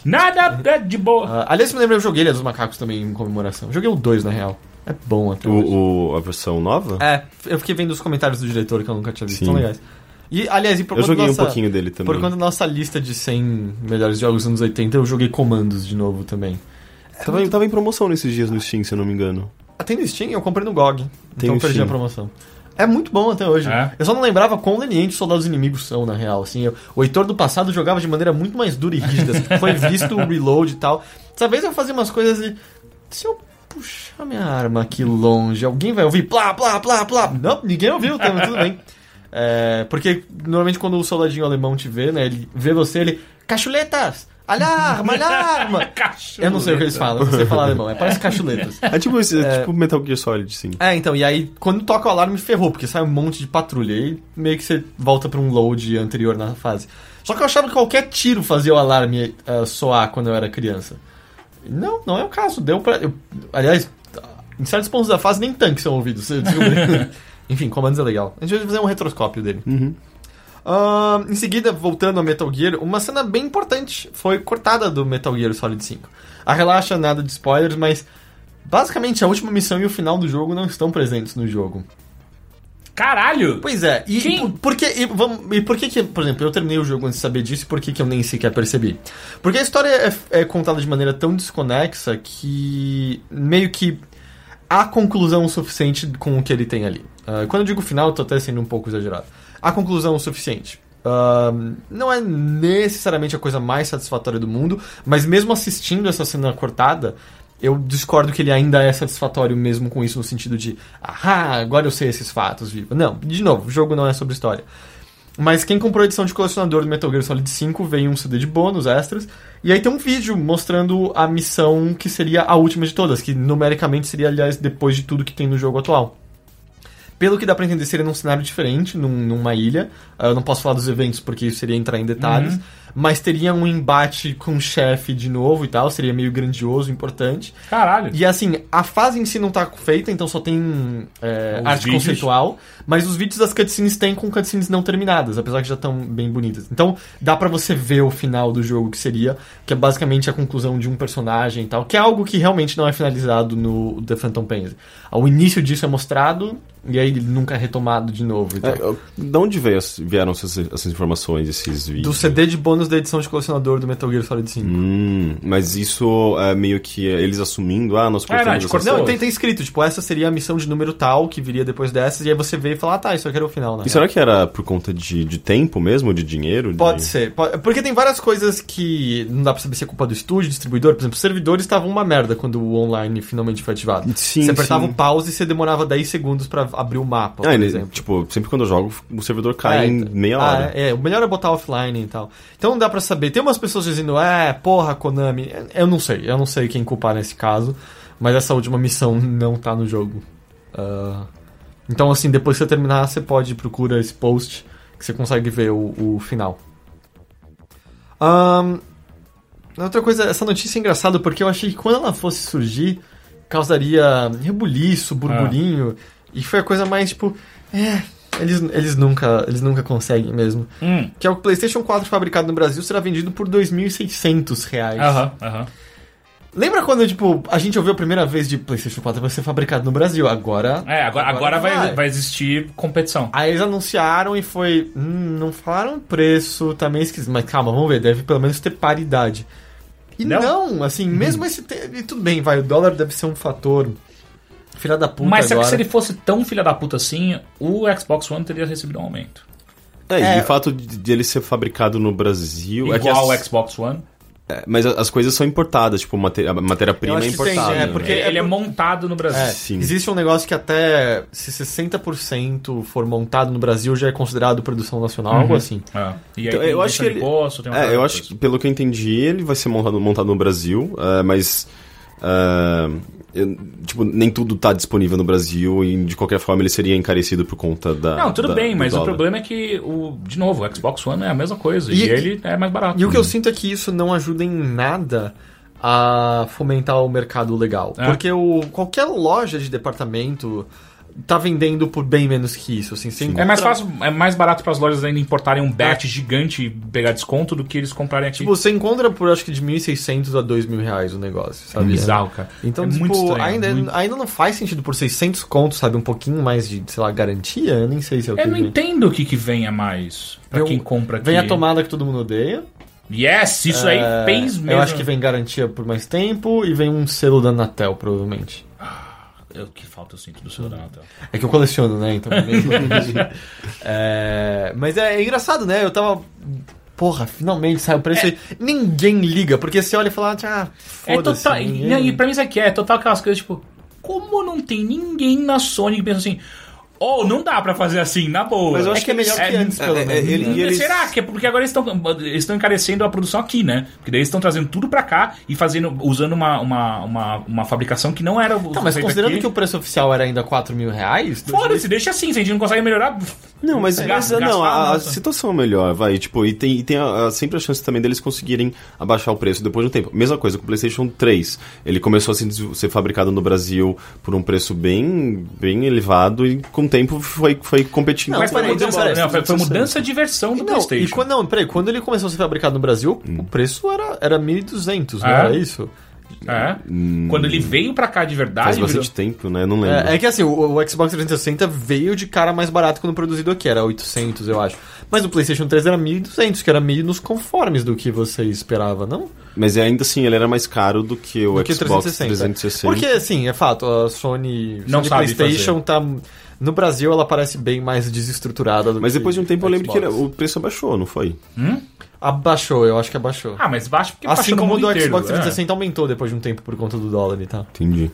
Nada é de boa. Ah, aliás, me lembra, eu joguei Ilha dos Macacos também em comemoração. Eu joguei o 2, na real. É bom até hoje. O, o- a versão nova? É, eu fiquei vendo os comentários do diretor que eu nunca tinha visto. Sim. Tão legais. E, aliás, e por Eu joguei nossa, um pouquinho dele também. Por conta da nossa lista de 100 melhores jogos dos anos 80, eu joguei Comandos de novo também. Tava, tava em promoção nesses dias no Steam, se eu não me engano. Tem no Steam? Eu comprei no GOG. Tem então eu perdi Steam. a promoção. É muito bom até hoje. É? Eu só não lembrava quão lenientes os soldados inimigos são, na real. Assim, eu- o Heitor do passado jogava de maneira muito mais dura e rígida. Foi visto o reload e tal. Dessa vez eu fazia umas coisas e. Se eu puxar minha arma aqui longe. Alguém vai ouvir plá, plá, plá, plá. Não, ninguém ouviu, tá, mas tudo bem. É, porque normalmente quando o soldadinho alemão te vê, né? Ele vê você, ele. Cachuletas! Alarma, alarma! Eu não sei o que eles falam, não sei falar alemão, é, parece cachuletas. É tipo, esse- é tipo Metal Gear Solid, sim. É, então, e aí quando toca o alarme ferrou, porque sai um monte de patrulha. E aí meio que você volta pra um load anterior na fase. Só que eu achava que qualquer tiro fazia o alarme eh, soar quando eu era criança. Não, não é o caso. Deu pra. eu- aliás, em certos pontos da fase nem tanques são ouvidos. Enfim, comandos é legal. A gente vai fazer um retroscópio dele. Ah, em seguida, voltando ao Metal Gear, uma cena bem importante foi cortada do Metal Gear Solid 5. A relaxa, nada de spoilers, mas basicamente a última missão e o final do jogo não estão presentes no jogo. Caralho! Pois é, e Sim. por, por que, e, vamos, e por que que, por exemplo, eu terminei o jogo antes de saber disso e por que que eu nem sequer percebi? Porque a história é, é contada de maneira tão desconexa que meio que há conclusão suficiente com o que ele tem ali. Ah, quando eu digo final, eu tô até sendo um pouco exagerado. Há conclusão o suficiente. Ah, não é necessariamente a coisa mais satisfatória do mundo, mas mesmo assistindo essa cena cortada, eu discordo que ele ainda é satisfatório mesmo com isso, no sentido de, ah, agora eu sei esses fatos, viva. Não, de novo, o jogo não é sobre história. Mas quem comprou a edição de colecionador do Metal Gear Solid 5 veio um CD de bônus extras. E aí tem um vídeo mostrando a missão que seria a última de todas, que numericamente seria, aliás, depois de tudo que tem no jogo atual. Pelo que dá pra entender, seria num cenário diferente, num- numa ilha. Ah, Eu não posso falar dos eventos porque isso seria entrar em detalhes. Mas teria um embate com o chefe de novo e tal. Seria meio grandioso, importante. Caralho! E assim, a fase em si não tá feita, então só tem é, arte vídeos. conceitual. Mas os vídeos das cutscenes tem com cutscenes não terminadas, apesar que já estão bem bonitas. Então dá pra você ver o final do jogo que seria, que é basicamente a conclusão de um personagem e tal, que é algo que realmente não é finalizado no The Phantom Pain. O início disso é mostrado, e aí ele nunca é retomado de novo. e tal. É, de onde veio vieram essas, essas informações, esses Do vídeos? CD de bônus da edição de colecionador do Metal Gear Solid 5. Hum, mas isso é meio que eles assumindo, ah, nós É, não, cortamos cortou. Não, coisas. tem, tem escrito, tipo, essa seria a missão de número tal, que viria depois dessas, e aí você vê e fala, ah tá, isso aqui era o final, né? E será que era por conta de, de tempo mesmo, de dinheiro? Pode de... ser. pode- Porque tem várias coisas que não dá pra saber se é culpa do estúdio, distribuidor. Por exemplo, os servidores estavam uma merda quando o online finalmente foi ativado. Sim, você apertava sim. o pause e você demorava 10 segundos pra abrir o mapa, Ah, por ele- exemplo. tipo, sempre quando eu jogo, o servidor cai É, em então- meia Ah, hora. é, é, o melhor é botar offline e tal. Então não dá pra saber. Tem umas pessoas dizendo, é, porra, Konami. Eu não sei, eu não sei quem culpar nesse caso. Mas essa última missão não tá no jogo. Ah, então, assim, depois que você terminar, você pode procurar esse post que você consegue ver o, o final. Ahn, outra coisa, essa notícia é engraçada porque eu achei que quando ela fosse surgir, causaria rebuliço, burburinho. E foi a coisa mais tipo. É. Eles, eles, nunca, eles nunca conseguem mesmo. Hum. Que é o PlayStation 4 fabricado no Brasil será vendido por 2.600 reais. Aham, aham. Lembra quando, tipo, a gente ouviu a primeira vez de PlayStation 4 vai ser fabricado no Brasil? Agora. É, agora, agora vai, vai existir competição. Aí eles anunciaram e foi. Hum, não falaram preço, tá meio esquisito. Mas calma, vamos ver, deve pelo menos ter paridade. E Não? não, assim, mesmo esse. Te... e Tudo bem, vai, o dólar deve ser um fator. Filha da puta. Mas será que agora. se ele fosse tão filha da puta assim, o Xbox One teria recebido um aumento? É, É. e o fato de, de ele ser fabricado no Brasil... é que Igual as- o Xbox One. é, mas as coisas são importadas, tipo, mate- a matéria-prima é tem, importada. é, né? porque- ele é montado no Brasil. É, Sim. existe um negócio que até se 60% for montado no Brasil já é considerado produção nacional, algo assim. É. E aí Então, tem eu acho que ele- imposto, tem uma É, eu acho que, pelo que eu entendi, ele vai ser montado, montado no Brasil, é, mas. é, eu- tipo, nem tudo tá disponível no Brasil e de qualquer forma ele seria encarecido por conta da. Não, tudo da- bem, mas o dólar. problema é que, o, de novo, o Xbox One é a mesma coisa. E, E- ele é mais barato. E o que eu sinto é que isso não ajuda em nada a fomentar o mercado legal. É. Porque o, qualquer loja de departamento tá vendendo por bem menos que isso. Assim, você É mais fácil, é mais barato para as lojas ainda importarem um batch gigante e pegar desconto do que eles comprarem aqui. Tipo, você encontra por acho que de 1.600 a 2.000 reais o negócio, é sabe? bizarro, cara. Então, é tipo, muito estranho. ainda, muito- ainda não faz sentido por 600 contos, sabe? Um pouquinho mais de, sei lá, garantia? Eu nem sei se é o que Eu não vem. entendo o que, que vem a mais pra Vem quem compra aqui. Vem a tomada que todo mundo odeia. Yes, isso aí É, fez mesmo. Eu acho que vem garantia por mais tempo e vem um selo da Anatel, provavelmente. Eu- que falta eu sinto do seu Natal. É que eu coleciono, né? Então. que- é, mas é, engraçado, né? Eu tava. porra, finalmente saiu o preço aí. Ninguém liga, porque você olha e fala, ah, É foda-se. total. ninguém- E, e pra mim isso aqui é total aquelas coisas, tipo, como não tem ninguém na Sony que pensa assim, oh, não dá pra fazer assim, na boa. Mas eu É acho que é melhor que antes, pelo é, é, menos. ele- né? e eles- Será que é porque agora eles estão encarecendo a produção aqui, né? Porque daí eles estão trazendo tudo pra cá e fazendo usando uma, uma, uma, uma fabricação que não era Tá, mas considerando aqui. que o preço oficial era ainda 4 mil reais, Foda-se, deixa assim, se a gente não consegue melhorar. Não, mas, Gas- mas, não, a, a situação é melhor, vai, tipo, e tem, e tem a- a- sempre a chance também deles conseguirem abaixar o preço depois de um tempo. Mesma coisa com o PlayStation 3. Ele começou a ser, ser fabricado no Brasil por um preço bem, bem elevado e com tempo foi, foi competindo. Não, mas foi mudança, não, foi, foi 360. mudança de versão do Não, PlayStation. e quando, não, peraí, quando ele começou a ser fabricado no Brasil, Hum. o preço era, era 1.200, não É? era isso? É. Quando ele veio pra cá de verdade. Hum. Faz bastante virou- tempo, né? Não lembro. É, é que assim, o, o Xbox 360 veio de cara mais barato quando produzido aqui, era 800, eu acho. Mas o PlayStation 3 era 1.200, que era meio nos conformes do que você esperava, não? Mas ainda assim, ele era mais caro do que o do que Xbox 360. 360. Porque, assim, é fato, a Sony, Não Sony sabe PlayStation tá... No Brasil ela parece bem mais desestruturada do Mas que depois de um tempo eu lembro que ele- o preço abaixou, não foi? Abaixou, eu acho que abaixou. Ah, mas baixo porque assim no como o mundo do inteiro, Xbox é. 360 aumentou depois de um tempo por conta do dólar e tal. Entendi.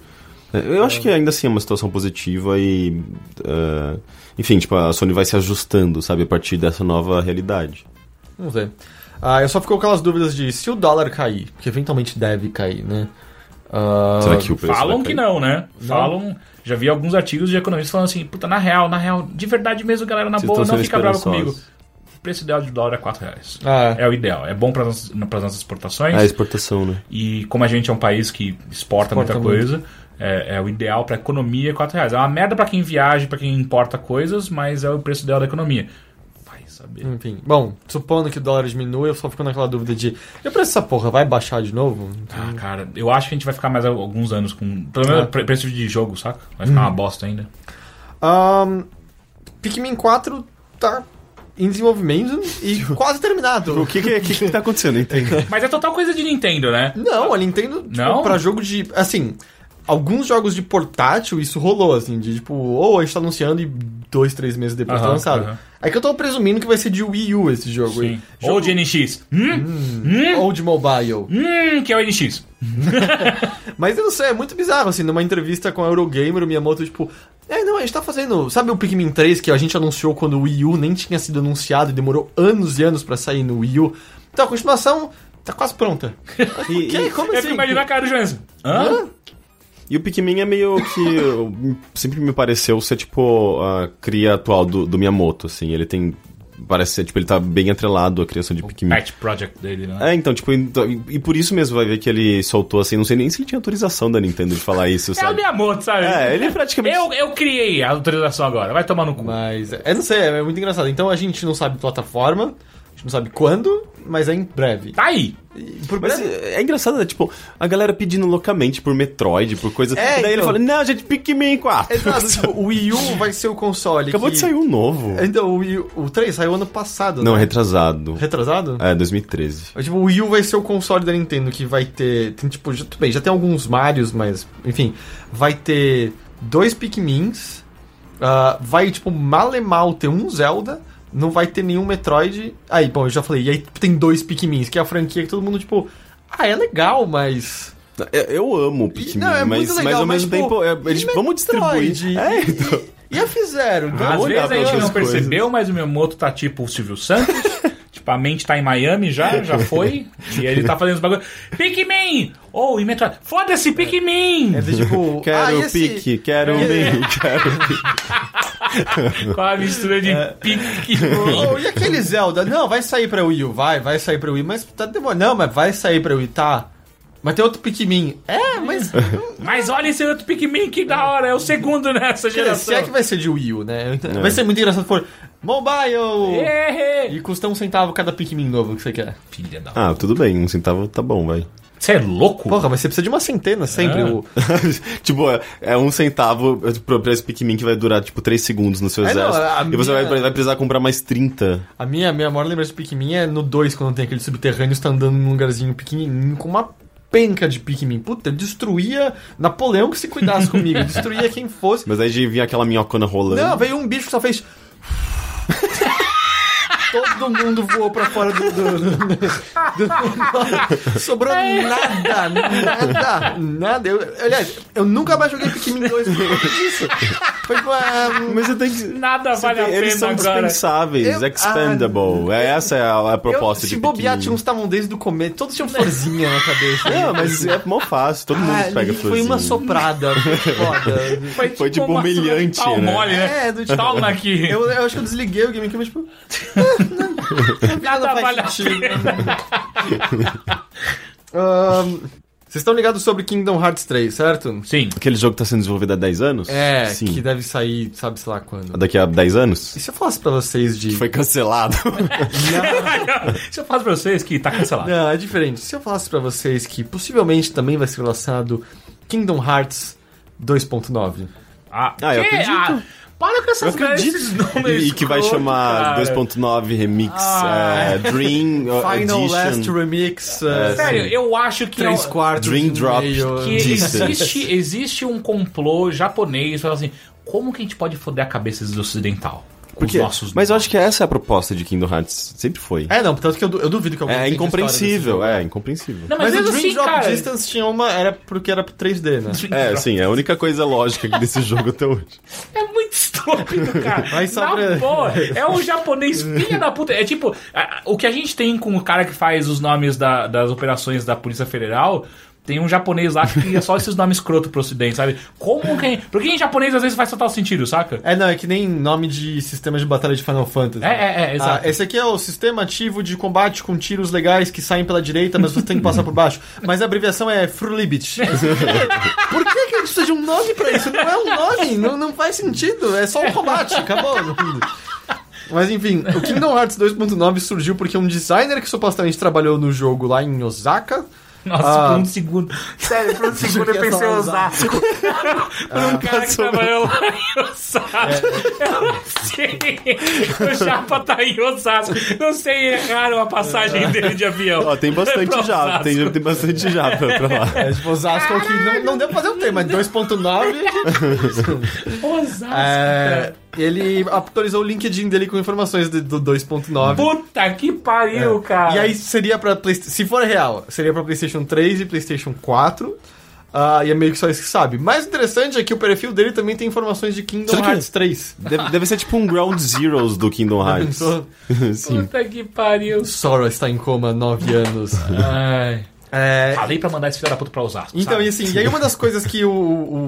É, Eu acho que ainda assim é uma situação positiva e. é, enfim, tipo, a Sony vai se ajustando, sabe, a partir dessa nova realidade. Vamos ver. Ah, eu só fico com aquelas dúvidas de se o dólar cair, que eventualmente deve cair, né? Ah, Será que o preço Falam vai que cair? não, né? Falam. Já vi alguns artigos de economistas falando assim, puta, na real, na real, de verdade mesmo, galera, na Vocês boa, não fica bravo comigo. O preço ideal de dólar é 4 reais. Ah, É o ideal. É bom para as nossas exportações. É a exportação, né? E como a gente é um país que exporta, Exporta muita muito. coisa, é, é o ideal para economia é 4 reais. É uma merda para quem viaja, para quem importa coisas, mas é o preço ideal da economia. Saber. enfim. Bom, supondo que o dólar diminui, eu só fico naquela dúvida de. E o preço dessa porra vai baixar de novo? Ah, cara, eu acho que a gente vai ficar mais alguns anos com. Pelo menos É. pre- preço de jogo, saca? Vai ficar uma bosta ainda. Ahn, Pikmin 4 tá em desenvolvimento e quase terminado. O que que, que, que tá acontecendo, entende? Mas é total coisa de Nintendo, né? Não, a Nintendo, tipo, Não? pra jogo de. Assim, alguns jogos de portátil, isso rolou, assim, de tipo, ou a gente tá anunciando e dois, três meses depois tá Aham, lançado. aham. É que eu tô presumindo que vai ser de Wii U esse jogo aí. Sim. Jogo- Ou de NX. Hum? Ou de mobile. Hum, que é o NX. Mas eu não sei, é muito bizarro, assim, numa entrevista com a Eurogamer, o Miyamoto, tipo, é, não, a gente tá fazendo. Sabe o Pikmin 3 que a gente anunciou quando o Wii U nem tinha sido anunciado e demorou anos e anos pra sair no Wii U? Então a continuação tá quase pronta. E, e- Como Eu assim? fico imaginando a cara do. Hã? Hã? E o Pikmin é meio que. sempre me pareceu ser, tipo, a cria atual do, do Miyamoto, assim. Ele tem. Parece ser, tipo, ele tá bem atrelado à criação de Pikmin. Pet Project dele, né? É, então, tipo, então- e, e por isso mesmo vai ver que ele soltou assim, não sei nem se ele tinha autorização da Nintendo de falar isso, É o sabe? Miyamoto, sabe? É, ele praticamente. Eu, eu criei a autorização agora. Vai tomar no cu. Mas, eu não sei, é muito engraçado. Então a gente não sabe plataforma, não sabe quando, mas é em breve. Tá aí. Por Mas breve. é engraçado, né? Tipo, a galera pedindo loucamente por Metroid, por coisa. É, e daí ele então. fala, não, gente, Pikmin 4. Exato, tipo, o Wii U vai ser o console. Acabou que... de sair um novo. Então, o, Wii U, o 3 saiu ano passado. Não, né? retrasado. Retrasado? É, 2013. Mas, Tipo, o Wii U vai ser o console da Nintendo que vai ter. Tem, tipo, já, tudo bem, já tem alguns Marios, mas. Enfim. Vai ter dois Pikmins. ah, vai, tipo, mal e mal ter um Zelda. Não vai ter nenhum Metroid. Aí, bom, eu já falei. E aí tem dois Pikmins, que é a franquia que todo mundo, tipo. Ah, é legal, mas. Eu, eu amo o Pikmin, Não, é mas, muito mas legal, ao mas, mesmo tipo, tempo, é, eles, vamos distribuir. É, então. E a fizeram? Às Vamos olhar vezes a gente não percebeu, mas o Miyamoto tá tipo o Silvio Santos. tipo, a mente tá em Miami já, já foi. e ele tá fazendo os bagulhos. Pikmin! Ou e Metroid. Foda-se, Pikmin! É de, tipo. Quero ah, e o esse- pique, quero o É. pique, quero o pique. Com a mistura de Pikmin. Oh, e aquele Zelda? Não, vai sair pra Wii U, vai, vai sair pra Wii, mas tá demorando. Não, mas vai sair pra Wii, tá. Mas tem outro Pikmin. É, mas. Mas olha esse outro Pikmin, que da hora. É o segundo nessa geração. se é que vai ser de Wii U, né? Vai ser muito engraçado se for mobile! É. E custa um centavo cada Pikmin novo que você quer. Filha da... Ah, tudo bem, um centavo tá bom, vai. Você é louco? Porra, mas você precisa de uma centena sempre. É. O... tipo, é- é um centavo pra pra esse Pikmin que vai durar, tipo, 3 segundos no seu É, não, exército. a E você minha- vai, vai precisar comprar mais 30. A minha, minha maior lembrança de Pikmin é no 2, quando tem aquele subterrâneo, está andando num lugarzinho pequenininho com uma penca de Pikmin. Puta, destruía Napoleão que se cuidasse comigo. Destruía quem fosse. Mas aí de vir aquela minhocona rolando. Não, veio um bicho que só fez. Todo mundo voou pra fora do. do, do- do- sobrou nada, nada, nada. Eu, aliás, eu nunca mais joguei Pikmin 2 por causa disso. Foi tipo, ah, Mas você tem que. Nada você vale a tem- pena eles são agora. dispensáveis, Eu- expendable. É, essa é a, a proposta eu, de se bobear, tinha uns estavam desde o começo, todos tinham florzinha na cabeça. Não, mas é mó fácil, todo mundo Ah, pega ali foi florzinha. uma soprada. Foi foda. Foi tipo humilhante, Tal né? mole, né? É, do tipo- Toma aqui. Eu, eu acho que eu desliguei o GameCube, mas tipo. ah, Nada vale faz a. Ahn, Vocês estão ligados sobre Kingdom Hearts 3, certo? Sim. Aquele jogo tá sendo desenvolvido há 10 anos? É, Sim. que deve sair, sabe-se lá quando. Daqui a 10 anos? E se eu falasse pra vocês de. Foi cancelado. Se eu faço pra vocês que tá cancelado. Não, é diferente. Se eu falasse pra vocês que possivelmente também vai ser lançado Kingdom Hearts 2.9. Ah, Ah, eu que? acredito. Ah, para com essas esses nomes E que vai escroto, chamar cara. 2.9 Remix Ah. é, Dream uh, Final Edition. Last Remix. uh, Sério, eu acho que... 3 é- quartos. Dream e Drop. que existe, existe um complô japonês falando assim, como que a gente pode foder a cabeça do ocidental? Porque- os nossos mas eu acho que essa é a proposta de Kingdom Hearts. Sempre foi. É, não, tanto que eu, eu duvido que alguém É, incompreensível, é incompreensível. Não, Mas, mas, o Dream assim, Drop cara... Distance tinha uma. Era porque era pro 3D, né? É, sim, é a única coisa lógica desse jogo até hoje. É muito estúpido, cara. Mas sobre- Na boa, é um japonês filha da puta. É tipo, o que a gente tem com o cara que faz os nomes da- das operações da Polícia Federal. Tem um japonês lá que cria só esses nomes escroto pro ocidente, sabe? Como que. Porque em japonês às vezes faz total sentido, saca? É, não, é que nem nome de sistema de batalha de Final Fantasy. É, é, é, exato. Ah, esse aqui é o sistema ativo de combate com tiros legais que saem pela direita, mas você tem que passar por baixo. Mas a abreviação é Frulibit. por que, que a gente precisa de um nome pra isso? Não é um nome, não, não faz sentido. É só um combate, acabou. Mas enfim, o Kingdom Hearts 2.9 surgiu porque um designer que supostamente trabalhou no jogo lá em Osaka. Nossa, Ah. por um segundo. Sério, por um segundo eu pensei em Osasco. por um cara que trabalhou lá em Osasco. Eu não sei. O Japa tá em Osasco. Não sei, erraram a passagem dele de avião. Ó, tem bastante já, Osasco. tem, tem bastante já pra, lá. É, tipo, Osasco que não, não deu pra fazer o tema, mas 2.9. Osasco. É, ele atualizou o LinkedIn dele com informações de- do 2.9. Puta que pariu, cara. E aí seria pra Playsta- se for real, seria pra PlayStation 3 e PlayStation 4. Ah, e é meio que só isso que sabe. Mais interessante é que o perfil dele também tem informações de Kingdom Será que- Hearts 3. Deve, deve ser tipo um Ground Zeroes do Kingdom Hearts. Sim. Puta que pariu. Sora está em coma há 9 anos. Ai. É, Falei pra mandar esse filho da puta pra Osasco. Então, sabe? e assim, e aí uma das coisas que o,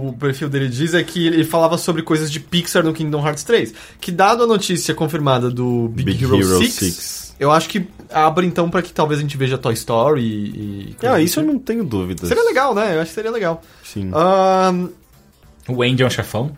o perfil dele diz é que ele falava sobre coisas de Pixar no Kingdom Hearts 3. Que dado a notícia confirmada do Big, Big Hero, Hero 6, 6. eu acho que abre então pra que talvez a gente veja Toy Story e... e Ah, isso eu assim. não tenho dúvidas. Seria legal, né? Eu acho que seria legal. Sim. Ahn, O Andy é um chefão?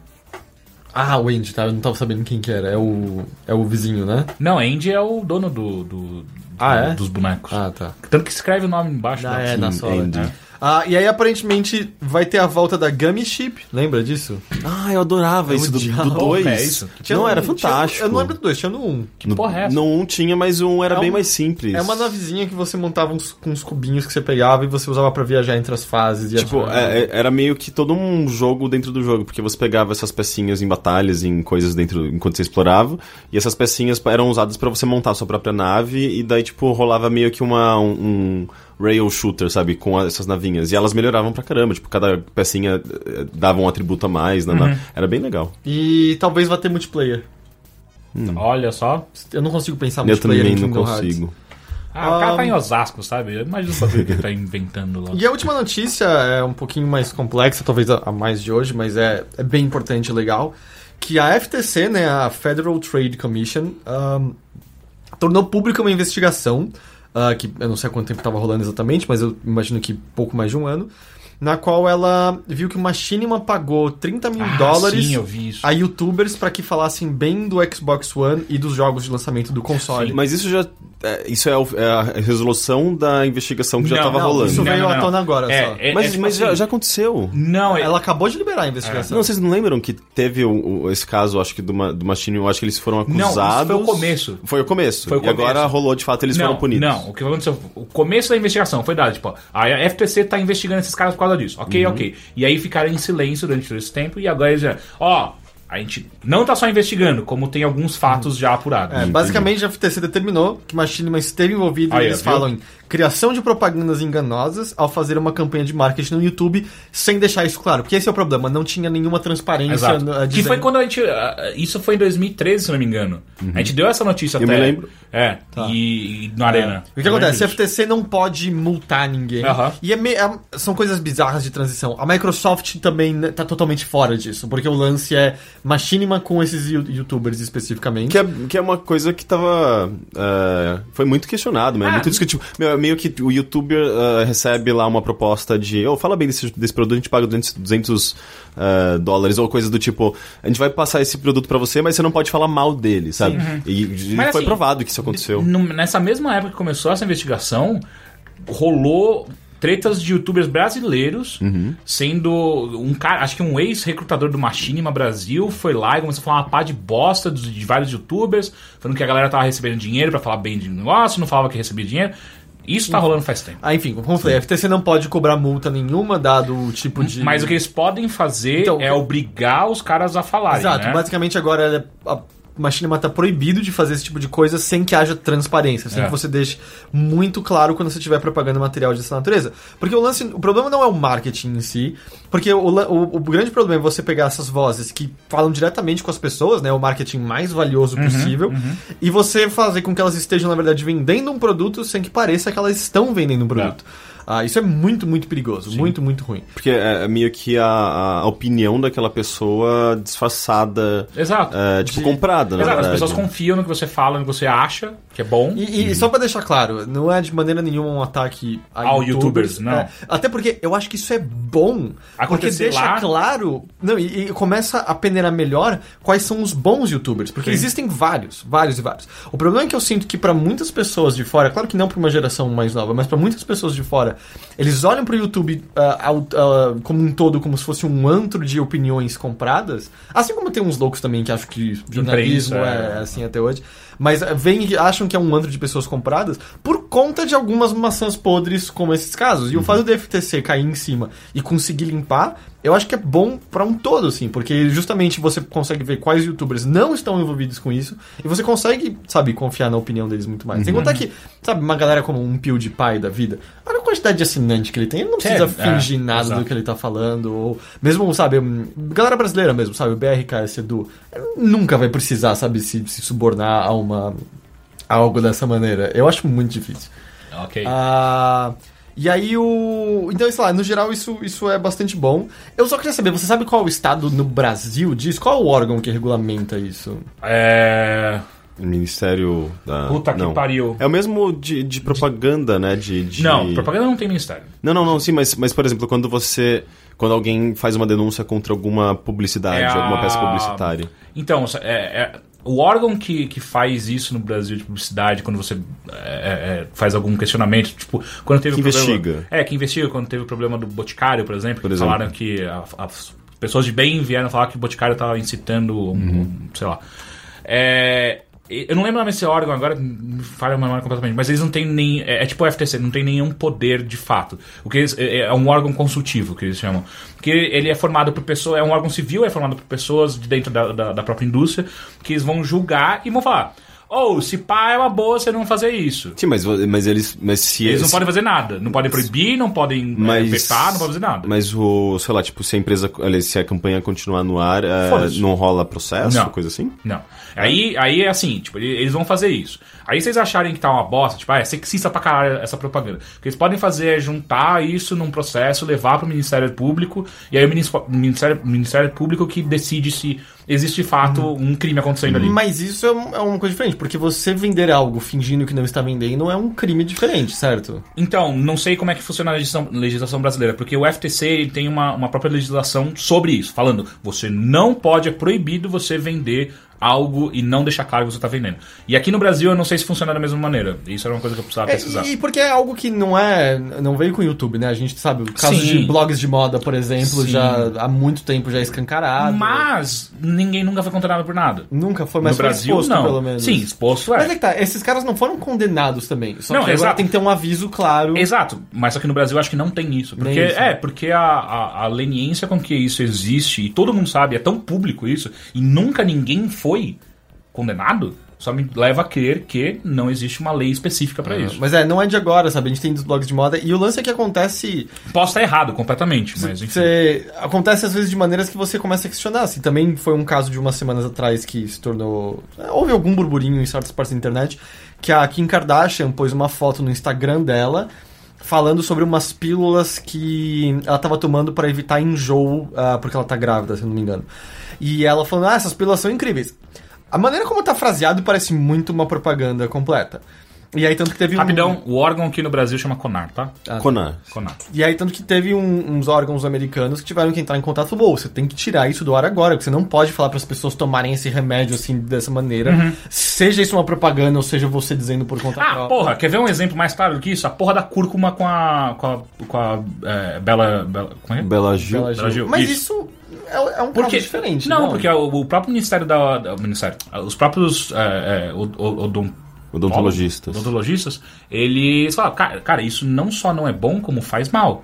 Ah, o Andy, tá? Eu não tava sabendo quem que era. É o, é o vizinho, né? Não, Andy é o dono do, do- Ah, do- é? dos bonecos. Ah, tá. Tanto que escreve o nome embaixo. Ah, da- é, na Sim, sola. Andy. né? Ah, e aí, aparentemente, vai ter a volta da Gummy Ship. Lembra disso? Ah, eu adorava Eu isso do odiava. 2. É isso. Não, no- era tinha- fantástico. eu não lembro do 2, tinha no 1. no, porra é essa? No 1 tinha, mas um era É bem um- mais simples. É uma navezinha que você montava uns, com uns cubinhos que você pegava e você usava pra viajar entre as fases. E Tipo, é- é- era meio que todo um jogo dentro do jogo, porque você pegava essas pecinhas em batalhas, em coisas dentro, enquanto você explorava, e essas pecinhas eram usadas pra você montar a sua própria nave, e daí, tipo, rolava meio que uma, um, um rail shooter, sabe, com a- essas navinhas. E elas melhoravam pra caramba, tipo, cada pecinha eh, dava um atributo a mais, né, né? era bem legal. E talvez vá ter multiplayer. Olha só. Eu não consigo pensar Eu multiplayer também em não Hearts. consigo. Ah, o cara tá em Osasco, sabe? Eu imagino o que ele tá inventando lá. E a última notícia é um pouquinho mais complexa, talvez a mais de hoje, mas é, é bem importante e legal. Que a FTC, né, a Federal Trade Commission, ahn, tornou pública uma investigação, ah, que eu não sei há quanto tempo estava rolando exatamente, mas eu imagino que pouco mais de um ano, na qual ela viu que o Machinima pagou 30 mil Ah, dólares sim, eu vi isso. a youtubers para que falassem bem do Xbox One e dos jogos de lançamento do console. Mas isso já. é, isso é, o- é a resolução da investigação que já Não, tava não, rolando. isso veio à tona agora, É, só. é- mas é tipo mas já, assim, já aconteceu. Não, é- Ela acabou de liberar a investigação. Não, vocês não lembram que teve o- o- esse caso, acho que do, do Machine, eu acho que eles foram Não, isso acusados. foi o começo. Foi o começo. Foi o e agora começo. rolou, de fato, eles não, foram punidos. Não, o que aconteceu? O começo da investigação foi dado, tipo, ó, a FTC tá investigando esses caras por causa disso. Ok, Uhum. ok. E aí ficaram em silêncio durante todo esse tempo e agora eles já. Ó, a gente não tá só investigando, como tem alguns fatos já apurados. É, basicamente, a FTC determinou que Machinima esteve envolvido Aí, e eles viu? falam em criação de propagandas enganosas ao fazer uma campanha de marketing no YouTube sem deixar isso claro. Porque esse é o problema, não tinha nenhuma transparência. Exato. no- Que foi quando a gente. ah, Isso foi em 2013, se não me engano. A gente deu essa notícia Eu até. me lembro. É, Tá. e, e no Arena. O que Eu acontece? A. FTC não pode multar ninguém. Aham. E é me- é- são coisas bizarras de transição. A Microsoft também né, tá totalmente fora disso, porque o lance é Machinima com esses youtubers especificamente. Que é, que é uma coisa que tava. é, foi muito questionado, mas Ah. muito discutível. Meu, meio que o youtuber é, recebe lá uma proposta de. Oh, fala bem desse, desse produto, a gente paga 200, 200 é, dólares, ou coisa do tipo. A gente vai passar esse produto pra você, mas você não pode falar mal dele, sabe? E, e Mas, foi assim, provado que isso aconteceu. Nessa mesma época que começou essa investigação, rolou tretas de youtubers brasileiros, Uhum. sendo um cara, acho que um ex-recrutador do Machinima Brasil foi lá e começou a falar uma pá de bosta de, de vários youtubers, falando que a galera tava recebendo dinheiro pra falar bem de negócio, não falava que recebia dinheiro. Isso tá rolando faz tempo. Ah, enfim, como eu falei, a FTC não pode cobrar multa nenhuma, dado o tipo de. Mas o que eles podem fazer Então, é obrigar os caras a falarem, Exato, né? basicamente agora a Machinima tá proibido de fazer esse tipo de coisa sem que haja transparência, sem É. que você deixe muito claro quando você estiver propagando material dessa natureza. Porque o lance, o problema não é o marketing em si, porque o, o, o grande problema é você pegar essas vozes que falam diretamente com as pessoas, né, o marketing mais valioso Uhum, possível, e você fazer com que elas estejam na verdade vendendo um produto sem que pareça que elas estão vendendo um produto. Ah, isso é muito, muito perigoso, muito, muito ruim. Porque é é meio que a, a opinião daquela pessoa disfarçada. Exato. é, tipo, De- comprada, na Exato, as pessoas confiam no que você fala, no que você acha, que é bom. E, e só pra deixar claro, não é de maneira nenhuma um ataque a Ao youtubers, não. É, até porque eu acho que isso é bom. Porque Acontecer deixa lá- claro. Não, e, e começa a peneirar melhor quais são os bons youtubers. Porque Sim. existem vários, vários e vários. O problema é que eu sinto que pra muitas pessoas de fora, claro que não pra uma geração mais nova, mas pra muitas pessoas de fora, eles olham pro YouTube ah, ao- ah, como um todo, como se fosse um antro de opiniões compradas. Assim como tem uns loucos também que acham que jornalismo Imprensa, é é. assim até hoje. Mas vem acham que é um antro de pessoas compradas por conta de algumas maçãs podres, como esses casos. E o fato do FTC cair em cima e conseguir limpar, eu acho que é bom pra um todo, assim, porque justamente você consegue ver quais youtubers não estão envolvidos com isso e você consegue, sabe, confiar na opinião deles muito mais. Sem contar que, sabe, uma galera como um PewDiePie da vida, olha a quantidade de assinante que ele tem, ele não precisa É, fingir é, nada exato. do que ele tá falando, ou mesmo, sabe, galera brasileira mesmo, sabe, o BRKS Edu, nunca vai precisar, sabe, se, se subornar a uma a algo dessa maneira. Eu acho muito difícil. Ok. Ah, e aí o. Então, sei lá, no geral isso, isso é bastante bom. Eu só queria saber, você sabe qual o estado no Brasil disso? Qual é o órgão que regulamenta isso? É. Ministério da. Puta que não. pariu. É o mesmo de, de propaganda, né? De, de- Não, propaganda não tem ministério. Não, não, não, sim, mas, mas por exemplo, quando você. Quando alguém faz uma denúncia contra alguma publicidade, É a- alguma peça publicitária. Então, é, é- o órgão que, que faz isso no Brasil de publicidade, quando você é, é, faz algum questionamento, tipo, quando teve Que o problema. investiga. É, que investiga, quando teve o problema do Boticário, por exemplo, Por que exemplo. falaram que a- as pessoas de bem vieram falar que o Boticário estava incitando, um, Uhum. um, sei lá. É, eu não lembro desse órgão agora, falha a memória completamente, mas eles não têm nem. É, é tipo o FTC, não tem nenhum poder de fato. O que eles, é, é um órgão consultivo que eles chamam. Porque ele é formado por pessoas. É um órgão civil, é formado por pessoas de dentro da, da, da própria indústria, que eles vão julgar e vão falar. Ou, se pá é uma boa, você não fazer isso. Sim, mas, mas eles. Mas se Eles não se- podem fazer nada. Não podem proibir, não podem mas, é, vetar, não podem fazer nada. Mas o, sei lá, tipo, se a empresa, se a campanha continuar no ar, Foda-se. não rola processo, Não. coisa assim? Não. Aí, aí é assim, tipo, ele- eles vão fazer isso. Aí vocês acharem que tá uma bosta, tipo, ah, é sexista pra caralho essa propaganda. O que eles podem fazer é juntar isso num processo, levar pro Ministério Público, e aí o Minis- Ministério, Ministério Público que decide se existe de fato um crime acontecendo ali. Mas isso é, é uma coisa diferente, porque você vender algo fingindo que não está vendendo é um crime diferente, certo? Então, não sei como é que funciona a legislação, legislação brasileira, porque o FTC tem uma, uma própria legislação sobre isso, falando você não pode, é proibido você vender algo e não deixar claro que você tá vendendo. E aqui no Brasil eu não sei se funciona da mesma maneira. Isso era uma coisa que eu precisava É, pesquisar. e, porque é algo que não é. Não veio com o YouTube, né? A gente sabe, o caso Sim. de blogs de moda, por exemplo, Sim. já há muito tempo já é escancarado. Mas ninguém nunca foi condenado por nada. Nunca foi, mas no foi Brasil, exposto, não. pelo menos. Sim, exposto é. Mas é que tá, esses caras não foram condenados também. Só Não, que agora exato. tem que ter um aviso claro. Exato, mas só que no Brasil eu acho que não tem isso. Porque, isso. É, porque a, a, a leniência com que isso existe, e todo mundo sabe, é tão público isso, e nunca ninguém foi condenado, só me leva a crer que não existe uma lei específica pra isso. Mas é, não é de agora, sabe? A gente tem dos blogs de moda. E o lance é que acontece. Posso estar errado completamente, mas enfim. Você, acontece às vezes de maneiras que você começa a questionar. Assim, também foi um caso de umas semanas atrás que se tornou. é, Houve algum burburinho em certas partes da internet que a Kim Kardashian pôs uma foto no Instagram dela falando sobre umas pílulas que ela tava tomando para evitar enjoo, ah, porque ela tá grávida, se não me engano. E ela falando, ah, essas pílulas são incríveis. A maneira como tá fraseado parece muito uma propaganda completa. E aí, tanto que teve um. Rapidão, o órgão aqui no Brasil chama CONAR, tá? Ah. Conar. CONAR. E aí, tanto que teve um- uns órgãos americanos que tiveram que entrar em contato e falou, "Ô, você tem que tirar isso do ar agora, porque você não pode falar para as pessoas tomarem esse remédio assim, dessa maneira. Seja isso uma propaganda, ou seja você dizendo por conta Uhum. Ah, própria. porra, quer ver um exemplo mais claro do que isso? A porra da cúrcuma com a. com a. com a. é, Bela. Bela. Como é? Bela Gil. Bela Gil. Bela Gil, Mas isso. isso, é, é um Porque, caso diferente, não, porque o, o próprio Ministério da, da- o Ministério, os próprios é, é, o- o- odon- Odontologistas. odontologistas, eles falam, cara, cara, isso não só não é bom, como faz mal.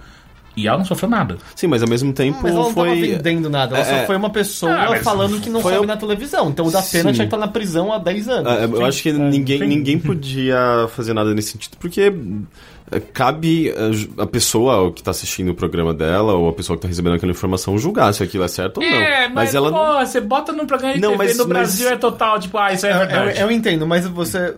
E ela não sofreu nada. Sim, mas ao mesmo tempo Mas ela não tava foi. vendendo nada, ela É, só foi uma pessoa Ah, mas falando que não foi soube um- na televisão. Então o da Sim. tinha que estar na prisão há 10 anos. Ah, eu acho que ninguém, sim. ninguém podia fazer nada nesse sentido, porque cabe a ju- a pessoa que tá assistindo o programa dela, ou a pessoa que tá recebendo aquela informação, julgar se aquilo é certo ou não. É, mas, ela pô, você bota num programa de Não, TV mas- no mas- Brasil é total, tipo, ah, isso é Eu, verdade. eu- eu entendo, mas você.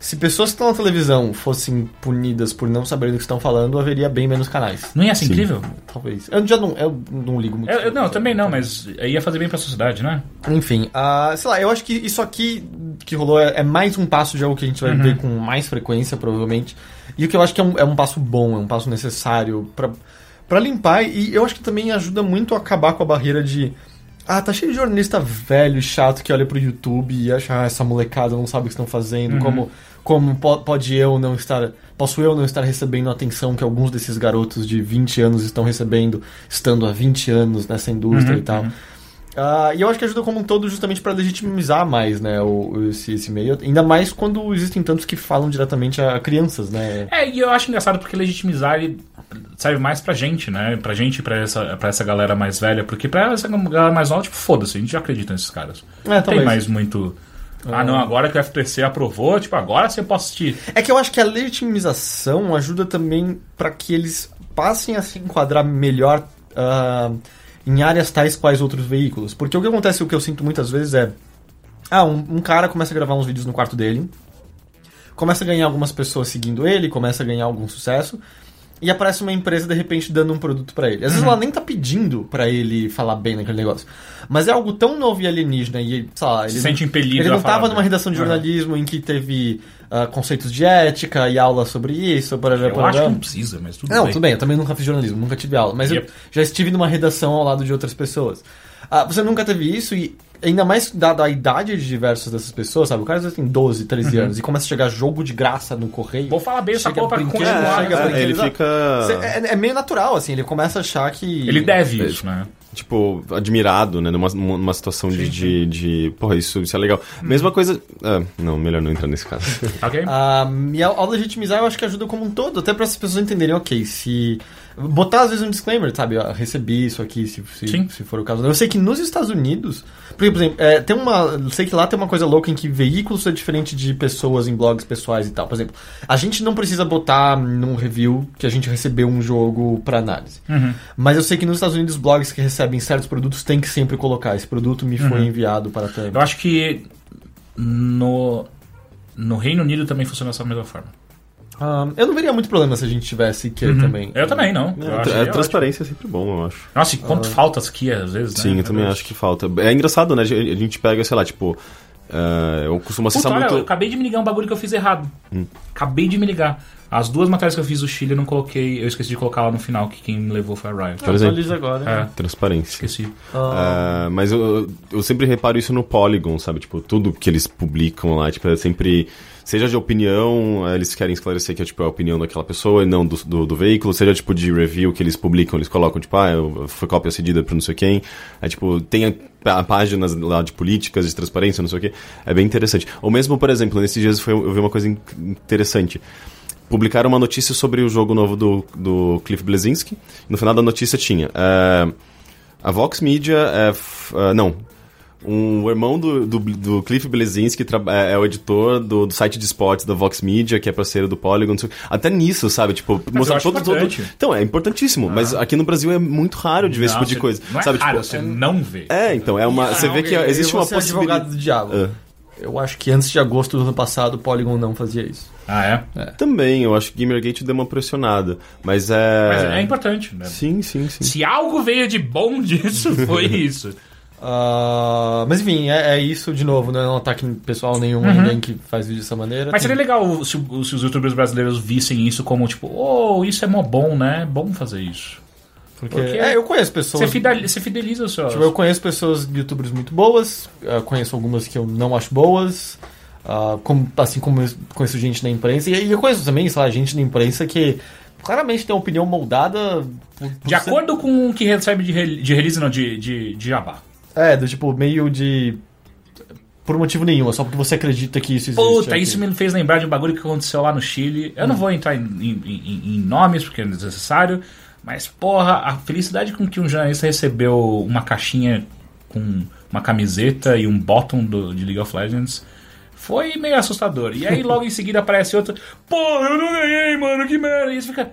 Se pessoas que estão na televisão fossem punidas por não saberem do que estão falando, haveria bem menos canais. Não ia ser incrível? Talvez. Eu já não, eu não ligo muito. Eu, eu- não, eu também não, mas ia fazer bem pra sociedade, né? Enfim, ah, sei lá, eu acho que isso aqui que rolou é, é mais um passo de algo que a gente vai Uhum. ver com mais frequência, provavelmente. E o que eu acho que é um, é um passo bom, é um passo necessário pra, pra limpar. E eu acho que também ajuda muito a acabar com a barreira de. Ah, tá cheio de jornalista velho e chato que olha pro YouTube e acha, ah, essa molecada não sabe o que estão fazendo, Uhum. como, como po- pode eu não estar. Posso eu não estar recebendo a atenção que alguns desses garotos de 20 anos estão recebendo, estando há 20 anos nessa indústria Uhum, e tal. Ah, e eu acho que ajuda como um todo justamente para legitimizar mais né, o, esse, esse meio. Ainda mais quando existem tantos que falam diretamente a crianças, né? É, e eu acho engraçado porque legitimizar ele serve mais pra gente, né? Pra gente e pra essa, pra essa galera mais velha. Porque pra essa galera mais nova, tipo, foda-se, a gente já acredita nesses caras. É, Não tem mais muito. Ah, não, agora que o FTC aprovou, tipo, agora você pode assistir. É que eu acho que a legitimização ajuda também para que eles passem a se enquadrar melhor ah, em áreas tais quais outros veículos. Porque o que acontece, o que eu sinto muitas vezes é. Ah, um, um cara começa a gravar uns vídeos no quarto dele, começa a ganhar algumas pessoas seguindo ele, começa a ganhar algum sucesso. E aparece uma empresa de repente dando um produto pra ele. Às vezes ela nem tá pedindo pra ele falar bem naquele negócio. Mas é algo tão novo e alienígena e, sei lá, ele Se sente impelido Ele não tava numa redação de Aham. jornalismo em que teve ah, conceitos de ética e aula sobre isso, para Eu acho que não precisa, mas tudo não, bem. tudo bem, eu também nunca fiz jornalismo, nunca tive aula, mas Yep. eu já estive numa redação ao lado de outras pessoas. Ah, você nunca teve isso e ainda mais dada a idade de diversas dessas pessoas, sabe? O cara já tem 12, 13 anos e começa a chegar jogo de graça no correio. Uhum. Vou falar bem essa porra pra continuar. chega né? brinquedo, ele fica. Cê- É, é meio natural, assim, ele começa a achar que. Ele deve isso, né? Tipo, admirado, né? Numa, numa situação de, de, de. Porra, isso, isso é legal. Mesma coisa. ah, não, melhor não entrar nesse caso. Ok? Ah, e ao, ao legitimizar, eu acho que ajuda como um todo, até para as pessoas entenderem, ok, se. Botar às vezes um disclaimer, sabe? ó, recebi isso aqui, se, se, se for o caso. Eu sei que nos Estados Unidos, porque, por exemplo, é, tem uma. Sei que lá tem uma coisa louca em que veículos é diferente de pessoas em blogs pessoais e tal. Por exemplo, a gente não precisa botar num review que a gente recebeu um jogo para análise. Uhum. Mas eu sei que nos Estados Unidos, blogs que recebem certos produtos têm que sempre colocar. Esse produto me foi enviado para a. Eu acho que no, no Reino Unido também funciona dessa mesma forma. Ah, eu não veria muito problema se a gente tivesse que Uhum. também. Eu também, não. Eu É, é, que é transparência é sempre bom, eu acho. ótimo. Nossa, e quanto falta isso aqui às vezes, né? Sim, eu também acho que falta. É engraçado, né? A gente pega, sei lá, tipo. ah, eu costumo Puta, acessar olha, eu muito. acabei de me ligar um bagulho que eu fiz errado. Acabei de me ligar. As duas matérias que eu fiz do Chile eu não coloquei, eu esqueci de colocar lá no final que quem me levou foi a Riot. Por exemplo. Atualiza agora. É, né? Transparência. esqueci. Ah, Ah, mas eu, eu sempre reparo isso no Polygon, sabe? Tipo, tudo que eles publicam lá, tipo, é sempre. Seja de opinião, eh, eles querem esclarecer que é, tipo, a opinião daquela pessoa e não do, do, do veículo, seja tipo de review que eles publicam, eles colocam, tipo, ah, foi cópia cedida pra não sei quem. É tipo, tem a, a páginas lá de políticas, de transparência, não sei o quê. É bem interessante. Ou mesmo, por exemplo, nesses dias foi, eu vi uma coisa interessante publicaram uma notícia sobre o jogo novo do, do Cliff Blesinski. No final da notícia tinha. é, a Vox Media é. f- é, não. Um, o irmão do, do, do Cliff Blesinski é, é o editor do, do site de esportes da Vox Media, que é parceiro do Polygon. Até nisso, sabe? Tipo, mostrar eu acho todo, todo. Então, é importantíssimo. Mas aqui no Brasil é muito raro de ver esse Não, tipo de coisa. Não é sabe? raro, tipo, você não vê. é, então, é uma. Você vê que eu existe vou uma ser advogado possibilidade. do diabo. Ah. Eu acho que antes de agosto do ano passado, o Polygon não fazia isso. Ah, é? Também, eu acho que Gamergate deu uma pressionada. Mas é. Mas é importante, né? Sim, sim, sim. Se algo veio de bom disso, foi isso. Ah, mas enfim, é, é isso de novo, não é um ataque pessoal nenhum a ninguém que faz vídeo dessa maneira. Uhum. Mas Tem- seria legal se, se os youtubers brasileiros vissem isso como, tipo, oh, isso é mó bom, né? É bom fazer isso. Porque, porque é, eu conheço pessoas. Você fideliza, você fideliza os seus. Tipo, eu conheço pessoas youtubers muito boas, ah, conheço algumas que eu não acho boas, ah, como, assim como eu conheço gente na imprensa, e eu conheço também, sei lá, gente na imprensa que claramente tem uma opinião moldada por, por De ser- acordo com o que recebe de, rel- de release, não, de, de, de jabá. É, do tipo, meio de. Por motivo nenhum, é só porque você acredita que isso existe. Puta, aqui. isso me fez lembrar de um bagulho que aconteceu lá no Chile. Eu não vou entrar em, em- em- em nomes, porque é desnecessário. Mas, porra, a felicidade com que um jornalista recebeu uma caixinha com uma camiseta e um bottom do, de League of Legends foi meio assustador. E aí logo em seguida aparece outro. Porra, eu não ganhei, mano, que merda. E você fica.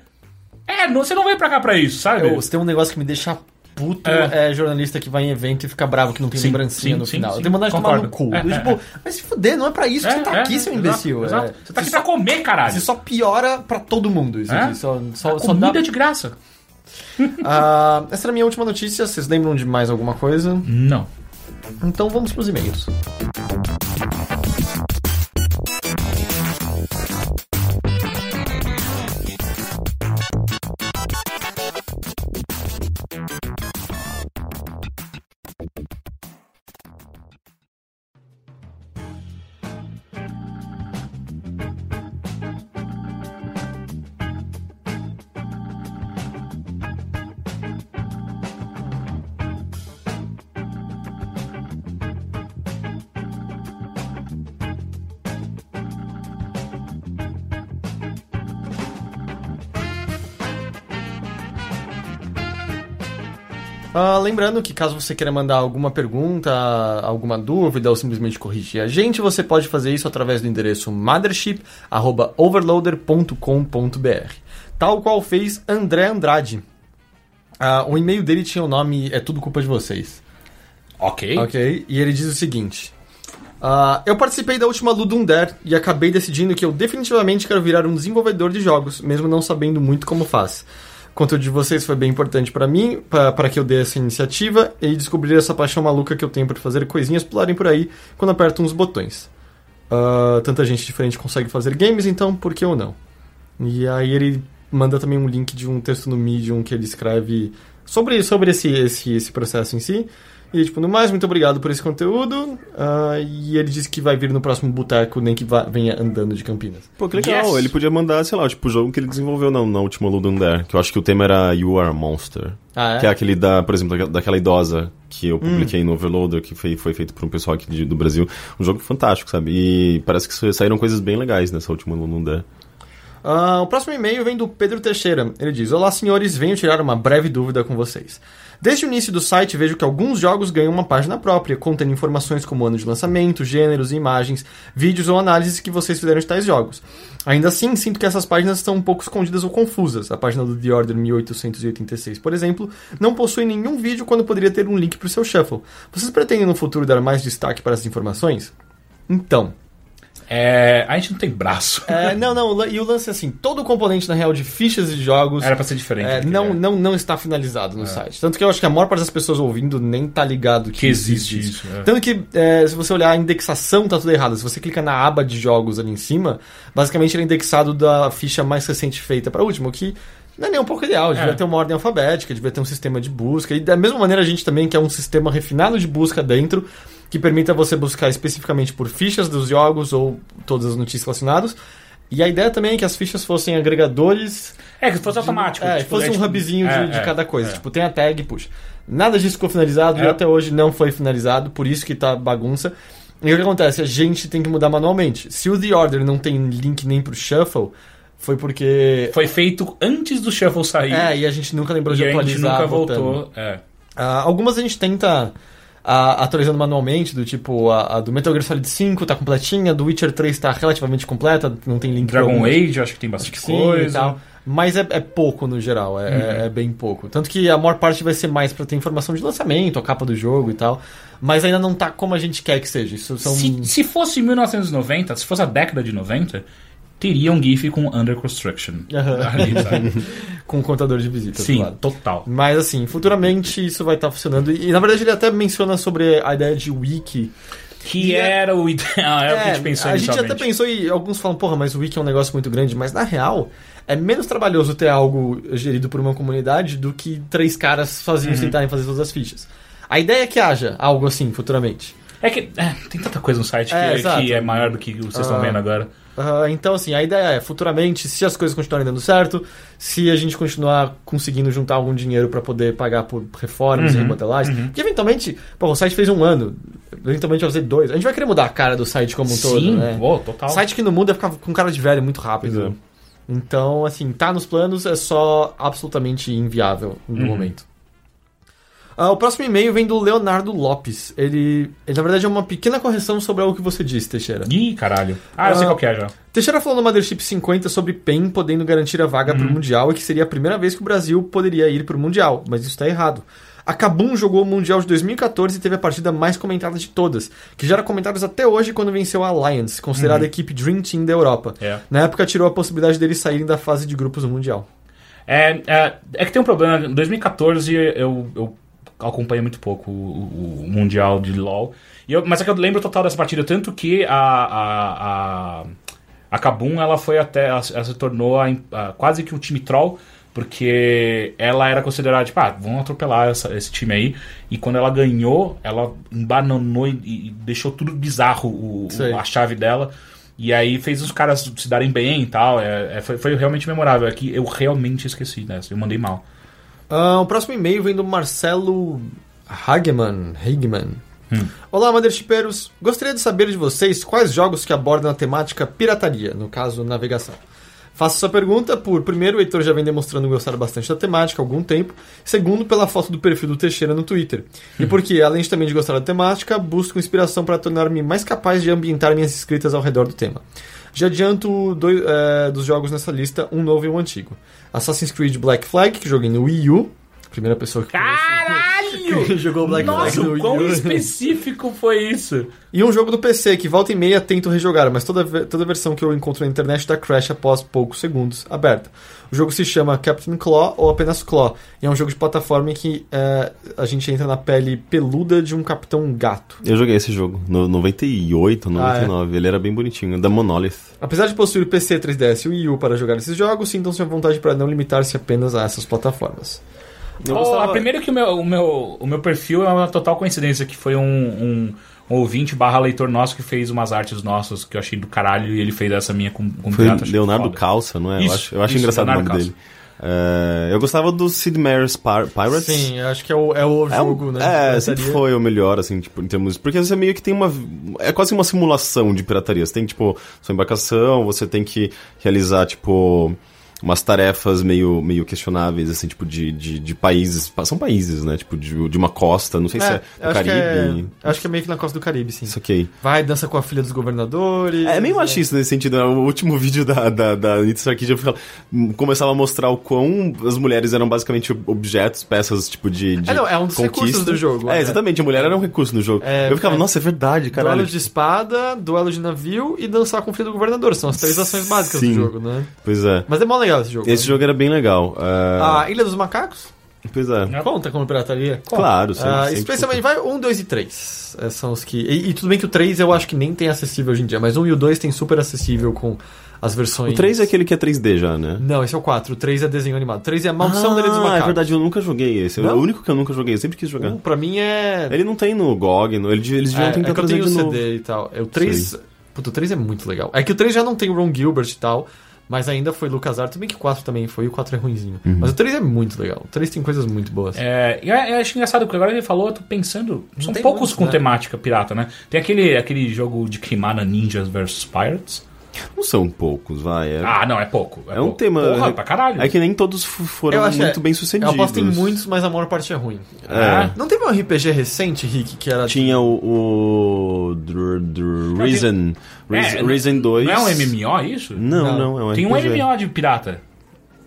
É, não- você não veio pra cá pra isso, sabe? Eu, se tem um negócio que me deixa puto, É. é, jornalista que vai em evento e fica bravo que não tem Sim, lembrancinha sim, no sim, final. sim, Eu tenho vontade de tomar no cu. É, é, tipo, é. mas se fuder, não é pra isso que É, você tá é, aqui, é, seu exato, imbecil. exato. É. Você tá aqui só, pra comer, caralho. você só piora pra todo mundo isso É? aqui. Só, só, só Comida dá... de graça. Ah, essa era a minha última notícia. Vocês lembram de mais alguma coisa? Não. Então vamos pros e-mails. Lembrando que caso você queira mandar alguma pergunta, alguma dúvida ou simplesmente corrigir a gente, você pode fazer isso através do endereço mothership.overloader.com.br. Tal qual fez André Andrade. Ah, o e-mail dele tinha o nome É Tudo Culpa de Vocês. Ok. Ok? E ele diz o seguinte: ah, Eu participei da última Ludum Dare e acabei decidindo que eu definitivamente quero virar um desenvolvedor de jogos, mesmo não sabendo muito como faz. Conteúdo de vocês foi bem importante pra mim, pa- para que eu dê essa iniciativa e descobrir essa paixão maluca que eu tenho por fazer coisinhas pularem por aí quando aperto uns botões. Ah, tanta gente diferente consegue fazer games, então por que eu não? E aí ele manda também um link de um texto no Medium que ele escreve sobre, sobre esse, esse, esse processo em si. E tipo, no mais, muito obrigado por esse conteúdo. Ah, e ele disse que vai vir no próximo boteco, nem que vá, venha andando de Campinas. Pô, que legal. Yes. Ele podia mandar, sei lá, tipo, o jogo que ele desenvolveu na, na última Ludum Dare. Que eu acho que o tema era You Are a Monster. Ah, é? Que é aquele da, por exemplo, daquela- idosa que eu publiquei no Overloader, que foi, foi feito por um pessoal aqui de- do Brasil. Um jogo fantástico, sabe? E parece que saíram coisas bem legais nessa última Ludum Dare. Ah, o próximo e-mail vem do Pedro Teixeira. Ele diz: Olá, senhores, venho tirar uma breve dúvida com vocês. Desde o início do site, vejo que alguns jogos ganham uma página própria, contendo informações como ano de lançamento, gêneros, imagens, vídeos ou análises que vocês fizeram de tais jogos. Ainda assim, sinto que essas páginas estão um pouco escondidas ou confusas. A página do The Order 1886, por exemplo, não possui nenhum vídeo quando poderia ter um link para o seu shuffle. Vocês pretendem no futuro dar mais destaque para essas informações? Então, É, a gente não tem braço. É, não, não, e o lance é assim, todo o componente, na real, de fichas de jogos Era pra ser diferente. é, que não, é. não, não está finalizado no site. Tanto que eu acho que a maior parte das pessoas ouvindo nem tá ligado que, Que existe isso, é. Tanto que, é, se você olhar a indexação, tá tudo errado. Se você clica na aba de jogos ali em cima, basicamente ele é indexado da ficha mais recente feita pra última, o que não é nem um pouco ideal. Devia É. ter uma ordem alfabética, devia ter um sistema de busca. E da mesma maneira a gente também quer um sistema refinado de busca dentro, que permita você buscar especificamente por fichas dos jogos ou todas as notícias relacionadas. E a ideia também é que as fichas fossem agregadores É, que fosse automático. é, tipo, fosse é, um tipo, hubzinho de, é, de é, cada coisa. é. Tipo, tem a tag, puxa. Nada disso ficou finalizado e É. até hoje não foi finalizado, por isso que tá bagunça. E o que acontece? A gente tem que mudar manualmente. Se o The Order não tem link nem pro Shuffle, foi porque. Foi feito antes do Shuffle sair. É, e a gente nunca lembrou de e a gente atualizar. nunca voltando. voltou. É. Ah, algumas a gente tenta ah, atualizando manualmente, do tipo, a, a do Metal Gear Solid 5 tá completinha, do Witcher 3 tá relativamente completa, não tem link Dragon algumas. Age, acho que tem bastante Sim, coisa. e tal. Mas é, é pouco no geral, é, Uhum. é- é bem pouco. Tanto que a maior parte vai ser mais pra ter informação de lançamento, a capa do jogo e tal. Mas ainda não tá como a gente quer que seja. Isso são. Se, se fosse 1990, se fosse a década de 90, teria um GIF com Under Construction. Aham. Ali, com um contador de visitas. Sim, lado. total. Mas assim, futuramente isso vai estar funcionando. E na verdade ele até menciona sobre a ideia de wiki. Que E é- era o ideal, é, o que a gente pensou a gente até pensou e alguns falam, porra, mas o wiki é um negócio muito grande, mas na real é menos trabalhoso ter algo gerido por uma comunidade do que três caras sozinhos Uhum. tentarem fazer todas as fichas. A ideia é que haja algo assim futuramente. É que é, tem tanta coisa no site É, que, exato. que é maior do que vocês estão Ah. vendo agora. Então, assim, a ideia é, futuramente, se as coisas continuarem dando certo, se a gente continuar conseguindo juntar algum dinheiro para poder pagar por reformas e Uhum, remodelagens, porque eventualmente, pô, o site fez um ano, eventualmente vai fazer dois. A gente vai querer mudar a cara do site como um todo, Sim, né? pô, total. Site que não muda fica com cara de velho muito rápido. Pois é. Então, assim, tá nos planos, é só absolutamente inviável no Uhum. momento. Ah, o próximo e-mail vem do Leonardo Lopes. Ele, ele, na verdade, é uma pequena correção sobre algo que você disse, Teixeira. Ih, caralho. Ah, eu sei Ah. qual que é já. Teixeira falou no Mothership 50 sobre PEN podendo garantir a vaga pro Mundial e que seria a primeira vez que o Brasil poderia ir pro Mundial, mas isso tá errado. A Kabum jogou o Mundial de 2014 e teve a partida mais comentada de todas, que gera comentários até hoje quando venceu a Alliance, considerada a equipe Dream Team da Europa. É. Na época tirou a possibilidade deles saírem da fase de grupos do Mundial. É, é, é que tem um problema. Em 2014 eu, eu acompanhei muito pouco o, o Mundial de LoL. E eu- mas é que eu lembro total dessa partida. Tanto que a, a, a, a Kabum ela foi até. Ela, ela se tornou a- a- quase que um time troll. Porque ela era considerada, tipo, ah, vamos atropelar essa- esse time aí. E quando ela ganhou, ela embananou e, e deixou tudo bizarro o- o- a chave dela. E aí fez os caras se darem bem e tal. É, é- foi, foi realmente memorável. É que eu realmente esqueci dessa. Eu mandei mal. Ah, o próximo e-mail vem do Marcelo Hageman. Hageman. Olá, Mothershipeiros. Gostaria de saber de vocês quais jogos que abordam a temática pirataria, no caso, navegação. Faço essa pergunta por, primeiro, o Heitor já vem demonstrando gostar bastante da temática há algum tempo, segundo, pela foto do perfil do Teixeira no Twitter. E porque, além de também de gostar da temática, busco inspiração para tornar-me mais capaz de ambientar minhas escritas ao redor do tema. Já adianto dois, eh, dos jogos nessa lista, um novo e um antigo. Assassin's Creed Black Flag, que joguei no Wii U. Primeira pessoa que Que jogou Black Nossa, Flag no o quão Wii U. específico foi isso? E um jogo do PC que volta e meia tento rejogar, mas toda, toda versão que eu encontro na internet dá crash após poucos segundos aberta. O jogo se chama Captain Claw ou apenas Claw, e é um jogo de plataforma em que eh, a gente entra na pele peluda de um capitão gato. Eu joguei esse jogo no 98, Ah, é? 99. Ele era bem bonitinho, da Monolith. Apesar de possuir PC, 3DS e Wii U para jogar esses jogos, sintam-se à vontade para não limitar-se apenas a essas plataformas. Eu Oh, gostava- a primeiro que o meu, o, meu, o meu perfil é uma total coincidência, que foi um, um, um ouvinte barra leitor nosso que fez umas artes nossas que eu achei do caralho e ele fez essa minha com, com Foi pirata, Leonardo foda. Calça, não é? eu Isso, acho, eu acho isso, engraçado o Leonardo nome dele. É, eu gostava do Sid Meier's Pir- Pirates. Sim, eu acho que é o, é o É, um- jogo, né? de é sempre foi o melhor, assim, tipo, em termos. Porque você meio que tem uma. É quase uma simulação de pirataria. Você tem, tipo, sua embarcação, você tem que realizar, tipo. Umas tarefas meio, meio questionáveis, assim, tipo, de, de, de países. São países, né? Tipo, de, de uma costa, não sei se é eu do acho que Caribe. é, acho que é meio que na costa do Caribe, sim. Isso aqui. Vai, dança com a filha dos governadores. É meio machista nesse sentido. né? O último vídeo da, da, da Anitta eu ficava- começava a mostrar o quão as mulheres eram basicamente objetos, peças, tipo, de, de É, não, é um dos conquista. recursos do jogo, É, né? exatamente. A mulher era um recurso no jogo. É, eu ficava, é. nossa, é verdade, caralho. Duelo de espada, duelo de navio e dançar com o filho do governador. São as três ações básicas Sim. do jogo, né? Pois é. Mas é mó legal esse jogo. Esse né? jogo era bem legal. É, A Ilha dos Macacos? Pois é. Conta como pirataria? Claro, sempre, Ah, especialmente vai 1, 2 e 3. É, são os que. E, e tudo bem que o 3 eu acho que nem tem acessível hoje em dia, mas o 1 e o 2 tem super acessível com as versões. O 3 é aquele que é 3D já, né? Não, esse é o 4. O 3 é desenho animado. O 3 é a maldição da Ilha dos Ah, Macacos. é verdade, eu nunca joguei esse. É Não? o único que eu nunca joguei, eu sempre quis jogar. Um, pra mim é. Ele não tem no GOG, no, ele- eles deviam é, tentar é que eu tenho o novo. CD e tal. É, o 3. Puta, o 3 é muito legal. É que o 3 já não tem o Ron Gilbert e tal. Mas ainda foi LucasArts, tudo bem que o 4 também foi, e o 4 é ruimzinho. Uhum. Mas o 3 é muito legal. O 3 tem coisas muito boas. É, e eu, eu acho engraçado, porque agora ele falou, eu tô pensando. São tem poucos muitos, com né? temática pirata, né? Tem aquele, aquele jogo de queimada Ninjas vs Pirates. Não são poucos, vai. É, Ah, não, é pouco. É, é um pouco. tema. Porra, pra caralho. É que nem todos foram Eu muito é- bem Eu sucedidos. aposto em muitos, mas a maior parte é ruim. É. Não teve um RPG recente, Rick, que era. Tinha o. o Dr- Dr- Reason. Reason, É, Reason 2. Não é um MMO isso? Não, Não. não, é um Tem um RPG. MMO de pirata.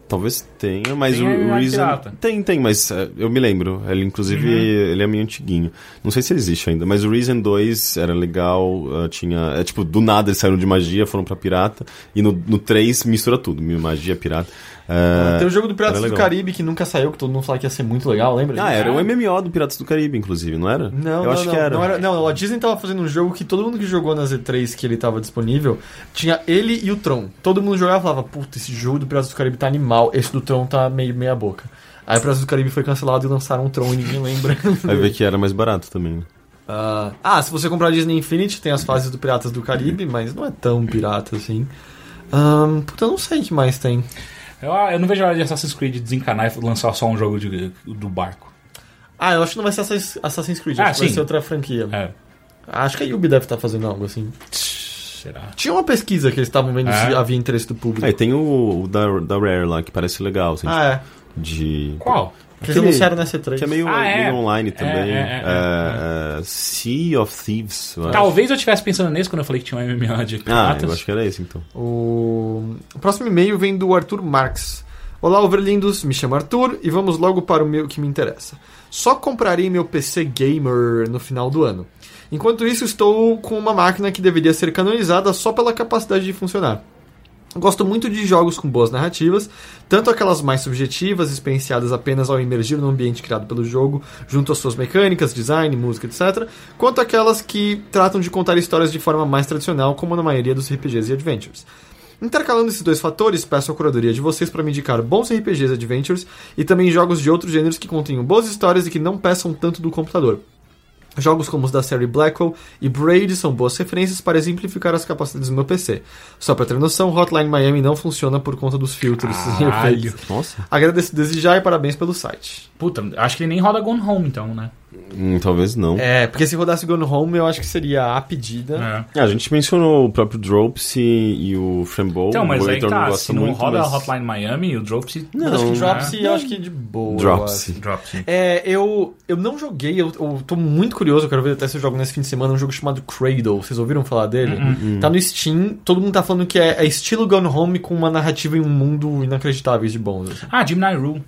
Talvez tenha, mas Tem o Reason. pirata. Tem, tem, mas é, eu me lembro. Ele, inclusive, Uhum. ele é meio antiguinho. Não sei se ele existe ainda, mas o Reason 2 era legal. ah, tinha. É tipo, do nada eles saíram de magia, foram pra pirata. E no, no 3 mistura tudo: magia, pirata. É, Tem o jogo do Piratas do. Caribe que nunca saiu, que todo mundo fala que ia ser muito legal, lembra? Ah, era o MMO do Piratas do Caribe, inclusive, não era? Não, eu não, acho não, que era. Não, era- não, a Disney tava fazendo um jogo que todo mundo que jogou na Z3 que ele tava disponível, tinha ele e o Tron. Todo mundo jogava e falava, puta, esse jogo do Piratas do Caribe tá animal, esse do Tron tá meio meia boca. Aí o Piratas do Caribe foi cancelado e lançaram um Tron e ninguém lembra. Vai ver que era mais barato também. né? Ah, ah, se você comprar Disney Infinity, tem as fases do Piratas do Caribe, mas não é tão pirata assim. Ahn, puta, eu não sei o que mais tem. Eu, eu não vejo a hora de Assassin's Creed desencanar e lançar só um jogo de, do barco. Ah, eu acho que não vai ser Assassin's- Creed, Ah, acho que vai ser outra franquia. É. Acho que a Yubi deve estar fazendo algo assim. Será? Tinha uma pesquisa que eles estavam vendo É? se havia interesse do público. Aí tem o, o da, da Rare lá, que parece legal, assim, Ah, é. de... Qual? Que eles Aquele- anunciaram na C3. Que é meio, Ah, é. meio online É, também. é, É, é, é, Sea of Thieves. eu acho. Talvez eu estivesse pensando nesse quando eu falei que tinha um MMO de Ah, piratas. eu acho que era esse então. O... o próximo e-mail vem do Arthur Marx. Olá, overlindos, me chamo Arthur e vamos logo para o meu que me interessa. Só comprarei meu PC gamer no final do ano. Enquanto isso, estou com uma máquina que deveria ser canonizada só pela capacidade de funcionar. Gosto muito de jogos com boas narrativas, tanto aquelas mais subjetivas, experienciadas apenas ao emergir no ambiente criado pelo jogo, junto às suas mecânicas, design, música, etc., quanto aquelas que tratam de contar histórias de forma mais tradicional, como na maioria dos RPGs e adventures. Intercalando esses dois fatores, peço a curadoria de vocês para me indicar bons RPGs adventures e também jogos de outros gêneros que contenham boas histórias e que não peçam tanto do computador. Jogos como os da série Blackwell e Braid são boas referências para exemplificar as capacidades do meu PC. Só para ter noção, Hotline Miami não funciona por conta dos filtros e Caralho. efeitos. Nossa. Agradeço desde já e parabéns pelo site. Puta, acho que ele nem roda Gone Home, então, né? Hum, talvez não. É, porque se rodasse Gone Home, eu acho que seria a pedida. É. Ah, a gente mencionou o próprio Dropsy e o Frambow. Então, mas o aí tá, não se não muito, roda mas... Hotline Miami, o Dropsy... Mas acho que Não, Dropsy, né? eu acho que é de boa. eu Dropsy. acho. Dropsy. É, eu, eu não joguei, eu, eu tô muito curioso, eu quero ver até se eu jogo nesse fim de semana um jogo chamado Cradle. Vocês ouviram falar dele? Uhum. Tá no Steam, todo mundo tá falando que é, é estilo Gone Home com uma narrativa em um mundo inacreditável de bons. Assim. Ah, Gemini Rule.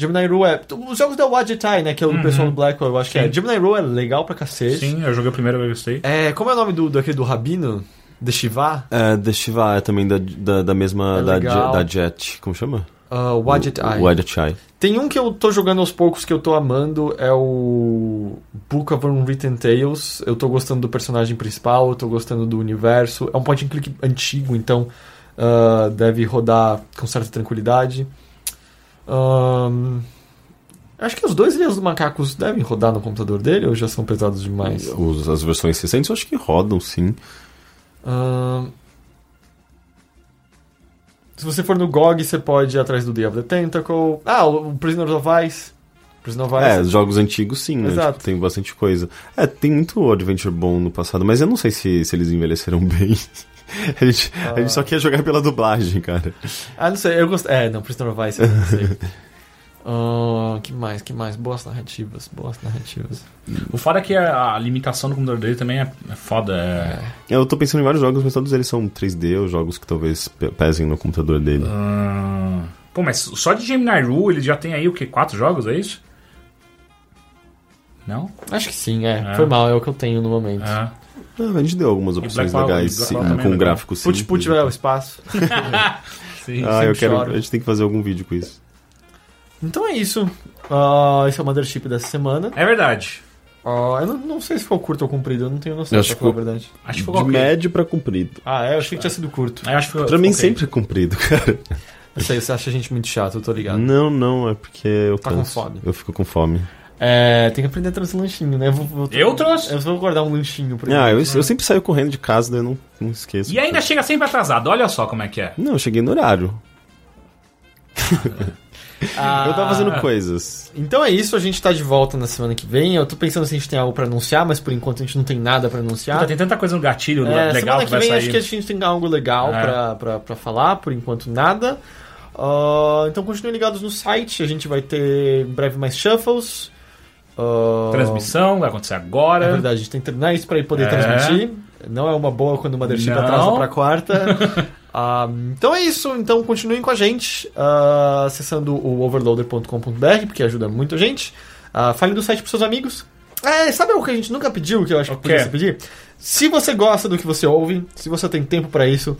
Gemini Rue é. Os jogos da Wajitai, né? Que é o do pessoal do Blackwell, eu acho que é. Sim. Gemini Rue é legal pra cacete. Sim, eu joguei o primeiro, eu gostei. É, como é o nome do, daquele do Rabino? De Shiva? É, The Shiva é também da, da, da mesma... É da, legal. Je- da Jet. Como chama? Uh, Wajitai. O Wajitai. Tem um que eu tô jogando aos poucos que eu tô amando, é o Book of Unwritten Tales. Eu tô gostando do personagem principal, eu tô gostando do universo. É um point and click antigo, então ah, deve rodar com certa tranquilidade. Acho que os dois Ilhas dos Macacos devem rodar no computador dele ou já são pesados demais? Os, as versões recentes eu acho que rodam, sim. Se você for no GOG, você pode ir atrás do Day of the Tentacle. Ah, o Prisoner of Ice. Prisoner of Ice. É, jogos antigos sim, né? Exato. Tipo, tem bastante coisa. É, tem muito Adventure bom no passado, mas eu não sei se, se eles envelheceram bem. A gente, a gente só quer jogar pela dublagem, cara. Ah, não sei, eu gostei. É, não, Prisoner of Vice, eu não sei. Ah, que mais, que mais? Boas narrativas, boas narrativas. O foda é que a, a limitação do computador dele também é, é foda. É... Eu tô pensando em vários jogos, mas todos eles são 3D ou jogos que talvez pe- pesem no computador dele. Ah, Pô, mas só de Gemini Rue ele já tem aí o que? Quatro jogos, é isso? Não? Acho que sim, é. É. Foi mal, é o que eu tenho no momento. Ah. Ah, a gente deu algumas opções legais Black sim, também é com legal. gráfico sim. Put put é o espaço. Sim. Ah, eu quero. choro. A gente tem que fazer algum vídeo com isso. Então é isso. Ah, esse é o Mothership dessa semana. É verdade. Ah, eu não, não sei se ficou curto ou comprido, eu não tenho noção, pra acho falar a que verdade. Acho que foi De ok. médio pra comprido. Ah, é? Eu achei que tinha sido curto. Eu acho que foi- Pra mim ok. sempre é comprido, cara. Eu sei, você acha a gente muito chato, eu tô ligado. Não, não, é porque eu Tá com canso. fome. Eu fico com fome. É, tem que aprender a trazer lanchinho, né? Eu, vou, vou- Eu trouxe. Eu vou guardar um lanchinho pra Ah, eu, gente. eu sempre saio correndo de casa, daí eu não, não esqueço. E ainda chega sempre atrasado, olha só como é que é. Não, eu cheguei no horário. Ah, Eu tava fazendo coisas. Então é isso, a gente tá de volta na semana que vem. Eu tô pensando se a gente tem algo pra anunciar, mas por enquanto a gente não tem nada pra anunciar. Puta, tem tanta coisa no gatilho É, legal semana que, que vai vem acho que a gente tem algo legal É. pra, pra, pra falar, por enquanto nada. Ah, então continuem ligados no site, a gente vai ter em breve mais shuffles. Ah, Transmissão vai acontecer agora. É verdade, a gente tem que terminar isso pra ir poder É. transmitir. Não é uma boa quando o Mothership Não. atrasa pra quarta. Ah, então é isso, então continuem com a gente, ah, acessando o overloader.com.br, porque ajuda muito a gente. Ah, fale do site pros seus amigos. É, sabe o que a gente nunca pediu, que eu acho que podia se pedir? Se você gosta do que você ouve, se você tem tempo pra isso,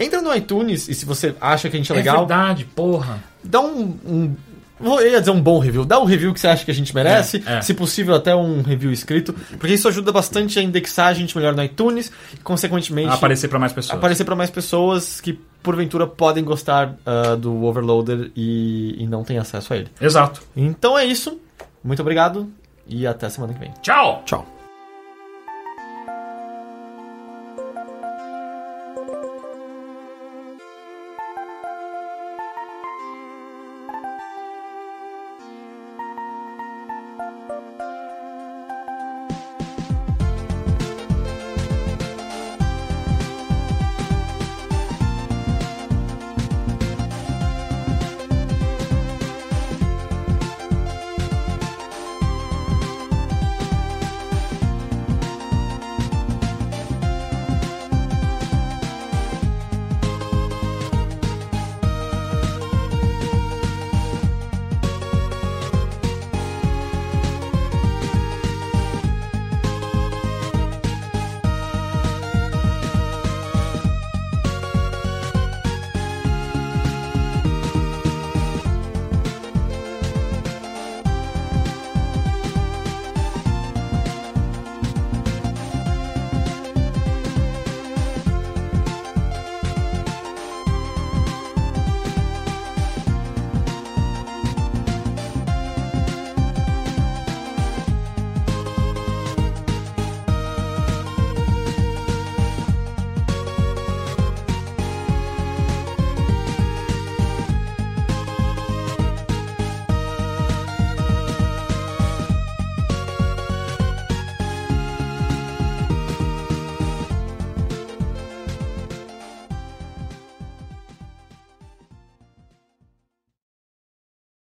entra no iTunes e se você acha que a gente é É legal, verdade, porra. dá um, um. Vou eu ia dizer um bom review. Dá o review que você acha que a gente merece. É, é. Se possível, até um review escrito. Porque isso ajuda bastante a indexar a gente melhor no iTunes e, consequentemente, Aparecer pra mais pessoas. aparecer para mais pessoas que, porventura, podem gostar ah, do Overloader e, e não têm acesso a ele. Exato. Então é isso. Muito obrigado e até semana que vem. Tchau! Tchau.